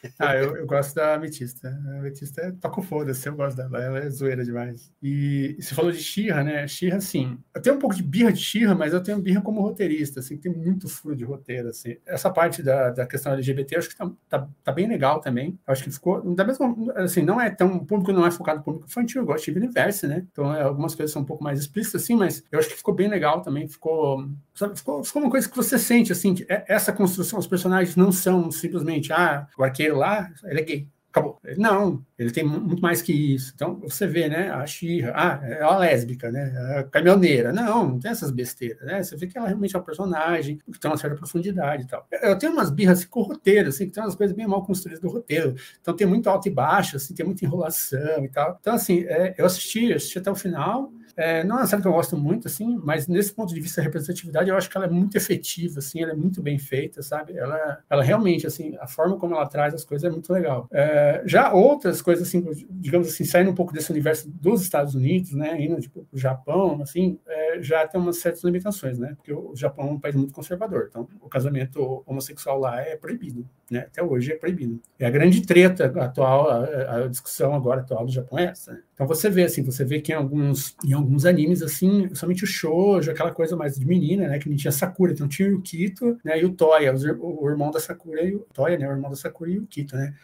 Ah, eu, eu gosto da Ametista. A Ametista é toca foda-se, eu gosto dela. Ela é zoeira demais. E você falou de Xirra, né? Xirra, sim. Eu tenho um pouco de birra de Xirra, mas eu tenho birra como roteirista, assim, tem muito furo de roteiro, assim. Essa parte da, da questão LGBT, eu acho que tá, tá, tá, bem legal também. Eu acho que ficou, da mesma, assim, não é tão, o público não é focado no público infantil, eu gosto de universo, né? Então, é, algumas coisas são um pouco mais explícitas, assim, mas eu acho que ficou bem legal também, ficou, sabe, ficou, ficou uma coisa que você sente, assim, que é, essa construção, os personagens não são simplesmente, ah, o arqueiro lá, ele é gay. Acabou. Não, ele tem muito mais que isso. Então, você vê, né? A Xirra, ah, é uma lésbica, né? A caminhoneira. Não, não tem essas besteiras, né? Você vê que ela realmente é uma personagem que tem uma certa profundidade e tal. Eu tenho umas birras com o roteiro, assim, que tem umas coisas bem mal construídas do roteiro. Então, tem muito alto e baixo, assim, tem muita enrolação e tal. Então, assim, é, eu assisti, assisti até o final. É, não é uma série que eu gosto muito, assim, mas nesse ponto de vista da representatividade, eu acho que ela é muito efetiva, assim, ela é muito bem feita, sabe? Ela, ela realmente, assim, a forma como ela traz as coisas é muito legal. É, já outras coisas, assim, digamos assim, saindo um pouco desse universo dos Estados Unidos, né, indo, tipo, o Japão, assim, é, já tem umas certas limitações, né? Porque o Japão é um país muito conservador, então o casamento homossexual lá é proibido, né? Até hoje é proibido. É a grande treta atual, a, a discussão agora atual do Japão é essa, né? Então você vê assim, você vê que em alguns, em alguns animes assim, somente o shoujo, aquela coisa mais de menina, né, que não tinha Sakura, então tinha o Yukito, né, e o Toya, o, o irmão da Sakura e o Toya, né, o irmão da Sakura e o Yukito, né?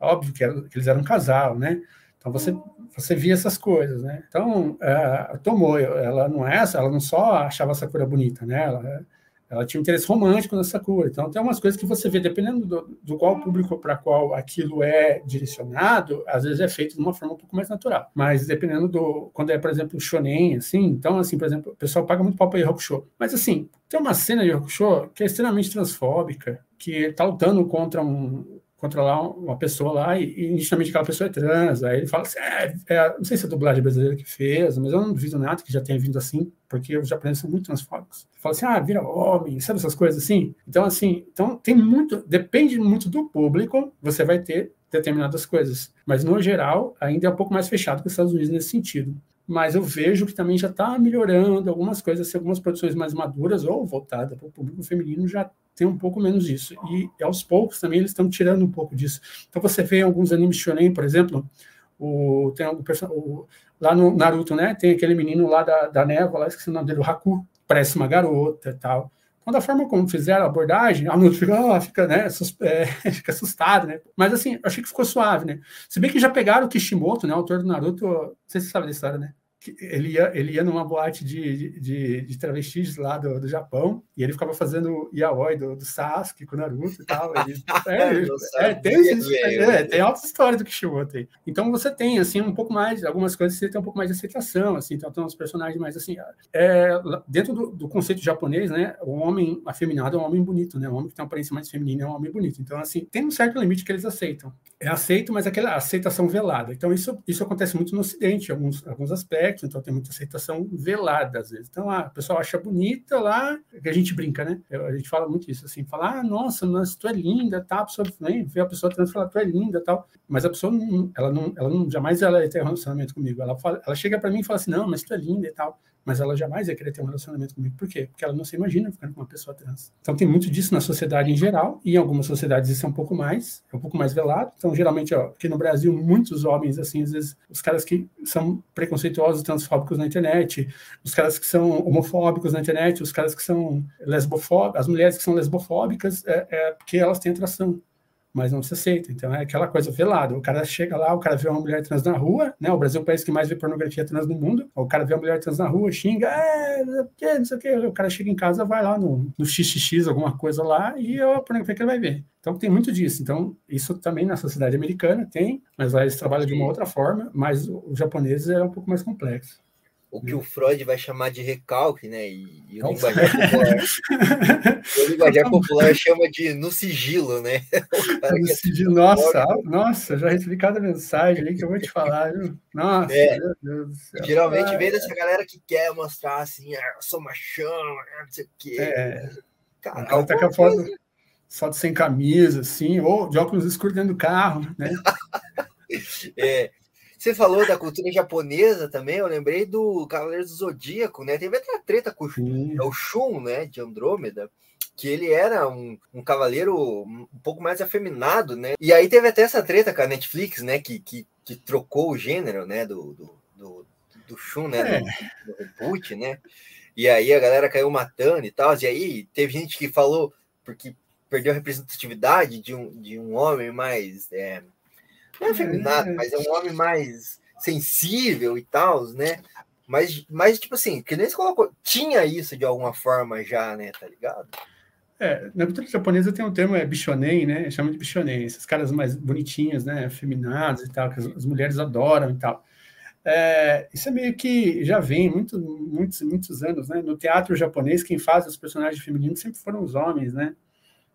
Óbvio que, era, que eles eram um casal, né? Então você você via essas coisas, né? Então a Tomoe, ela não é ela não só achava a Sakura bonita, né? Ela, ela tinha um interesse romântico nessa cor. Então, tem umas coisas que você vê, dependendo do, do qual público para qual aquilo é direcionado, às vezes é feito de uma forma um pouco mais natural. Mas dependendo do. Quando é, por exemplo, shonen, assim, então, assim, por exemplo, o pessoal paga muito pau para Hakusho. Mas, assim, tem uma cena de Hakusho que é extremamente transfóbica, que está lutando contra um controlar uma pessoa lá e, e justamente aquela pessoa é trans. Aí ele fala assim: é, é, não sei se é a dublagem brasileira que fez, mas eu não duvido nada que já tenha vindo assim, porque os japoneses são muito transfóbicos. Fala assim: ah, vira homem, sabe essas coisas assim? Então, assim, então tem muito, depende muito do público, você vai ter determinadas coisas. Mas, no geral, ainda é um pouco mais fechado que os Estados Unidos nesse sentido mas eu vejo que também já está melhorando algumas coisas, se algumas produções mais maduras ou voltadas para o público feminino já tem um pouco menos disso. E aos poucos também eles estão tirando um pouco disso. Então você vê alguns animes shonen, por exemplo, o, tem um, o, lá no Naruto, né? Tem aquele menino lá da, da névoa, lá esqueci o nome dele, o Haku, parece uma garota e tal. Então, da forma como fizeram a abordagem, a Naruto fica, oh, fica, né, é, fica assustado, né? Mas assim, achei que ficou suave, né? Se bem que já pegaram o Kishimoto, né, o autor do Naruto, não sei se você sabe da história, né? Ele ia, ele ia numa boate de, de, de travestis lá do, do Japão e ele ficava fazendo yaoi do, do Sasuke com o Naruto e tal. Ele, é, é, tem, é, tem altas histórias do Kishimoto aí. Então você tem, assim, um pouco mais, algumas coisas você tem um pouco mais de aceitação, assim, então tem uns personagens mais, assim, é, dentro do, do, conceito japonês, né, o homem afeminado é um homem bonito, né, o homem que tem uma aparência mais feminina é um homem bonito. Então, assim, tem um certo limite que eles aceitam. É aceito, mas aquela aceitação velada. Então, isso, isso acontece muito no Ocidente, em alguns, alguns aspectos, então tem muita aceitação velada às vezes. Então, a pessoa acha bonita lá, que a gente brinca, né? A gente fala muito isso, assim, fala, ah, nossa, mas tu é linda, tá? A pessoa vem, vê a pessoa trans e fala, tu é linda, tal. Mas a pessoa, não, ela não, ela não, jamais ela ter um relacionamento comigo. Ela, fala, ela chega para mim e fala assim, não, mas tu é linda e tal mas ela jamais ia querer ter um relacionamento comigo. Por quê? Porque ela não se imagina ficando com uma pessoa trans. Então tem muito disso na sociedade em geral, e em algumas sociedades isso é um pouco mais, é um pouco mais velado. Então, geralmente, ó, aqui no Brasil, muitos homens, assim, às vezes, os caras que são preconceituosos, transfóbicos na internet, os caras que são homofóbicos na internet, os caras que são lesbofóbicos, as mulheres que são lesbofóbicas, é, é porque elas têm atração mas não se aceita. Então é aquela coisa velada. O cara chega lá, o cara vê uma mulher trans na rua, né? O Brasil é o país que mais vê pornografia trans no mundo. O cara vê uma mulher trans na rua, xinga, é, não sei o que. O cara chega em casa, vai lá no, no XXX, alguma coisa lá, e é a pornografia que ele vai ver. Então tem muito disso. Então, isso também na sociedade americana tem, mas lá eles trabalham de uma outra forma, mas o japonês é um pouco mais complexo o que o Freud vai chamar de recalque, né? E, e o linguajar popular, o linguajar popular chama de no sigilo, né? No sigilo, nossa, nossa, já recebi cada mensagem ali que eu vou te falar, viu? Nossa, é, meu Deus do céu. Geralmente vem dessa galera que quer mostrar assim, ah, eu sou machão, não sei o quê. É. Cara, ela tá com a foto, foto sem camisa, assim, ou de óculos escuros dentro do carro, né? é. Você falou da cultura japonesa também, eu lembrei do Cavaleiro do Zodíaco, né? Teve até a treta com o, é o Shun, né? De Andrômeda, que ele era um, um cavaleiro um pouco mais afeminado, né? E aí teve até essa treta com a Netflix, né? Que, que, que trocou o gênero, né? Do, do, do, do Shun, né? É. Do, do reboot, né? E aí a galera caiu matando e tal. E aí teve gente que falou, porque perdeu a representatividade de um, de um homem mais. É, não é afeminado, é. mas é um homem mais sensível e tal, né? Mas, mas, tipo assim, que nem se colocou, tinha isso de alguma forma já, né? Tá ligado? É, na cultura japonesa tem um termo, é bichonen, né? Chama de bichonen, esses caras mais bonitinhos, né? Afeminados e tal, que as, as mulheres adoram e tal. É, isso é meio que já vem muito, muitos, muitos anos, né? No teatro japonês, quem faz os personagens femininos sempre foram os homens, né?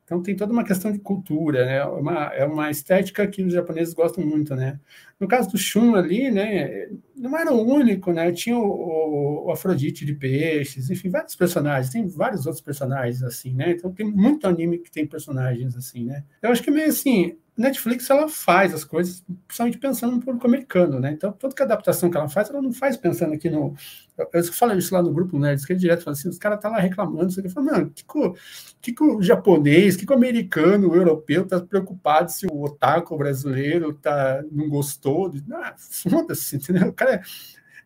Então tem toda uma questão de cultura, né? É uma, é uma estética que os japoneses gostam muito, né? No caso do Shun ali, né? Não era o único, né? Tinha o, o, Afrodite de peixes, enfim, vários personagens. Tem vários outros personagens assim, né? Então tem muito anime que tem personagens assim, né? Eu acho que meio assim, Netflix ela faz as coisas, principalmente pensando no público americano, né? Então, toda que adaptação que ela faz, ela não faz pensando aqui no. Eu, eu falo isso lá no grupo Nerds, que ele direto fala assim: os caras estão tá lá reclamando, você fala, mano, que, que, que o japonês, que, que o americano, o europeu está preocupado se o otaku brasileiro tá, não gostou? Ah, foda-se, entendeu? O cara.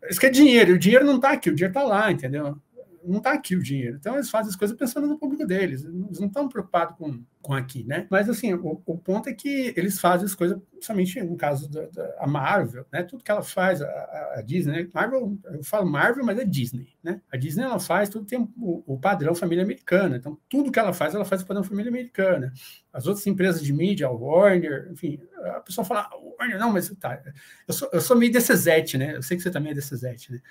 Isso que é dinheiro, o dinheiro não está aqui, o dinheiro está lá, entendeu? Não está aqui o dinheiro. Então eles fazem as coisas pensando no público deles. Eles não estão preocupados com, com aqui, né? Mas assim, o, o ponto é que eles fazem as coisas, principalmente no caso da, da Marvel, né? Tudo que ela faz, a, a, Disney, Marvel, eu falo Marvel, mas é Disney, né? A Disney ela faz tudo tem o, o padrão família americana. Então tudo que ela faz, ela faz o padrão família americana. As outras empresas de mídia, a Warner, enfim, a pessoa fala, ah, Warner, não, mas tá, eu sou, eu sou meio DCZ, né? Eu sei que você também é DCZ, né?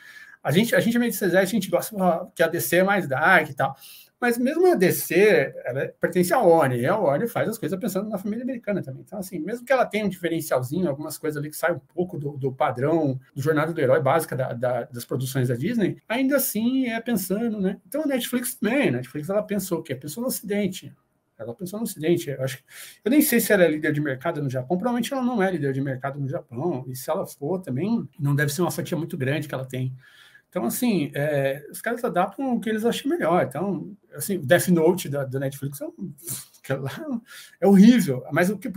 A gente, a gente é meio de a gente gosta que a DC é mais dark e tal. Mas mesmo a DC, ela pertence à Warner, e a Warner faz as coisas pensando na família americana também. Então, assim, mesmo que ela tenha um diferencialzinho, algumas coisas ali que saem um pouco do, do padrão do Jornada do Herói básica da, da, das produções da Disney, ainda assim é pensando, né? Então a Netflix também, a Netflix ela pensou o quê? Pensou no Ocidente. Ela pensou no Ocidente. Eu, acho, eu nem sei se ela é líder de mercado no Japão. Provavelmente ela não é líder de mercado no Japão. E se ela for também, não deve ser uma fatia muito grande que ela tem. Então, assim, é, os caras adaptam o que eles acham melhor. Então, assim, o Death Note da, da Netflix é um é horrível. Mas o que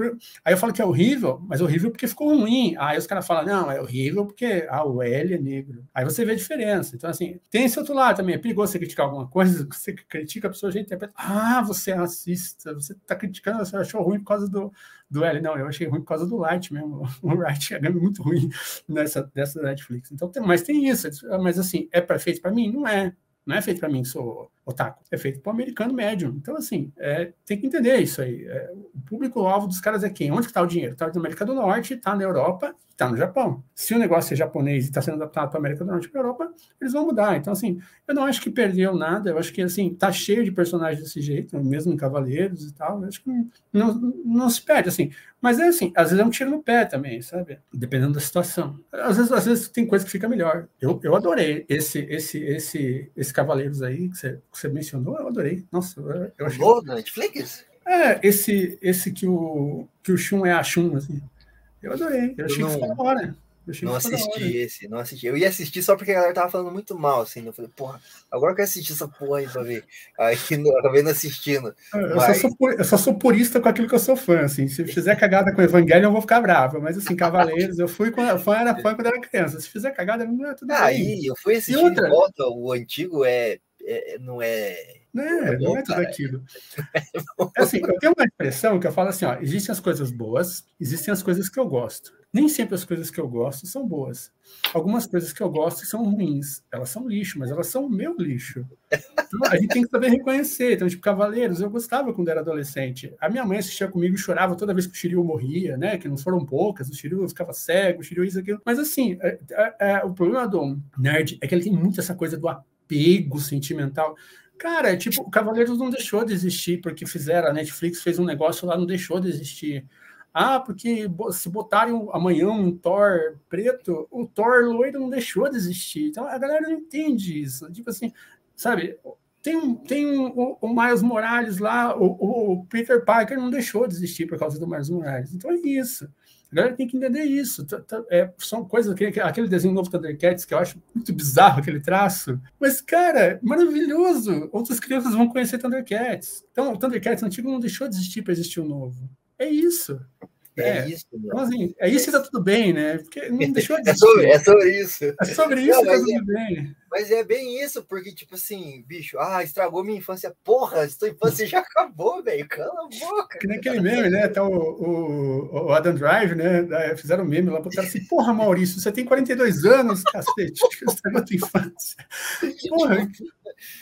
aí eu falo que é horrível, mas é horrível porque ficou ruim. Aí os caras falam, não, é horrível porque ah, o L é negro. Aí você vê a diferença. Então, assim, tem esse outro lado também. É perigoso você criticar alguma coisa, você critica a pessoa, a gente interpreta, ah, você é racista, você está criticando, você achou ruim por causa do, do L. Não, eu achei ruim por causa do Light mesmo. O Light é muito ruim nessa dessa Netflix. Então, tem, mas tem isso. Mas assim, é perfeito para mim? Não é. Não é feito para mim que sou otaku, é feito para o americano médio. Então, assim, é, tem que entender isso aí. É, o público-alvo dos caras é quem? Onde está o dinheiro? Está na América do Norte, está na Europa, está no Japão. Se o negócio é japonês e está sendo adaptado para a América do Norte e para a Europa, eles vão mudar. Então, assim, eu não acho que perdeu nada. Eu acho que, assim, tá cheio de personagens desse jeito, mesmo em Cavaleiros e tal. Eu acho que não, não se perde, assim. Mas é assim, às vezes é um tiro no pé também, sabe? Dependendo da situação. Às vezes, às vezes tem coisa que fica melhor. Eu, eu adorei esse, esse, esse, esse Cavaleiros aí que você, que você mencionou, eu adorei. Nossa, eu achei. Novo da Netflix? É, esse, esse que o, que o Shun é a Shun, assim. Eu adorei. Eu achei eu não, que foi da hora. Não assisti esse, não assisti. Eu ia assistir só porque a galera tava falando muito mal, assim. Né? Eu falei, porra, agora eu quero assistir essa porra aí pra ver. Aí eu acabei não assistindo. Eu, mas... só sou, eu só sou purista com aquilo que eu sou fã, assim. Se fizer cagada com o Evangelho, eu vou ficar bravo. Mas, assim, Cavaleiros, eu fui quando fã, era fã quando era criança. Se fizer cagada, não é tudo ah, bem. Aí, eu fui assistir outra... de volta, o antigo é, é não é. Não, é, não é tudo aquilo. É assim, eu tenho uma impressão que eu falo assim: ó, existem as coisas boas, existem as coisas que eu gosto. Nem sempre as coisas que eu gosto são boas. Algumas coisas que eu gosto são ruins. Elas são lixo, mas elas são o meu lixo. Então, a gente tem que saber reconhecer. Então, tipo, Cavaleiros, eu gostava quando era adolescente. A minha mãe assistia comigo e chorava toda vez que o Shiryu morria, né? Que não foram poucas. O Shiryu ficava cego, o Shiryu isso, aquilo. Mas, assim, é, é, é, o problema do nerd é que ele tem muito essa coisa do apego sentimental. Cara, é tipo, o Cavaleiros não deixou de existir porque fizeram, a Netflix fez um negócio lá, não deixou de existir. Ah, porque se botarem amanhã um Thor preto, o Thor loiro não deixou de existir. Então a galera não entende isso. Tipo assim, sabe? Tem, tem o, o Miles Morales lá, o, o, Peter Parker não deixou de existir por causa do Miles Morales. Então é isso. A galera tem que entender isso. É, são coisas, aquele, aquele desenho novo Thundercats, que eu acho muito bizarro aquele traço. Mas, cara, maravilhoso. Outras crianças vão conhecer Thundercats. Então, o Thundercats antigo não deixou de existir para existir o novo. É isso. É, é isso. Então, assim, é isso e tá tudo bem, né? Porque não deixou de é, sobre, é sobre isso. É sobre isso não, tá tudo é, bem. Mas é bem isso, porque, tipo assim, bicho, ah, estragou minha infância. Porra, sua infância já acabou, velho. Cala a boca. Que nem aquele meme, né? Até o, o, o Adam Drive, né? Fizeram um meme lá pro cara assim, porra, Maurício, você tem 42 anos, cacete, estragou a tua infância. Porra,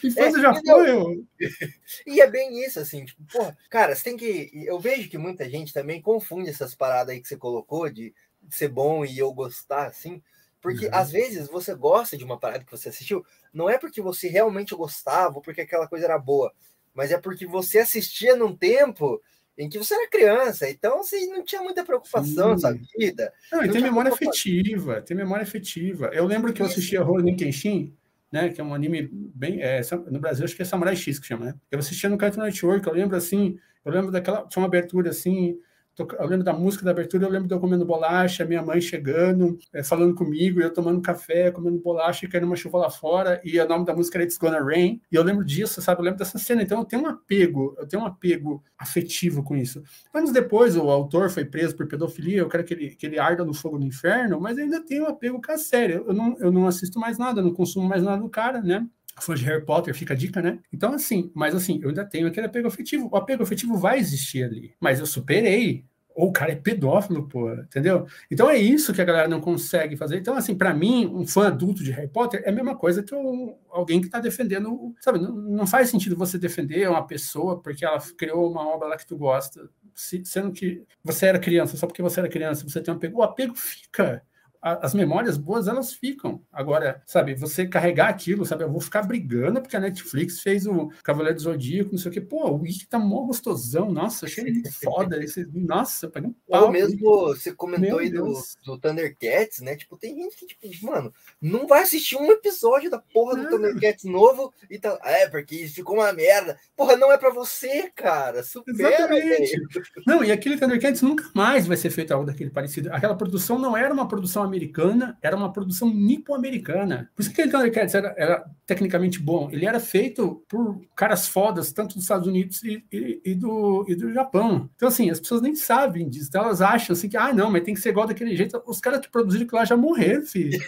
infância é, já foi. E é bem isso, assim, tipo, porra, cara, você tem que. Eu vejo que muita gente também confunde essas paradas aí que você colocou de ser bom e eu gostar, assim. Porque uhum. às vezes você gosta de uma parada que você assistiu, não é porque você realmente gostava ou porque aquela coisa era boa, mas é porque você assistia num tempo em que você era criança, então você não tinha muita preocupação Sim. na sua vida. Não, e tem memória afetiva, tem memória afetiva. Eu lembro que eu assistia Rurouni Kenshin, né, que é um anime bem, é, no Brasil acho que é Samurai X que chama, né? Eu assistia no Cartoon Network, eu lembro assim, eu lembro daquela, tinha uma abertura assim, eu lembro da música da abertura, eu lembro de eu comendo bolacha, minha mãe chegando, é, falando comigo, eu tomando café, comendo bolacha e caindo uma chuva lá fora, e o nome da música era It's Gonna Rain, e eu lembro disso, sabe? Eu lembro dessa cena, então eu tenho um apego, eu tenho um apego afetivo com isso. Anos depois, o autor foi preso por pedofilia, eu quero que ele, que ele arda no fogo do inferno, mas ainda tenho um apego com a série. Eu não, eu não assisto mais nada, não consumo mais nada do cara, né? Fã de Harry Potter, fica a dica, né? Então, assim, mas assim, eu ainda tenho aquele apego afetivo. O apego afetivo vai existir ali, mas eu superei ou o cara é pedófilo, pô, entendeu? Então é isso que a galera não consegue fazer. Então, assim, para mim, um fã adulto de Harry Potter é a mesma coisa que um, alguém que está defendendo, sabe? Não, não, faz sentido você defender uma pessoa porque ela criou uma obra lá que tu gosta, sendo que você era criança, só porque você era criança, você tem um apego. O apego fica. As memórias boas, elas ficam. Agora, sabe, você carregar aquilo, sabe, eu vou ficar brigando porque a Netflix fez o Cavaleiro do Zodíaco, não sei o quê. Pô, o Wiki tá mó gostosão, nossa, achei muito foda. Esse, nossa, eu paguei um pau. Ou mesmo, você comentou aí do, do Thundercats, né? Tipo, tem gente que, tipo, mano, não vai assistir um episódio da porra do Thundercats novo e tá. É, porque isso ficou uma merda. Porra, não é pra você, cara. Supera, Exatamente. velho. Não, e aquele Thundercats nunca mais vai ser feito algo daquele parecido. Aquela produção não era uma produção americana, era uma produção nipo-americana. Por isso que aquele Thundercats era, era tecnicamente bom. Ele era feito por caras fodas, tanto dos Estados Unidos e, e- e do, e do Japão. Então, assim, as pessoas nem sabem disso. Então, elas acham assim que, ah, não, mas tem que ser igual daquele jeito. Os caras que produziram aquilo lá já morreram, filho.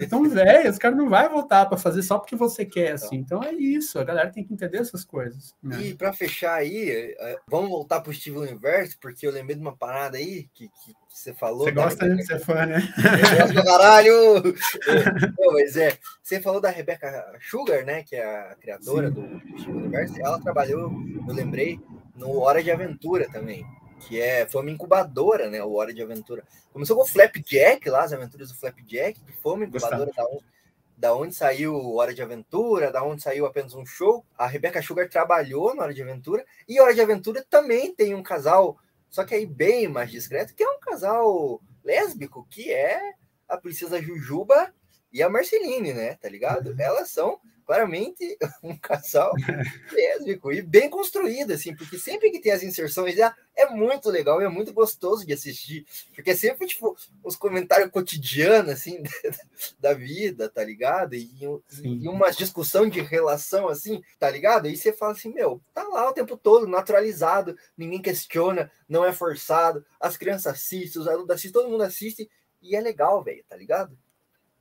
Então, velho, os caras não vão voltar para fazer só porque você quer, assim. Então, é isso. A galera tem que entender essas coisas. né? E pra fechar aí, é, vamos voltar pro Steven Universe, porque eu lembrei de uma parada aí que, que você falou. Você gosta? Você é fã, né? Eu gosto pra caralho! Não, mas é, você falou da Rebecca Sugar, né? Que é a criadora Sim. do Steven Universe. Ela trabalhou, eu lembrei, no Hora de Aventura também. Que é, foi uma incubadora, né? O Hora de Aventura. Começou com o Flapjack lá, as aventuras do Flapjack, que foi uma incubadora da onde, da onde saiu Hora de Aventura, da onde saiu apenas um show. A Rebecca Sugar trabalhou na Hora de Aventura. E Hora de Aventura também tem um casal, só que aí bem mais discreto, que é um casal lésbico, que é a Princesa Jujuba e a Marceline, né? Tá ligado? Elas são claramente um casal lésbico e bem construído, assim, porque sempre que tem as inserções já é muito legal e é muito gostoso de assistir, porque é sempre, tipo, os comentários cotidianos, assim, da vida, tá ligado? E, e uma discussão de relação, assim, tá ligado? E você fala assim, meu, tá lá o tempo todo, naturalizado, ninguém questiona, não é forçado, as crianças assistem, os adultos assistem, todo mundo assiste, e é legal, velho, tá ligado?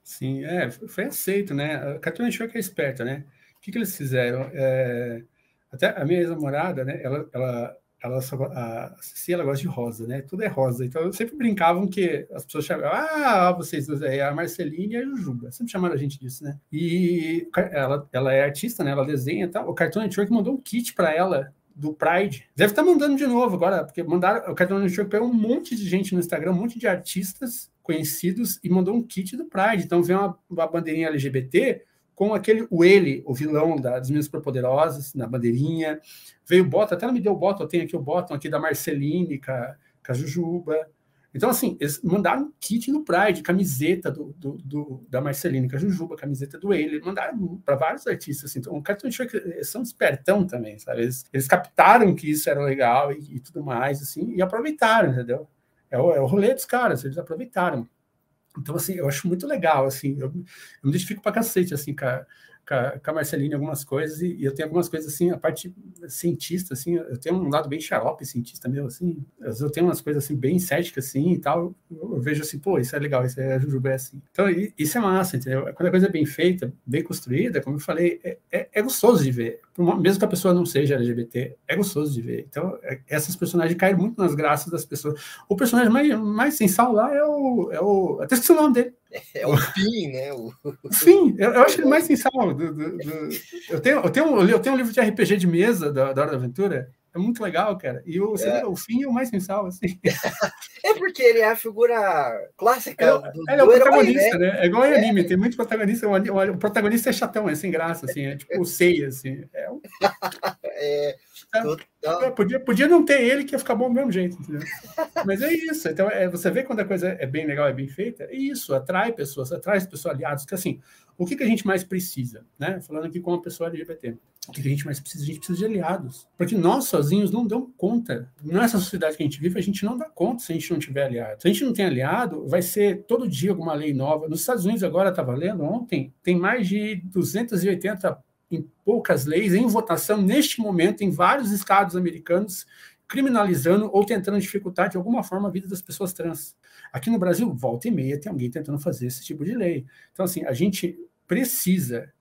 Sim, é, foi aceito, né? A Cartoon Network é esperta, né? O que, que eles fizeram? É, até a minha ex-namorada, né? Ela, ela, ela só, a Ceci, ela gosta de rosa, né? Tudo é rosa. Então, sempre brincavam que as pessoas chamavam, ah, vocês dois aí, a Marceline e a Jujuba. Sempre chamaram a gente disso, né? E ela, ela é artista, né? Ela desenha e tal. O Cartoon Network mandou um kit para ela do Pride. Deve estar mandando de novo agora, porque mandaram, o Cartoon Network pegou um monte de gente no Instagram, um monte de artistas conhecidos e mandou um kit do Pride. Então vem uma, uma bandeirinha LGBT com aquele o ele, o vilão das Meninas Superpoderosas, na bandeirinha. Veio o Bottom, até ela me deu o Bottom, eu tenho aqui o Bottom aqui da Marceline, com a, com a Jujuba. Então, assim, eles mandaram um kit no Pride, camiseta do, do, do da Marceline, com a Jujuba, camiseta do ele, mandaram para vários artistas. Assim. Então, o Cartoon Network são espertão também, sabe? Eles, eles captaram que isso era legal e, e tudo mais, assim, e aproveitaram, entendeu? É o, é o rolê dos caras, eles aproveitaram. Então, assim, eu acho muito legal, assim, eu, eu me identifico pra cacete, assim, com a, com a, Marceline algumas coisas, e, e, eu tenho algumas coisas, assim, a parte cientista, assim, eu tenho um lado bem xarope cientista meu, assim, eu tenho umas coisas, assim, bem céticas, assim, e tal, eu, vejo assim, pô, isso é legal, isso é a Jujuba, é assim. Então, isso é massa, entendeu? Quando a coisa é bem feita, bem construída, como eu falei, é, é, é gostoso de ver, mesmo que a pessoa não seja LGBT, é gostoso de ver. Então, é, essas personagens caem muito nas graças das pessoas. O personagem mais, mais sensal lá é o, é o. Até esqueci o nome dele. É o Fim, né? O... Sim, eu, eu acho ele mais do... Eu, tenho, eu, tenho, eu tenho um livro de RPG de mesa da, da Hora da Aventura. É muito legal, cara. E o, é. o fim é o mais sensal, assim. É porque ele é a figura clássica é, do, ele é o protagonista, herói, né? né? É igual em anime, tem muito protagonista. O, o, protagonista é chatão, é sem graça, assim. É tipo o Seiya, assim. É, um... é, é, podia, podia não ter ele que ia ficar bom do mesmo jeito, entendeu? Mas é isso. Então, é, você vê quando a coisa é bem legal, é bem feita, é isso, atrai pessoas, atrai pessoas aliados, que assim, o que, que a gente mais precisa, né? Falando aqui com uma pessoa LGBT. O que, que a gente mais precisa? A gente precisa de aliados. Porque nós sozinhos não damos conta. Nessa sociedade que a gente vive, a gente não dá conta se a gente não tiver aliado. Se a gente não tem aliado, vai ser todo dia alguma lei nova. Nos Estados Unidos agora estava lendo ontem, tem mais de 280 em poucas leis em votação neste momento em vários estados americanos criminalizando ou tentando dificultar de alguma forma a vida das pessoas trans. Aqui no Brasil, volta e meia tem alguém tentando fazer esse tipo de lei. Então assim, a gente precisa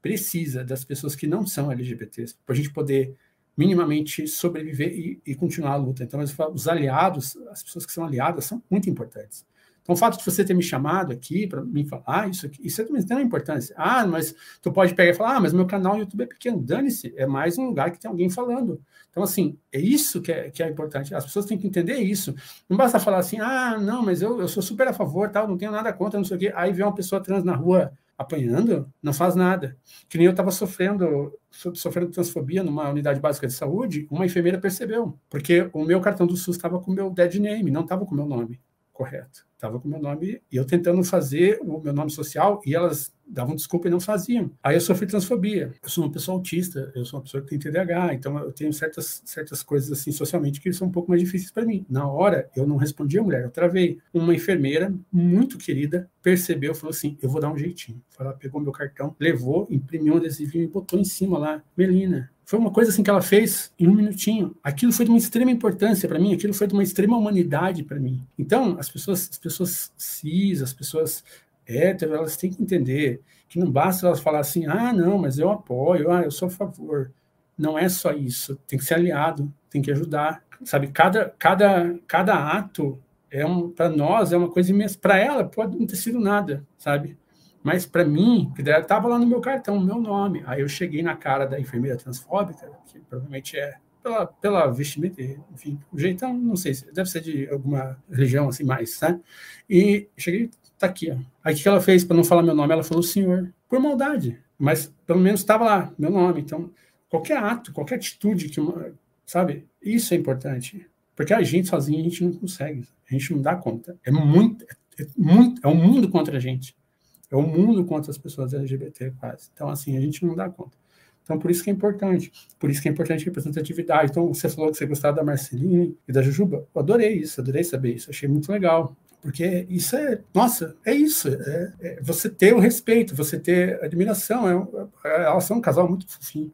precisa das pessoas que não são LGBTs para a gente poder minimamente sobreviver e, e, continuar a luta. Então, os aliados, as pessoas que são aliadas são muito importantes. Então, o fato de você ter me chamado aqui para me falar isso aqui, isso também tem uma importância. Ah, mas tu pode pegar e falar, ah, mas meu canal no YouTube é pequeno. Dane-se, é mais um lugar que tem alguém falando. Então, assim, é isso que é, que é importante. As pessoas têm que entender isso. Não basta falar assim, ah, não, mas eu, eu sou super a favor, tal, não tenho nada contra, não sei o quê. Aí vem uma pessoa trans na rua apanhando, não faz nada. Que nem eu estava sofrendo, sofrendo transfobia numa unidade básica de saúde, uma enfermeira percebeu, porque o meu cartão do SUS estava com o meu dead name, não estava com o meu nome correto. Estava com meu nome, e eu tentando fazer o meu nome social, e elas davam desculpa e não faziam. Aí eu sofri transfobia. Eu sou uma pessoa autista, eu sou uma pessoa que tem TDAH, então eu tenho certas, certas coisas assim socialmente que são um pouco mais difíceis para mim. Na hora, eu não respondi a mulher, eu travei. Uma enfermeira muito querida percebeu, falou assim: eu vou dar um jeitinho. Ela pegou meu cartão, levou, imprimiu um adesivinho e botou em cima lá. Melina, foi uma coisa assim que ela fez em um minutinho. Aquilo foi de uma extrema importância para mim, aquilo foi de uma extrema humanidade para mim. Então, as pessoas, as pessoas cis, as pessoas héteros, elas têm que entender que não basta elas falar assim, ah, não, mas eu apoio, ah, eu sou a favor. Não é só isso, tem que ser aliado, tem que ajudar. Sabe, cada, cada, cada ato é um, para nós é uma coisa imensa. Para ela pode não ter sido nada, sabe? Mas para mim, que estava lá no meu cartão, meu nome. Aí eu cheguei na cara da enfermeira transfóbica, que provavelmente é pela, pela vestimenta, enfim, o jeitão, não sei, deve ser de alguma religião assim mais, né? E cheguei, tá aqui, ó. Aí o que ela fez para não falar meu nome? Ela falou senhor, por maldade, mas pelo menos estava lá, meu nome. Então, qualquer ato, qualquer atitude que, sabe, isso é importante. Porque a gente sozinho a gente não consegue, a gente não dá conta. É muito, é, muito, é um mundo contra a gente. É o mundo contra as pessoas LGBT, quase. Então, assim, a gente não dá conta. Então, por isso que é importante. Por isso que é importante representatividade. Então, você falou que você gostava da Marceline e da Jujuba. Eu adorei isso, adorei saber isso. Achei muito legal. Porque isso é, nossa, é isso. É, é você ter o respeito, você ter admiração. É, é elas são um casal muito fofinho.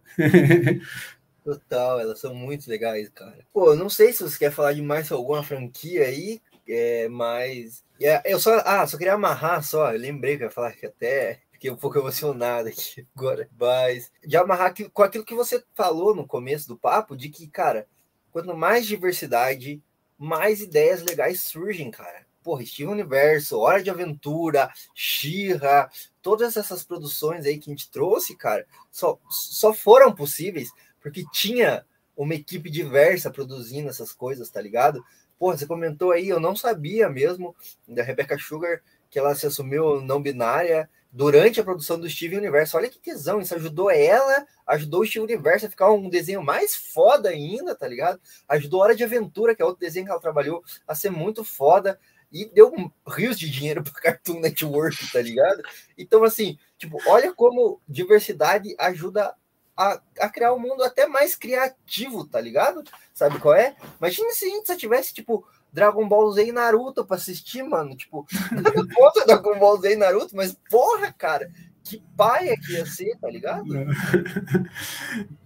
Total, elas são muito legais, cara. Pô, não sei se você quer falar de mais alguma franquia aí, é, mas é, eu só, ah, só queria amarrar só, eu lembrei que eu ia falar que até fiquei um pouco emocionado aqui agora, mas de amarrar aquilo, com aquilo que você falou no começo do papo, de que, cara, quanto mais diversidade, mais ideias legais surgem, cara. Porra, Steven Universo, Hora de Aventura, Shira, todas essas produções aí que a gente trouxe, cara, só, só foram possíveis porque tinha uma equipe diversa produzindo essas coisas, tá ligado? Porra, você comentou aí, eu não sabia mesmo da Rebecca Sugar que ela se assumiu não binária durante a produção do Steve Universo. Olha que tesão, isso ajudou ela, ajudou o Steve Universo a ficar um desenho mais foda ainda, tá ligado? Ajudou Hora de Aventura, que é outro desenho que ela trabalhou, a ser muito foda e deu rios de dinheiro para Cartoon Network, tá ligado? Então, assim, tipo, olha como diversidade ajuda a, a, criar um mundo até mais criativo, tá ligado? Sabe qual é? Imagina se a gente só tivesse, tipo, Dragon Ball Z e Naruto pra assistir, mano. Tipo, nada contra Dragon Ball Z e Naruto, mas porra, cara, que paia que ia ser, tá ligado?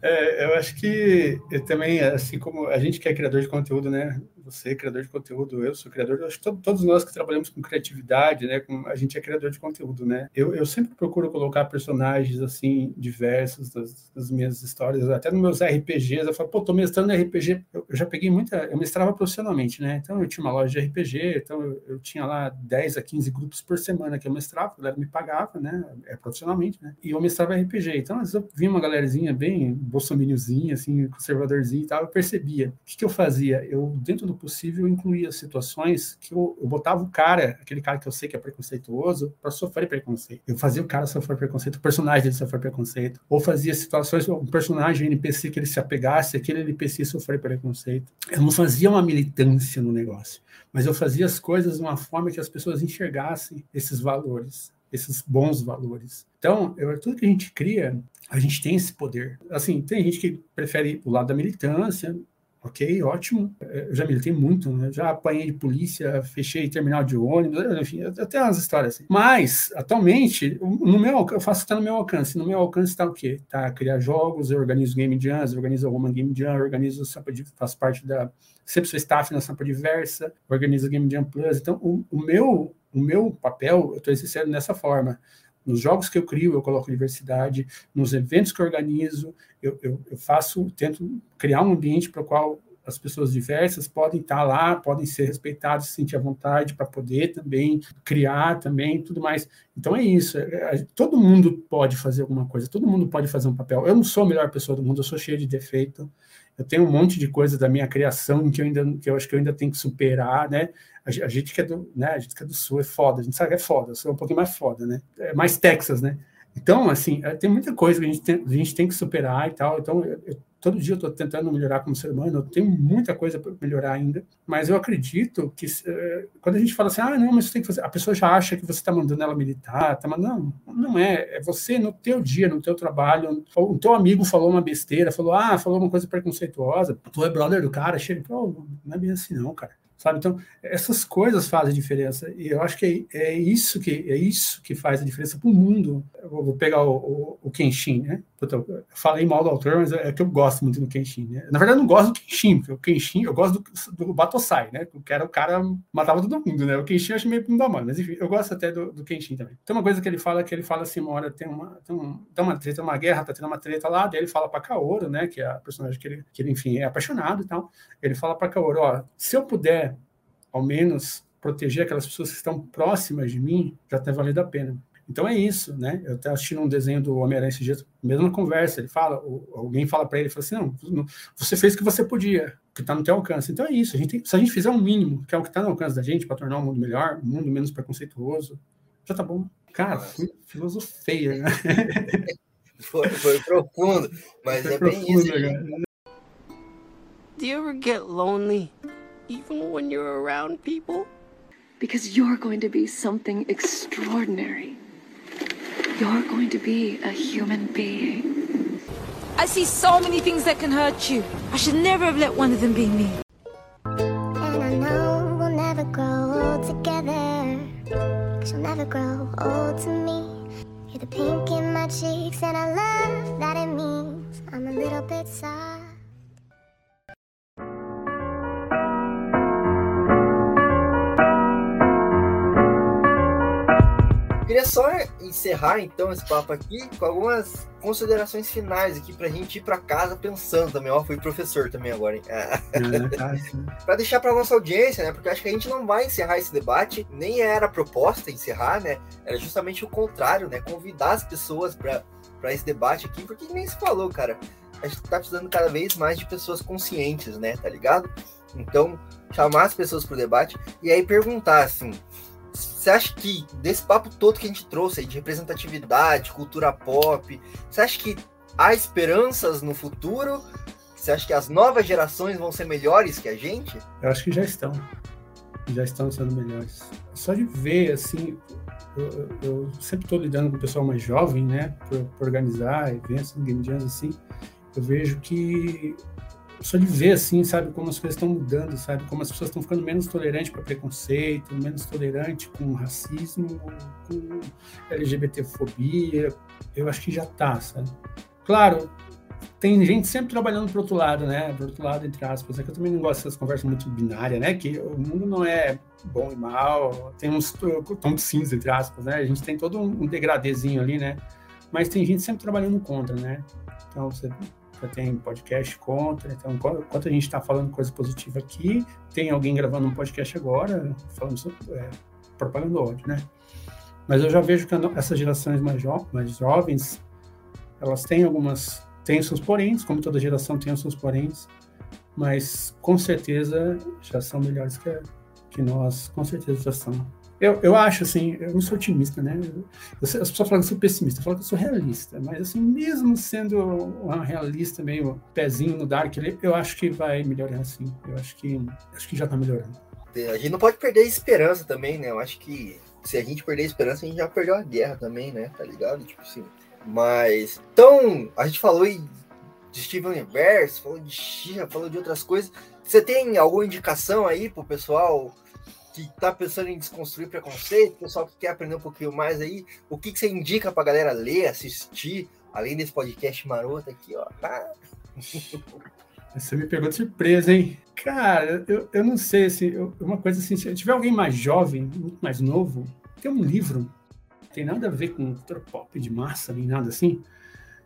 É, eu acho que eu também, assim como a gente que é criador de conteúdo, né? Você, criador de conteúdo, eu sou criador, acho que todos nós que trabalhamos com criatividade, né? Com, a gente é criador de conteúdo, né? Eu, eu sempre procuro colocar personagens, assim, diversos das, das minhas histórias, até nos meus RPGs, eu falo, pô, tô mestrando RPG, eu, eu, já peguei muita, eu mestrava profissionalmente, né? Então eu tinha uma loja de RPG, então eu, eu tinha lá 10 a 15 grupos por semana que eu mestrava, a galera me pagava, né? É profissionalmente, né? E eu mestrava RPG, então às vezes eu vi uma galerazinha bem bolsominhozinha, assim, conservadorzinho e tal, eu percebia. O que, que eu fazia? Eu, dentro do possível, incluía situações que eu, eu, botava o cara, aquele cara que eu sei que é preconceituoso, para sofrer preconceito. Eu fazia o cara sofrer preconceito, o personagem dele sofrer preconceito. Ou fazia situações, um personagem NPC que ele se apegasse, aquele NPC sofrer preconceito. Eu não fazia uma militância no negócio, mas eu fazia as coisas de uma forma que as pessoas enxergassem esses valores esses bons valores. Então, eu, tudo que a gente cria, a gente tem esse poder. Assim, tem gente que prefere o lado da militância, Ok, ótimo. Eu já militei muito, né? já apanhei de polícia, fechei terminal de ônibus, enfim, até umas histórias assim. Mas, atualmente, no meu, eu faço até no meu alcance. No meu alcance está o quê? Tá criar jogos, eu organizo Game Jams, eu organizo a Woman Game Jam, organizo Sampa de, faço parte da. Sempre sou staff na Sampa Diversa, organizo Game Jam Plus. Então, o, o meu, o meu papel, eu estou exercendo dessa forma. Nos jogos que eu crio, eu coloco diversidade. Nos eventos que eu organizo, eu, eu, eu faço, tento criar um ambiente para o qual as pessoas diversas podem estar lá, podem ser respeitadas, se sentir à vontade para poder também criar também, tudo mais. Então é isso. É, é, todo mundo pode fazer alguma coisa, todo mundo pode fazer um papel. Eu não sou a melhor pessoa do mundo, eu sou cheio de defeito. Eu tenho um monte de coisa da minha criação que eu ainda que eu acho que eu ainda tenho que superar, né? A, gente que é do, né? A gente que é do sul é foda, a gente sabe que é foda, eu sou um pouquinho mais foda, né? É mais Texas, né? Então, assim, é, tem muita coisa que a gente tem, a gente tem que superar e tal. Então, eu, eu, todo dia eu estou tentando melhorar como ser humano, eu tenho muita coisa para melhorar ainda, mas eu acredito que uh, quando a gente fala assim, ah, não, mas você tem que fazer, a pessoa já acha que você está mandando ela militar, tá mandando, não, não é, é você no teu dia, no teu trabalho, o teu amigo falou uma besteira, falou, ah, falou uma coisa preconceituosa, tu é brother do cara, chega, pô, não é bem assim não, cara sabe? Então, essas coisas fazem diferença e eu acho que é, é isso que é isso que faz a diferença para o mundo. Eu vou pegar o, o, o Kenshin, né? eu falei mal do autor, mas é que eu gosto muito do Kenshin. Né? Na verdade, eu não gosto do Kenshin, porque o Kenshin, eu gosto do, do Batosai, né? Que era o cara matava todo mundo, né? O Kenshin eu acho meio da mano, mas enfim, eu gosto até do, do Kenshin também. Tem uma coisa que ele fala que ele fala assim, uma hora tem uma, tem, um, tem uma treta, uma guerra, tá tendo uma treta lá, daí ele fala para Kaoru, né? Que é a personagem que ele, que ele, enfim, é apaixonado e tal. Ele fala para Kaoru, ó, se eu puder ao menos proteger aquelas pessoas que estão próximas de mim, já tem valido a pena. Então é isso, né? Eu estava assistindo um desenho do Homem-Aranha esse dia, mesma conversa, ele fala, alguém fala para ele, fala assim, não, você fez o que você podia, que está no teu alcance. Então é isso, a gente tem, se a gente fizer um mínimo, que é o que está no alcance da gente, para tornar o mundo melhor, um mundo menos preconceituoso, já tá bom. Cara, fui filosofeia, né? Foi, foi profundo, mas foi é profundo, bem isso. Cara. Do you ever get lonely? Even when you're around people? Because you're going to be something extraordinary. You're going to be a human being. I see so many things that can hurt you. I should never have let one of them be me. And I know we'll never grow old together. Cause you'll never grow old to me. You're the pink in my cheeks, and I love that it means I'm a little bit soft. Queria só encerrar então esse papo aqui com algumas considerações finais aqui pra gente ir para casa pensando também. Ó, fui professor também agora, hein? É, tá, para deixar para nossa audiência, né? Porque acho que a gente não vai encerrar esse debate, nem era a proposta encerrar, né? Era justamente o contrário, né? Convidar as pessoas para esse debate aqui, porque nem se falou, cara. A gente tá precisando cada vez mais de pessoas conscientes, né? Tá ligado? Então, chamar as pessoas pro debate e aí perguntar assim: você acha que desse papo todo que a gente trouxe aí de representatividade, cultura pop, você acha que há esperanças no futuro? Você acha que as novas gerações vão ser melhores que a gente? Eu acho que já estão. Já estão sendo melhores. Só de ver, assim, eu, eu sempre estou lidando com o pessoal mais jovem, né, por organizar eventos, game jams, assim, eu vejo que só de ver assim, sabe, como as coisas estão mudando, sabe, como as pessoas estão ficando menos tolerantes para preconceito, menos tolerantes com racismo, com LGBTfobia, eu acho que já tá, sabe. Claro, tem gente sempre trabalhando pro outro lado, né, pro outro lado, entre aspas, é que eu também não gosto dessas conversas muito binárias, né, que o mundo não é bom e mal, tem uns tom de cinza, entre aspas, né, a gente tem todo um degradêzinho ali, né, mas tem gente sempre trabalhando contra, né, então você tem podcast contra, então enquanto a gente está falando coisa positiva aqui, tem alguém gravando um podcast agora falando sobre é, propagando ódio, né? Mas eu já vejo que essas gerações mais, jo mais jovens, elas têm algumas, têm seus poréns, como toda geração tem os seus poréns, mas com certeza já são melhores que, que nós, com certeza já são. Eu, eu acho assim, eu não sou otimista, né? As pessoas falam que eu sou pessimista, falo que eu sou realista, mas assim, mesmo sendo uma realista, meio pezinho no dark, eu acho que vai melhorar assim. Eu acho que acho que já tá melhorando. A gente não pode perder a esperança também, né? Eu acho que se a gente perder a esperança, a gente já perdeu a guerra também, né? Tá ligado? Tipo assim. Mas. Então, a gente falou de Steven Universe, falou de Xia, falou de outras coisas. Você tem alguma indicação aí pro pessoal que tá pensando em desconstruir preconceito, pessoal que quer aprender um pouquinho mais aí, o que, que você indica pra galera ler, assistir, além desse podcast maroto aqui, ó. Tá? Você me pegou de surpresa, hein? Cara, eu, eu não sei, assim, eu, uma coisa assim, se tiver alguém mais jovem, muito mais novo, tem um livro, tem nada a ver com pop de massa, nem nada assim,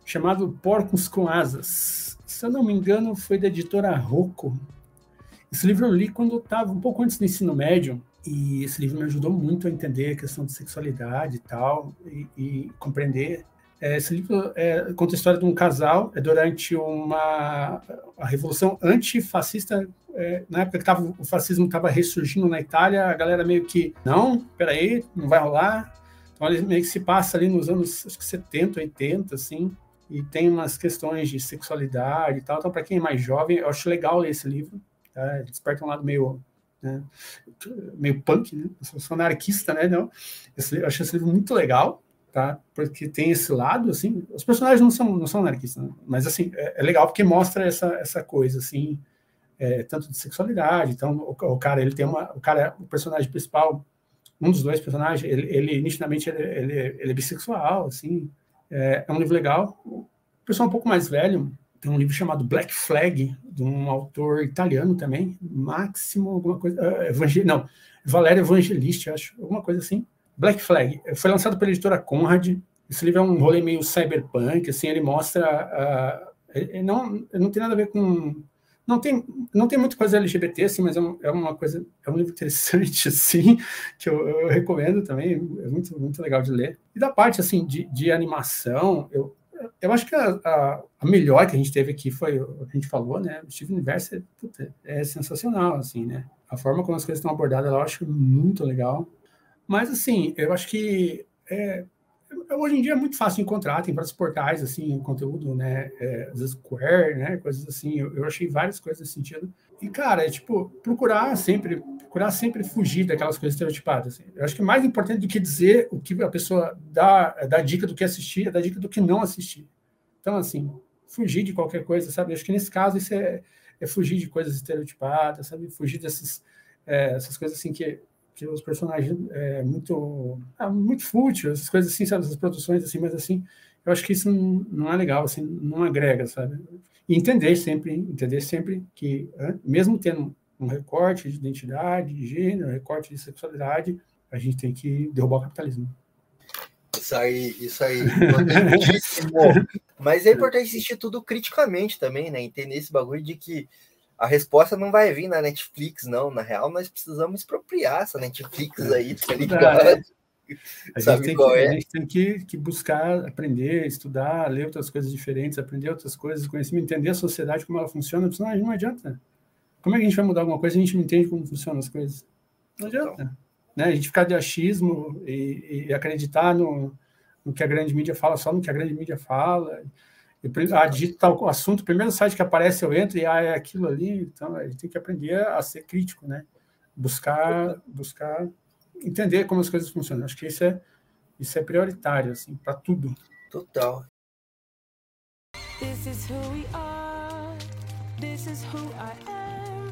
chamado Porcos com Asas. Se eu não me engano, foi da editora Rocco, Esse livro eu li quando eu estava um pouco antes do ensino médio, e esse livro me ajudou muito a entender a questão de sexualidade e tal, e, e compreender. É, esse livro é, conta a história de um casal é durante uma a revolução antifascista, é, na época que tava, o fascismo estava ressurgindo na Itália, a galera meio que, não, peraí, não vai rolar. Então ele meio que se passa ali nos anos acho que 70, 80, assim, e tem umas questões de sexualidade e tal. Então, para quem é mais jovem, eu acho legal ler esse livro. Tá? Desperta um lado meio né? meio punk, né? Eu sou anarquista, né? Esse, eu acho esse livro muito legal, tá? Porque tem esse lado, assim, os personagens não são, não são anarquistas, né? mas, assim, é, é, legal porque mostra essa, essa coisa, assim, é, tanto de sexualidade, então, o, o, cara, ele tem uma, o cara, o personagem principal, um dos dois personagens, ele, ele nitidamente, ele, ele, ele é bissexual, assim, é, é um livro legal, o pessoal um pouco mais velho, tem um livro chamado Black Flag, de um autor italiano também, Máximo, alguma coisa, uh, Evangel não, Valério Evangelisti, acho, alguma coisa assim. Black Flag, foi lançado pela editora Conrad, esse livro é um rolê meio cyberpunk, assim, ele mostra, uh, não, não tem nada a ver com, não tem, não tem muita coisa LGBT, assim, mas é, um, é uma coisa, é um livro interessante, assim, que eu, eu, recomendo também, é muito, muito legal de ler. E da parte, assim, de, de animação, eu, eu acho que a, a, a, melhor que a gente teve aqui foi o que a gente falou, né? O Steven Universe é, puta, é sensacional, assim, né? A forma como as coisas estão abordadas, eu acho muito legal. Mas, assim, eu acho que é, hoje em dia é muito fácil encontrar, tem vários portais, assim, conteúdo, né? É, Square, né? Coisas assim. Eu, eu achei várias coisas nesse sentido. E, cara, é tipo, procurar sempre, procurar sempre fugir daquelas coisas estereotipadas. Assim. Eu acho que mais importante do que dizer o que a pessoa dá, dá dica do que assistir, é dar dica do que não assistir. Então, assim, fugir de qualquer coisa, sabe? Eu acho que nesse caso isso é, é fugir de coisas estereotipadas, sabe? Fugir dessas é, essas coisas assim que, que os personagens é muito é, muito fútil, essas coisas assim, sabe? Essas produções assim, mas assim, eu acho que isso não, não é legal, assim, não agrega, sabe? E entender sempre, entender sempre que, mesmo tendo um recorte de identidade, de gênero, recorte de sexualidade, a gente tem que derrubar o capitalismo. Isso aí, isso aí, Mas é importante assistir tudo criticamente também, né? Entender esse bagulho de que a resposta não vai vir na Netflix, não. Na real, nós precisamos expropriar essa Netflix aí, tá ligado? A gente, tem que, é? a gente tem que, que, buscar aprender, estudar, ler outras coisas diferentes, aprender outras coisas, conhecimento, entender a sociedade, como ela funciona, senão não adianta. Como é que a gente vai mudar alguma coisa se a gente não entende como funcionam as coisas? Não adianta. Então. Né? A gente ficar de achismo e, e acreditar no, no, que a grande mídia fala, só no que a grande mídia fala. E, ah, tal assunto, o primeiro site que aparece eu entro e ah, é aquilo ali. Então, a gente tem que aprender a ser crítico, né? Buscar, buscar entender como as coisas funcionam. Acho que isso é, isso é prioritário, assim, para tudo. Total. This is who we are. This is who I am.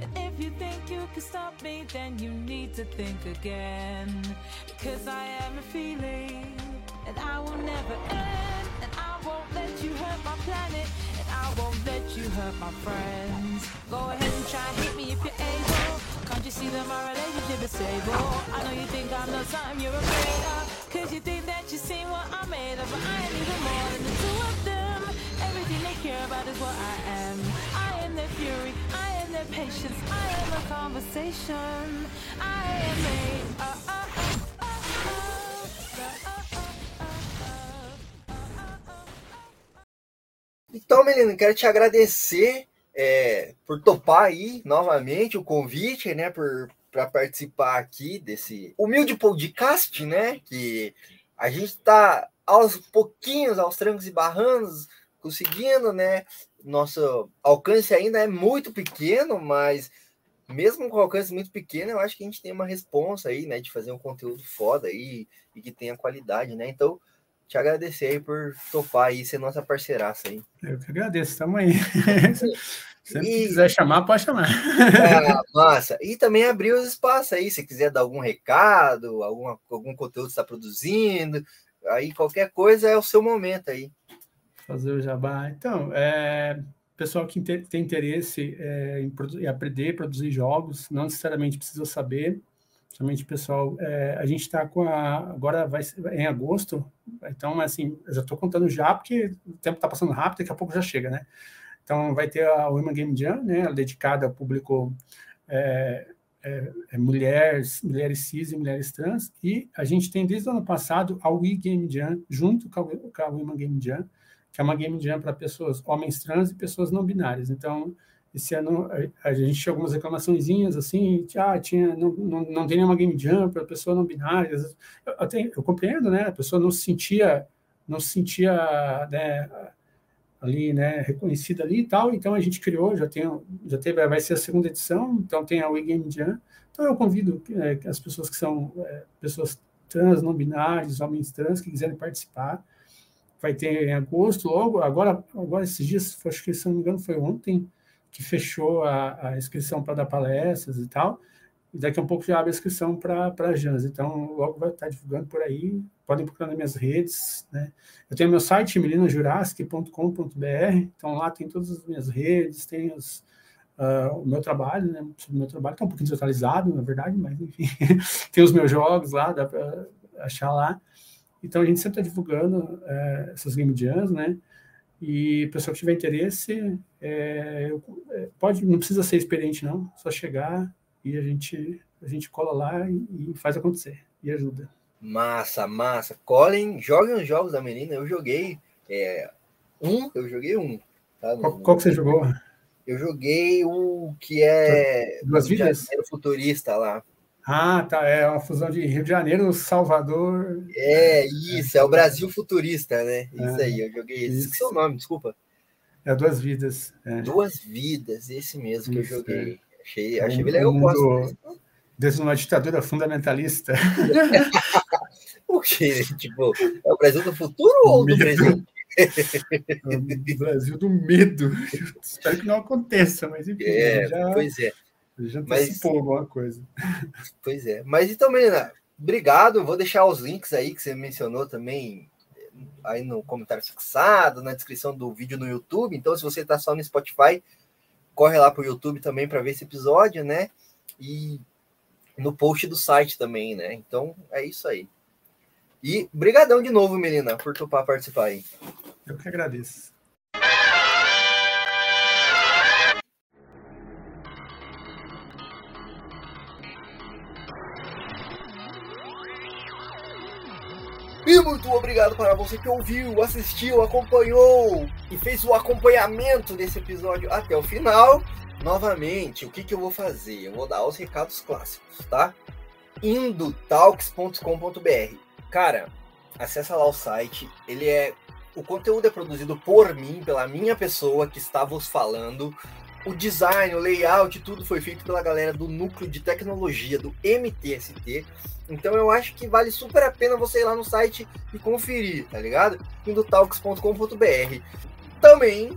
And if you think you can stop me, then you need to think again. Because I am a feeling, and I will never end. And I won't let you hurt my planet, and I won't let you hurt my friends. Go ahead and try hit me if you're able. Can't you see that my relationship is stable? I know you think I'm not something you're afraid of Cause you think that you see what I'm made of But I am even more than the two of them Everything they care about is what I am I am their fury, I am their patience I am a conversation I am uh, uh, Então, menino, quero te agradecer é, por topar aí novamente o convite, né, por para participar aqui desse humilde podcast, né, que a gente está aos pouquinhos, aos trancos e barranos, conseguindo, né, nosso alcance ainda é muito pequeno, mas mesmo com alcance muito pequeno, eu acho que a gente tem uma responsa aí, né, de fazer um conteúdo foda aí e que tenha qualidade, né? Então, te agradecer aí por topar aí, ser nossa parceiraça aí. Eu que agradeço, tamo aí. Se e... quiser chamar, pode chamar. Ah, massa. E também abrir os espaços aí, se quiser dar algum recado, alguma, algum conteúdo que está produzindo, aí qualquer coisa é o seu momento aí. Fazer o jabá. Então, é, pessoal que tem interesse é, em, em, aprender a produzir jogos, não necessariamente precisa saber, somente pessoal, é, a gente está com a, agora vai em agosto, então, assim, eu já estou contando já, porque o tempo está passando rápido, daqui a pouco já chega, né? Então, vai ter a Women Game Jam, né, dedicada ao público é, é, é, mulheres, mulheres cis e mulheres trans, e a gente tem desde o ano passado a We Game Jam, junto com a, com a Women Game Jam, que é uma Game Jam para pessoas, homens trans e pessoas não binárias. Então, esse ano a, a gente tinha algumas reclamaçõezinhas assim, ah, tinha, não, não, não tem nenhuma Game Jam para pessoa não binária. Eu, eu, tenho, eu compreendo, né? A pessoa não se sentia, não se sentia, né, ali, né, reconhecida ali e tal, então a gente criou, já tem, já teve, vai ser a segunda edição, então tem a We Game Jam, então eu convido é, as pessoas que são é, pessoas trans, não binárias, homens trans, que quiserem participar, vai ter em agosto, logo, agora, agora esses dias, acho que se não me engano foi ontem, que fechou a, a inscrição para dar palestras e tal, e daqui a um pouco já abre a inscrição para a Jans. Então, logo vai estar divulgando por aí. Podem procurar nas minhas redes. Né? Eu tenho meu site, melinajurassic.com.br. Então, lá tem todas as minhas redes, tem os, uh, o meu trabalho, né? o meu trabalho, é um pouquinho desatualizado, na verdade, mas enfim. tem os meus jogos lá, dá para achar lá. Então, a gente sempre está divulgando uh, essas game jams, né? E pessoa que tiver interesse, é, é, pode, não precisa ser experiente, não. Só chegar, e a gente, a gente cola lá e, e faz acontecer e ajuda. Massa, massa. Colhem, joguem os jogos da menina. Eu joguei é, um, eu joguei um. Tá? Qual, qual, que você jogou? Eu joguei o que é Duas Vidas? Futurista lá. Ah, tá. É uma fusão de Rio de Janeiro, Salvador. É, isso, é o Brasil Futurista, né? Isso é, aí, eu joguei esse. Esqueci o nome, desculpa. É Duas Vidas. É. Duas Vidas, esse mesmo isso, que eu joguei. É. Achei, achei bem legal. Mundo, desde uma ditadura fundamentalista. o quê? Tipo, é o Brasil do futuro ou do presente? o Brasil do medo. Espero que não aconteça, mas enfim. É, já, pois é. Já mas, alguma coisa. Pois é. Mas então, menina, obrigado. Vou deixar os links aí que você mencionou também aí no comentário fixado, na descrição do vídeo no YouTube. Então, se você está só no Spotify, corre lá pro YouTube também para ver esse episódio, né? E no post do site também, né? Então é isso aí. E brigadão de novo, Melina, por topar participar aí. Eu que agradeço. E muito obrigado para você que ouviu, assistiu, acompanhou e fez o acompanhamento desse episódio até o final. Novamente, o que, que eu vou fazer? Eu vou dar os recados clássicos, tá? indotalks.com.br. Cara, acessa lá o site. Ele é o conteúdo é produzido por mim, pela minha pessoa que está vos falando. O design, o layout, tudo foi feito pela galera do núcleo de tecnologia do MTST. Então eu acho que vale super a pena você ir lá no site e conferir, tá ligado? indotalks.com.br. Também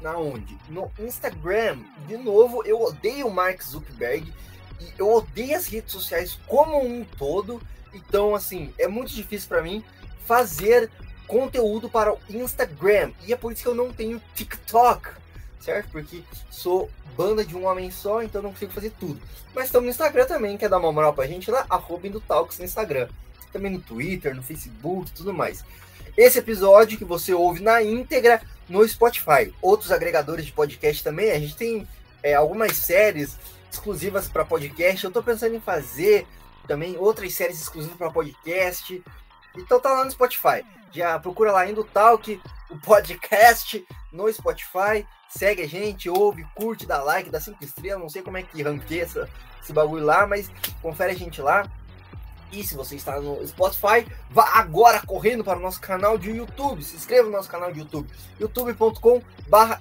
na onde? No Instagram. De novo, eu odeio o Mark Zuckerberg e eu odeio as redes sociais como um todo. Então, assim, é muito difícil para mim fazer conteúdo para o Instagram. E é por isso que eu não tenho TikTok certo? Porque sou banda de um homem só, então não consigo fazer tudo. Mas estamos no Instagram também, quer dar uma moral pra gente lá? Arroba Talks no Instagram. Também no Twitter, no Facebook tudo mais. Esse episódio que você ouve na íntegra no Spotify. Outros agregadores de podcast também. A gente tem é, algumas séries exclusivas para podcast. Eu estou pensando em fazer também outras séries exclusivas para podcast. Então tá lá no Spotify. Já procura lá Indo Talk, o podcast no Spotify. Segue a gente, ouve, curte, dá like, dá cinco estrelas. Não sei como é que ranqueia essa, esse bagulho lá, mas confere a gente lá. E se você está no Spotify, vá agora correndo para o nosso canal de YouTube. Se inscreva no nosso canal de YouTube, youtube.com/barra.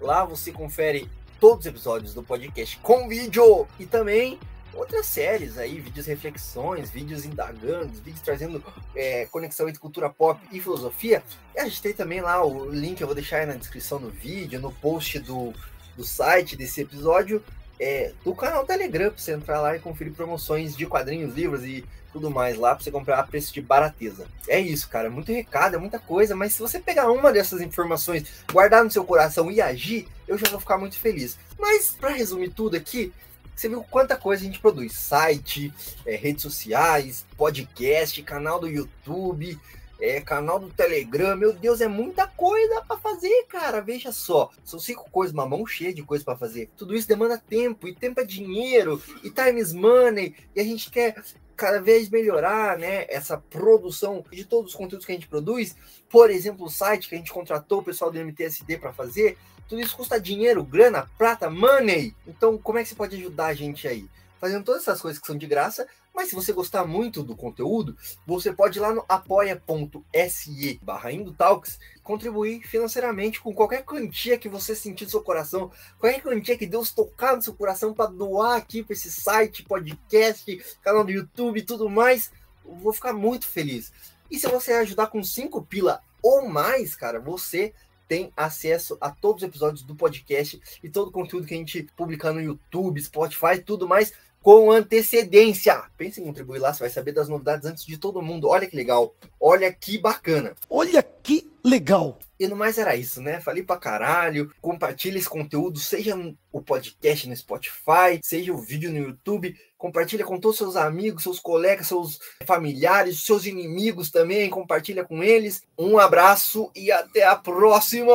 Lá você confere todos os episódios do podcast com vídeo e também outras séries aí, vídeos reflexões, vídeos indagando, vídeos trazendo é, conexão entre cultura pop e filosofia. E a gente tem também lá o link, eu vou deixar aí na descrição do vídeo, no post do, do site desse episódio, é, do canal Telegram, pra você entrar lá e conferir promoções de quadrinhos, livros e tudo mais lá, pra você comprar a preço de barateza. É isso, cara, muito recado, é muita coisa, mas se você pegar uma dessas informações, guardar no seu coração e agir, eu já vou ficar muito feliz. Mas, para resumir tudo aqui, você viu quanta coisa a gente produz: site, é, redes sociais, podcast, canal do YouTube, é, canal do Telegram. Meu Deus, é muita coisa para fazer, cara. Veja só, são cinco coisas, uma mão cheia de coisa para fazer. Tudo isso demanda tempo, e tempo é dinheiro, e time is money, e a gente quer cada vez melhorar né, essa produção de todos os conteúdos que a gente produz. Por exemplo, o site que a gente contratou o pessoal do MTSD para fazer. Tudo isso custa dinheiro, grana, prata, money. Então, como é que você pode ajudar a gente aí? Fazendo todas essas coisas que são de graça, mas se você gostar muito do conteúdo, você pode ir lá no apoia.se barra Talks contribuir financeiramente com qualquer quantia que você sentir no seu coração, qualquer quantia que Deus tocar no seu coração para doar aqui para esse site, podcast, canal do YouTube e tudo mais, eu vou ficar muito feliz. E se você ajudar com 5 pila ou mais, cara, você tem acesso a todos os episódios do podcast e todo o conteúdo que a gente publica no YouTube, Spotify, tudo mais com antecedência. Pense em contribuir lá, você vai saber das novidades antes de todo mundo. Olha que legal. Olha que bacana. Olha que legal. E no mais era isso, né? Falei pra caralho. Compartilha esse conteúdo, seja o podcast no Spotify, seja o vídeo no YouTube. Compartilha com todos os seus amigos, seus colegas, seus familiares, seus inimigos também. Compartilha com eles. Um abraço e até a próxima!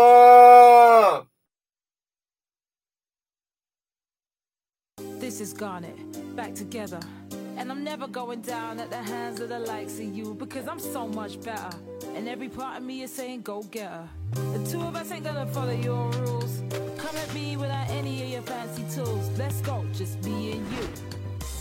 This is Garnet, eh? back together. And I'm never going down at the hands of the likes of you because I'm so much better. And every part of me is saying, go get her. The two of us ain't gonna follow your rules. Come at me without any of your fancy tools. Let's go, just me and you.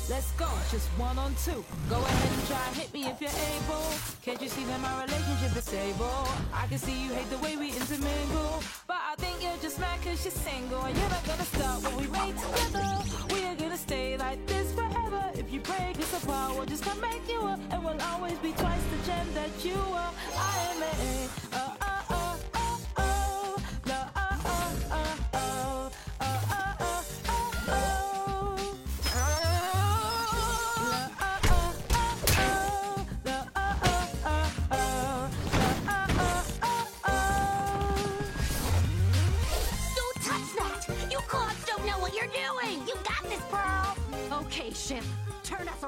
Let's go, just one on two. Go ahead and try and hit me if you're able. Can't you see that my relationship is stable? I can see you hate the way we intermingle. But I think you're just mad cause you're single. And you're not gonna stop when we made together. We stay like this forever. If you break us apart, we'll just come make you up. And we'll always be twice the gem that you are. I am a, uh, uh, uh,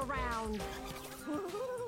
around.